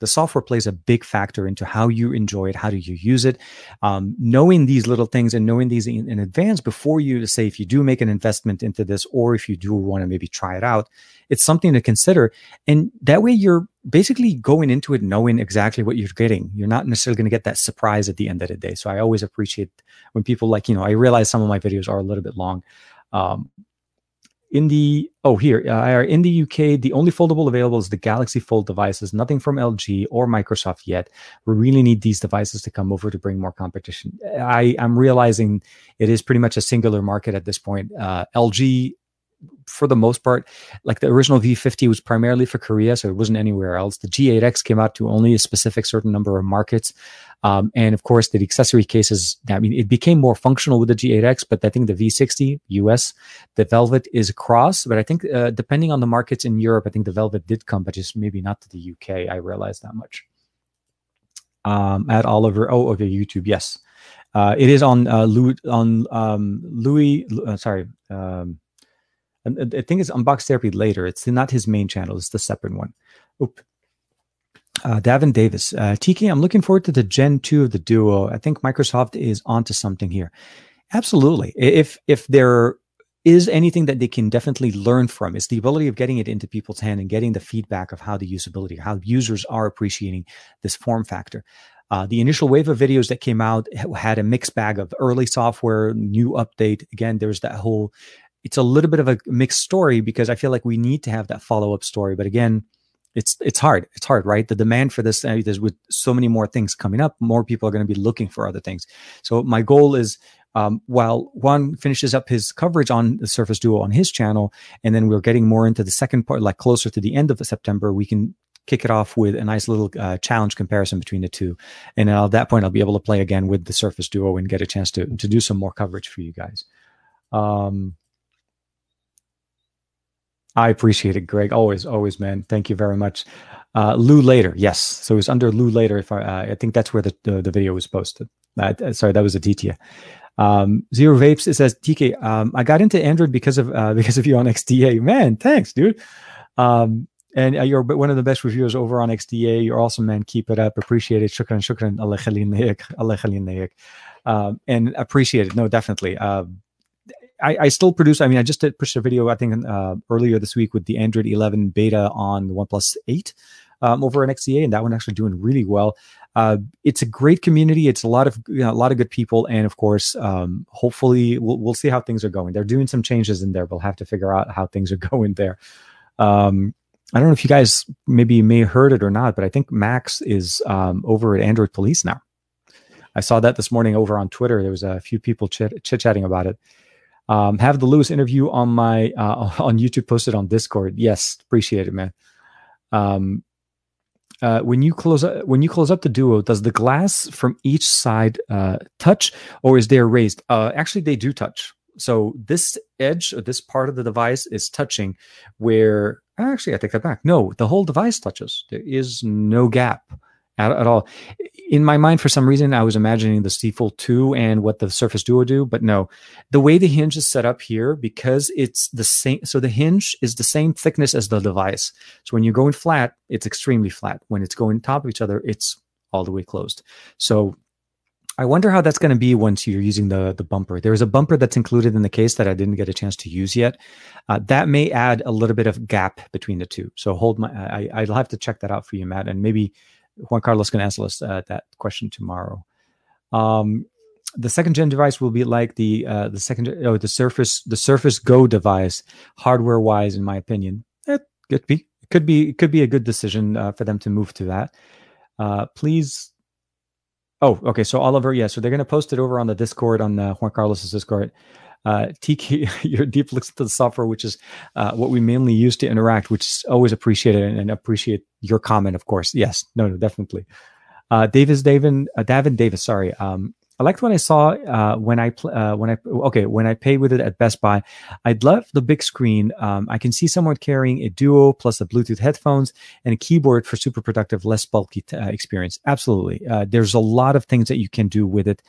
The software plays a big factor into how you enjoy it how do you use it. Um, knowing these little things and knowing these in, in, advance before you say if you do make an investment into this or if you do want to maybe try it out it's something to consider. And that way you're basically going into it knowing exactly what you're getting. You're not necessarily going to get that surprise at the end of the day. So i always appreciate when people like you know i realize some of my videos are a little bit long. Um, in the oh here uh, in the UK the only foldable available is the Galaxy Fold devices nothing from LG or Microsoft yet. We really need these devices to come over to bring more competition. I I'm realizing it is pretty much a singular market at this point. Uh, LG for the most part, like the original V50 was primarily for Korea, so it wasn't anywhere else. The G8X came out to only a specific certain number of markets. Um, and of course, the accessory cases, I mean, it became more functional with the G8X, but I think the V60 US, the Velvet is across. But I think uh, depending on the markets in Europe, I think the Velvet did come, but just maybe not to the UK. I realized that much. Um, at Oliver, oh, okay, YouTube, yes. Uh, it is on uh, Louis, on um, Louis, uh, sorry, um, I think it's Unbox Therapy later. It's not his main channel. It's the separate one. Oop. Uh, Davin Davis, uh, TK, I'm looking forward to the Gen 2 of the Duo. I think Microsoft is onto something here. Absolutely. If if there is anything that they can definitely learn from, it's the ability of getting it into people's hand and getting the feedback of how the usability, how users are appreciating this form factor. Uh, the initial wave of videos that came out had a mixed bag of early software, new update. Again, there's that whole. It's a little bit of a mixed story because I feel like we need to have that follow up story. But again, it's it's hard. It's hard, right? The demand for this uh, is with so many more things coming up, more people are going to be looking for other things. So my goal is um, while Juan finishes up his coverage on the Surface Duo on his channel, and then we're getting more into the second part, like closer to the end of September, we can kick it off with a nice little uh, challenge comparison between the two. And at that point, I'll be able to play again with the Surface Duo and get a chance to to do some more coverage for you guys. Um, I appreciate it, Greg. Always, always, man. Thank you very much. Uh, Lew Later, yes. So it was under Lew Later. If I, uh, I think that's where the, the, the video was posted. Uh, sorry, that was Aditya. Um, Zero Vapes. It says TK. Um, I got into Android because of uh, because of you on XDA. Man, thanks, dude. Um, and uh, you're one of the best reviewers over on XDA. You're awesome, man. Keep it up. Appreciate it. Shukran, shukran. Um, and appreciate it. No, definitely. Uh, I, I, still produce. I mean, I just did push a video. I think uh, earlier this week with the Android 11 beta on the OnePlus 8 um, over on XDA, and that one actually doing really well. Uh, it's a great community. It's a lot of you know, a lot of good people, and of course, um, hopefully, we'll, we'll see how things are going. They're doing some changes in there. We'll have to figure out how things are going there. Um, I don't know if you guys maybe may have heard it or not, but I think Max is um, over at Android Police now. I saw that this morning over on Twitter. There was a few people chit chatting about it. Um, have the Lewis interview on my uh, on YouTube posted on Discord. Yes, appreciate it, man. Um, uh, when you close uh, when you close up the Duo, does the glass from each side uh, touch, or is there raised? Uh, actually, they do touch. So this edge or this part of the device is touching. Where actually, I take that back. No, the whole device touches. There is no gap at, at all. In my mind, for some reason, I was imagining the Fold 2 and what the Surface Duo do, but no. The way the hinge is set up here, because it's the same, so the hinge is the same thickness as the device. So when you're going flat, it's extremely flat. When it's going top of each other, it's all the way closed. So I wonder how that's going to be once you're using the the bumper. There's a bumper that's included in the case that I didn't get a chance to use yet. Uh, that may add a little bit of gap between the two. So hold my, I, I'll have to check that out for you, Matt, and maybe Juan Carlos can answer us uh, that question tomorrow. Um, the second gen device will be like the uh, the second oh, the Surface the Surface Go device, hardware wise, in my opinion. It could be it could be it could be a good decision uh, for them to move to that. Uh, please. Oh, okay. So Oliver, yeah. So they're going to post it over on the Discord on uh, Juan Carlos's Discord uh, TK, your deep looks into the software, which is uh, what we mainly use to interact, which is always appreciated and, and appreciate your comment, of course. Yes, no, no, definitely. Uh, Davis, David, uh, Davin Davis, sorry. Um, I liked what I saw uh, when I pl- uh, when I okay when I paid with it at Best Buy. I'd love the big screen. Um, I can see someone carrying a Duo plus a Bluetooth headphones and a keyboard for super productive, less bulky t- uh, experience. Absolutely, uh, there's a lot of things that you can do with it.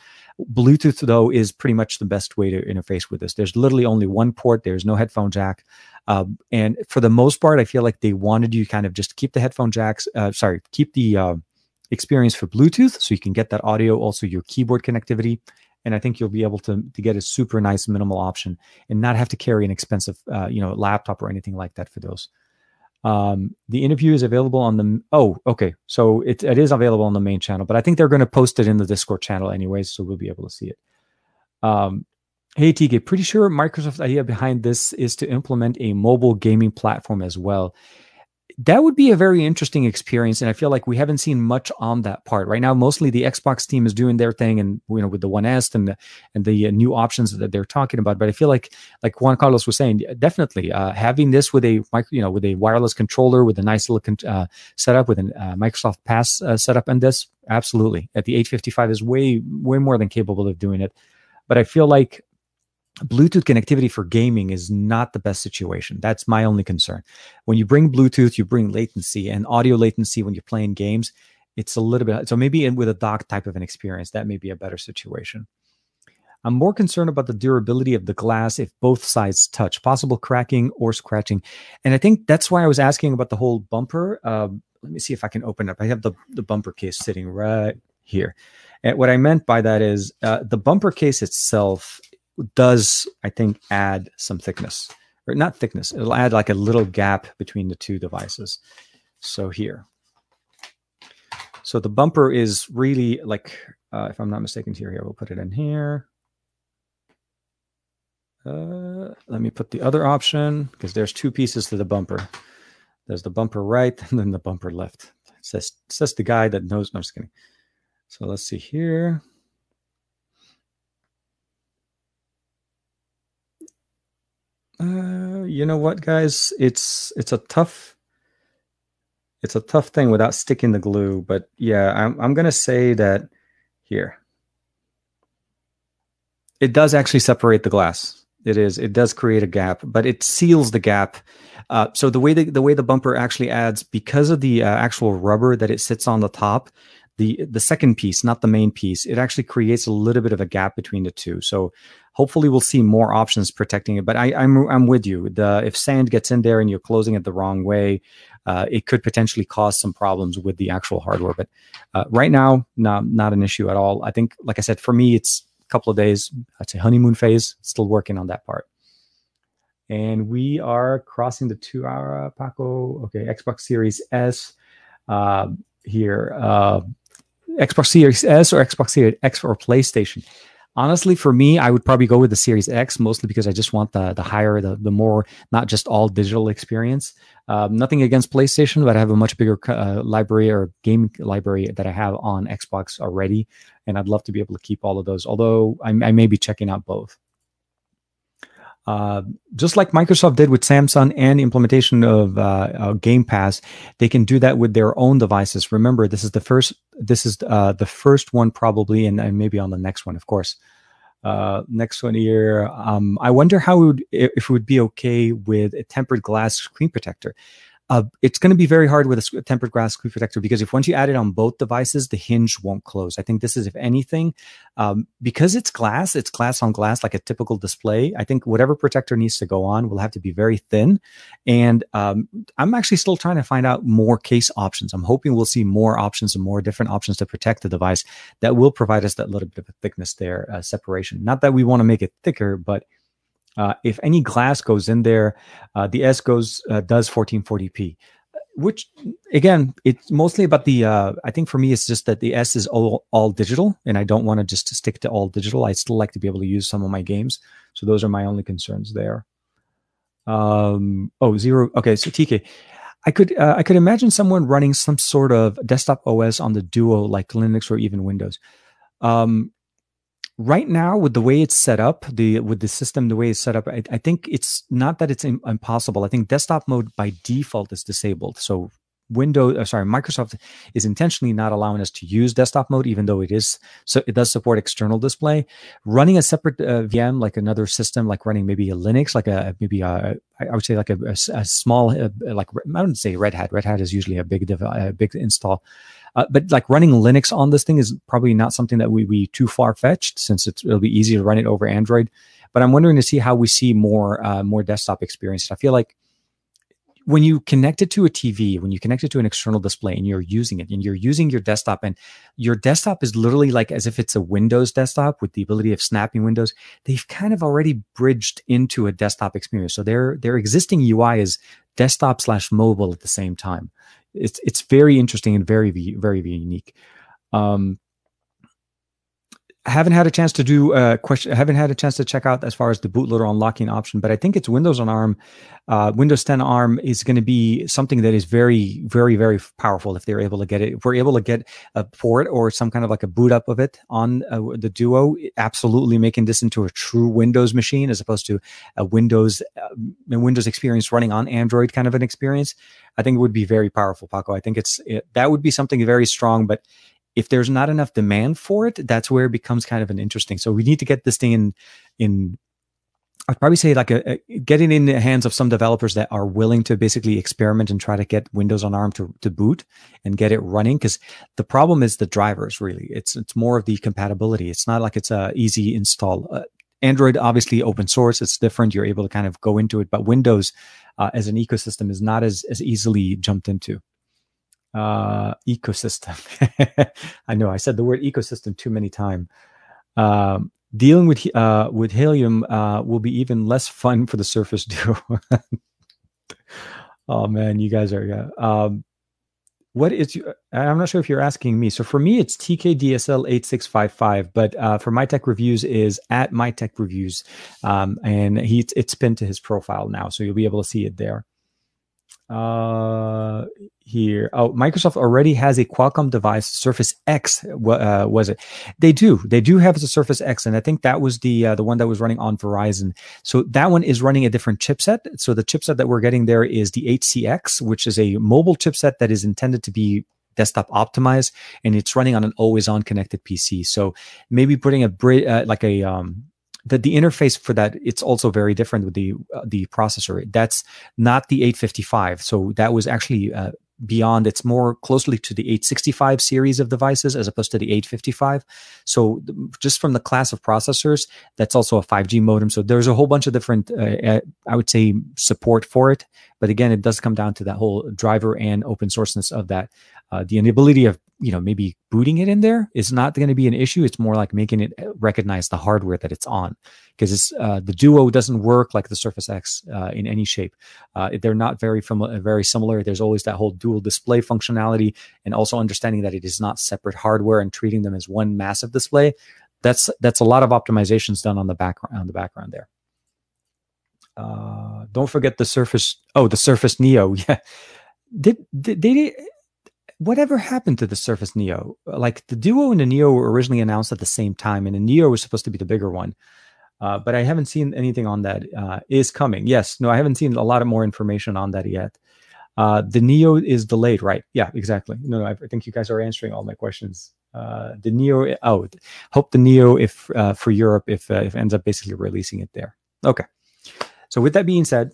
Bluetooth though is pretty much the best way to interface with this. There's literally only one port. There's no headphone jack, um, and for the most part, I feel like they wanted you kind of just keep the headphone jacks. Uh, sorry, keep the uh, experience for Bluetooth, so you can get that audio, also your keyboard connectivity, and I think you'll be able to to get a super nice minimal option and not have to carry an expensive uh, you know laptop or anything like that for those. Um, the interview is available on the oh okay, so it it is available on the main channel, but I think they're going to post it in the Discord channel anyways, so we'll be able to see it. Um, hey TK, pretty sure Microsoft's idea behind this is to implement a mobile gaming platform as well that would be a very interesting experience and i feel like we haven't seen much on that part. Right now mostly the xbox team is doing their thing and you know with the one s and the and the uh, new options that they're talking about but i feel like like juan carlos was saying definitely uh, having this with a you know with a wireless controller with a nice little con- uh, setup with a uh, microsoft pass uh, setup and this absolutely. At the 855 is way way more than capable of doing it but i feel like Bluetooth connectivity for gaming is not the best situation. That's my only concern. When you bring Bluetooth, you bring latency and audio latency when you're playing games. It's a little bit so maybe with a dock type of an experience, that may be a better situation. I'm more concerned about the durability of the glass if both sides touch, possible cracking or scratching. And I think that's why I was asking about the whole bumper. Um, let me see if I can open up. I have the, the bumper case sitting right here. And what I meant by that is uh, the bumper case itself does, I think, add some thickness or not thickness. It'll add like a little gap between the two devices. So here. So the bumper is really like, uh, if I'm not mistaken here, here, we'll put it in here. Uh, let me put the other option because there's two pieces to the bumper. There's the bumper right and then the bumper left. It says, says the guy that knows. No, I'm just kidding. So let's see here. Uh, you know what, guys? It's it's a tough it's a tough thing without sticking the glue. But yeah, I'm I'm gonna say that here. It does actually separate the glass. It is. It does create a gap, but it seals the gap. Uh, so the way the, the way the bumper actually adds because of the uh, actual rubber that it sits on the top, the the second piece, not the main piece, it actually creates a little bit of a gap between the two. So hopefully we'll see more options protecting it. But I, am I'm, I'm with you. The if sand gets in there and you're closing it the wrong way, uh, it could potentially cause some problems with the actual hardware. But uh, right now, not not an issue at all. I think, like I said, for me, it's a couple of days. I'd say honeymoon phase. Still working on that part. And we are crossing the two hour Paco. Okay, Xbox Series S uh, here. Xbox Series S or Xbox Series X or PlayStation. Honestly, for me, I would probably go with the Series X mostly because I just want the the higher, the the more not just all digital experience. Um, nothing against PlayStation, but I have a much bigger uh, library or game library that I have on Xbox already, and I'd love to be able to keep all of those. Although I, I may be checking out both. Uh, just like Microsoft did with Samsung and implementation of uh, uh, Game Pass, they can do that with their own devices. Remember, this is the first. This is uh, the first one probably, and, and, maybe on the next one, of course. Uh, next one here. Um, I wonder how it would, if it would be okay with a tempered glass screen protector. Uh, it's going to be very hard with a tempered glass screen protector because if once you add it on both devices, the hinge won't close. I think this is, if anything, um, because it's glass, it's glass on glass like a typical display. I think whatever protector needs to go on will have to be very thin. And um, I'm actually still trying to find out more case options. I'm hoping we'll see more options and more different options to protect the device that will provide us that little bit of a thickness there, uh, separation. Not that we want to make it thicker, but uh, if any glass goes in there, uh, the S goes uh, does 1440p, which again, it's mostly about the. Uh, I think for me, it's just that the S is all all digital, and I don't want to just stick to all digital. I still like to be able to use some of my games, so those are my only concerns there. Um, oh, zero. Okay, so TK. I could uh, I could imagine someone running some sort of desktop OS on the Duo, like Linux or even Windows. Um, right now with the way it's set up the with the system the way it's set up i, I think it's not that it's impossible i think desktop mode by default is disabled so Windows, uh, sorry, Microsoft is intentionally not allowing us to use desktop mode, even though it is so it does support external display. Running a separate uh, VM, like another system, like running maybe a Linux, like a maybe a I would say like a, a, a small uh, like I wouldn't say Red Hat. Red Hat is usually a big dev, a big install, uh, but like running Linux on this thing is probably not something that would be too far fetched since it'll be easy to run it over Android. But I'm wondering to see how we see more uh, more desktop experience. I feel like when you connect it to a TV, when you connect it to an external display and you're using it and you're using your desktop and your desktop is literally like as if it's a Windows desktop with the ability of snapping windows, they've kind of already bridged into a desktop experience. So their their existing UI is desktop slash mobile at the same time. It's it's very interesting and very very, very unique. Um, I haven't had a chance to do a question. I haven't had a chance to check out as far as the bootloader unlocking option, but I think it's Windows on ARM. Uh, Windows 10 ARM is going to be something that is very, very, very powerful if they're able to get it. If we're able to get a port or some kind of like a boot up of it on uh, the Duo, absolutely making this into a true Windows machine as opposed to a Windows uh, Windows experience running on Android kind of an experience. I think it would be very powerful, Paco. I think it's it, that would be something very strong, but if there's not enough demand for it, that's where it becomes kind of an interesting. So we need to get this thing in in I'd probably say like a, a, getting in the hands of some developers that are willing to basically experiment and try to get Windows on ARM to, to boot and get it running. Because the problem is the drivers. Really, it's it's more of the compatibility. It's not like it's a easy install. Uh, Android obviously open source. It's different. You're able to kind of go into it, but Windows uh, as an ecosystem is not as as easily jumped into uh, ecosystem. I know I said the word ecosystem too many times. Um, dealing with uh, with helium uh, will be even less fun for the Surface Duo. oh man, you guys are. Yeah. Um, what is? I'm not sure if you're asking me. So for me, it's TKDSL eight six five five. But uh, for my tech reviews is at my tech reviews, um, and he it's pinned to his profile now, so you'll be able to see it there uh here. Oh microsoft already has a qualcomm device surface x uh, was it? They do. They do have a surface x and i think that was the uh, the one that was running on verizon. So that one is running a different chipset. So the chipset that we're getting there is the 8cx which is a mobile chipset that is intended to be desktop optimized and it's running on an always on connected pc so maybe putting a uh, like a um the, the interface for that it's also very different with the uh, the processor. That's not the 855 so that was actually uh, beyond it's more closely to the 865 series of devices as opposed to the 855 so just from the class of processors that's also a 5g modem. So there's a whole bunch of different uh, i would say support for it. But again it does come down to that whole driver and open sourceness of that uh, the ability of you know maybe booting it in there is not going to be an issue. It's more like making it uh, recognize the hardware that it's on because it's uh, the duo doesn't work like the surface x uh, in any shape. Uh, they're not very fam- very similar. There's always that whole dual display functionality and also understanding that it is not separate hardware and treating them as one massive display. That's that's a lot of optimizations done on the background on the background there. Uh, don't forget the surface oh the surface neo. Yeah. Did, did they whatever happened to the Surface Neo? Like the Duo and the Neo were originally announced at the same time, and the Neo was supposed to be the bigger one. Uh, but I haven't seen anything on that. Uh, is coming. Yes, no, I haven't seen a lot of more information on that yet. Uh, the Neo is delayed, right? Yeah, exactly. No, no, I think you guys are answering all my questions. Uh, the Neo, oh, hope the Neo, if uh, for Europe, if uh, if ends up basically releasing it there. Okay. So with that being said,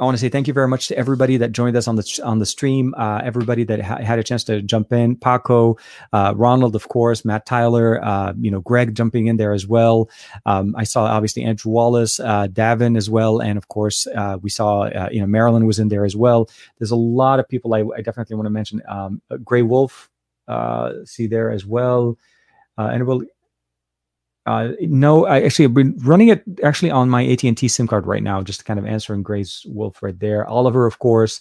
I want to say thank you very much to everybody that joined us on the on the stream. Uh, everybody that ha- had a chance to jump in, Paco, uh, Ronald, of course, Matt Tyler, uh, you know, Greg jumping in there as well. Um, I saw obviously Andrew Wallace, uh, Davin as well, and of course uh, we saw uh, you know Marilyn was in there as well. There's a lot of people I, I definitely want to mention. Um, Gray Wolf, see there as well, and we'll uh, no, I actually have been running it actually on my AT and T SIM card right now, just kind of answering Grace Wolf right there. Oliver, of course,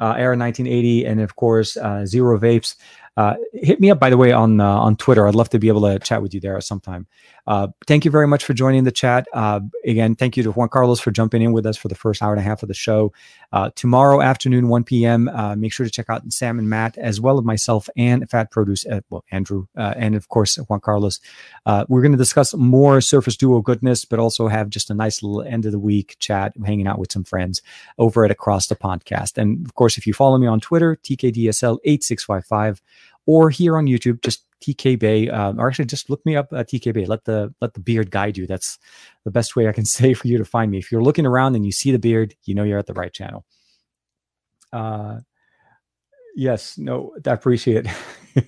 uh, Era 1980, and of course uh, Zero Vapes. Uh, hit me up, by the way, on uh, on Twitter. I'd love to be able to chat with you there sometime. Uh, thank you very much for joining the chat. Uh, again, thank you to Juan Carlos for jumping in with us for the first hour and a half of the show. Uh, tomorrow afternoon, 1 p.m., make sure to check out Sam and Matt, as well as myself and Fat Produce, well, Andrew, and of course, Juan Carlos. we're going to discuss more Surface Duo goodness, but also have just a nice little end of the week chat, hanging out with some friends over at Across the Podcast. And of course, if you follow me on Twitter, TKDSL8655, or here on YouTube, just TK Bay, um, or actually just look me up at TK Bay. Let the let the beard guide you. That's the best way I can say for you to find me. If you're looking around and you see the beard, you know you're at the right channel. Uh, yes, no, I appreciate it. I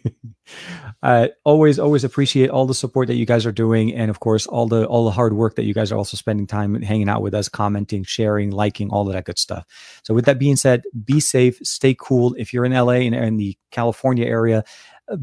uh, always, always appreciate all the support that you guys are doing, and of course, all the all the hard work that you guys are also spending time hanging out with us, commenting, sharing, liking, all of that good stuff. So, with that being said, be safe, stay cool. If you're in LA and in the California area,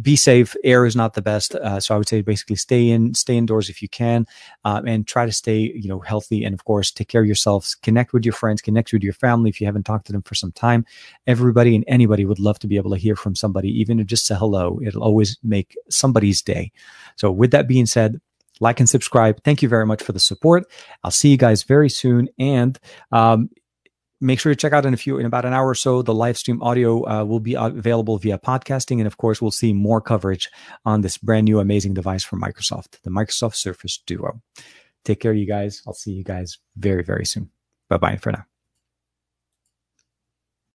be safe. Air is not the best, uh, so I would say basically stay in, stay indoors if you can, uh, and try to stay you know healthy. And of course, take care of yourselves. Connect with your friends. Connect with your family if you haven't talked to them for some time. Everybody and anybody would love to be able to hear from somebody, even just a hello. It'll always make somebody's day. So, with that being said, like and subscribe. Thank you very much for the support. I'll see you guys very soon. And um, make sure you check out in a few in about an hour or so the live stream audio uh, will be available via podcasting. And of course we'll see more coverage on this brand new amazing device from microsoft the microsoft surface duo. Take care you guys. I'll see you guys very very soon. Bye bye for now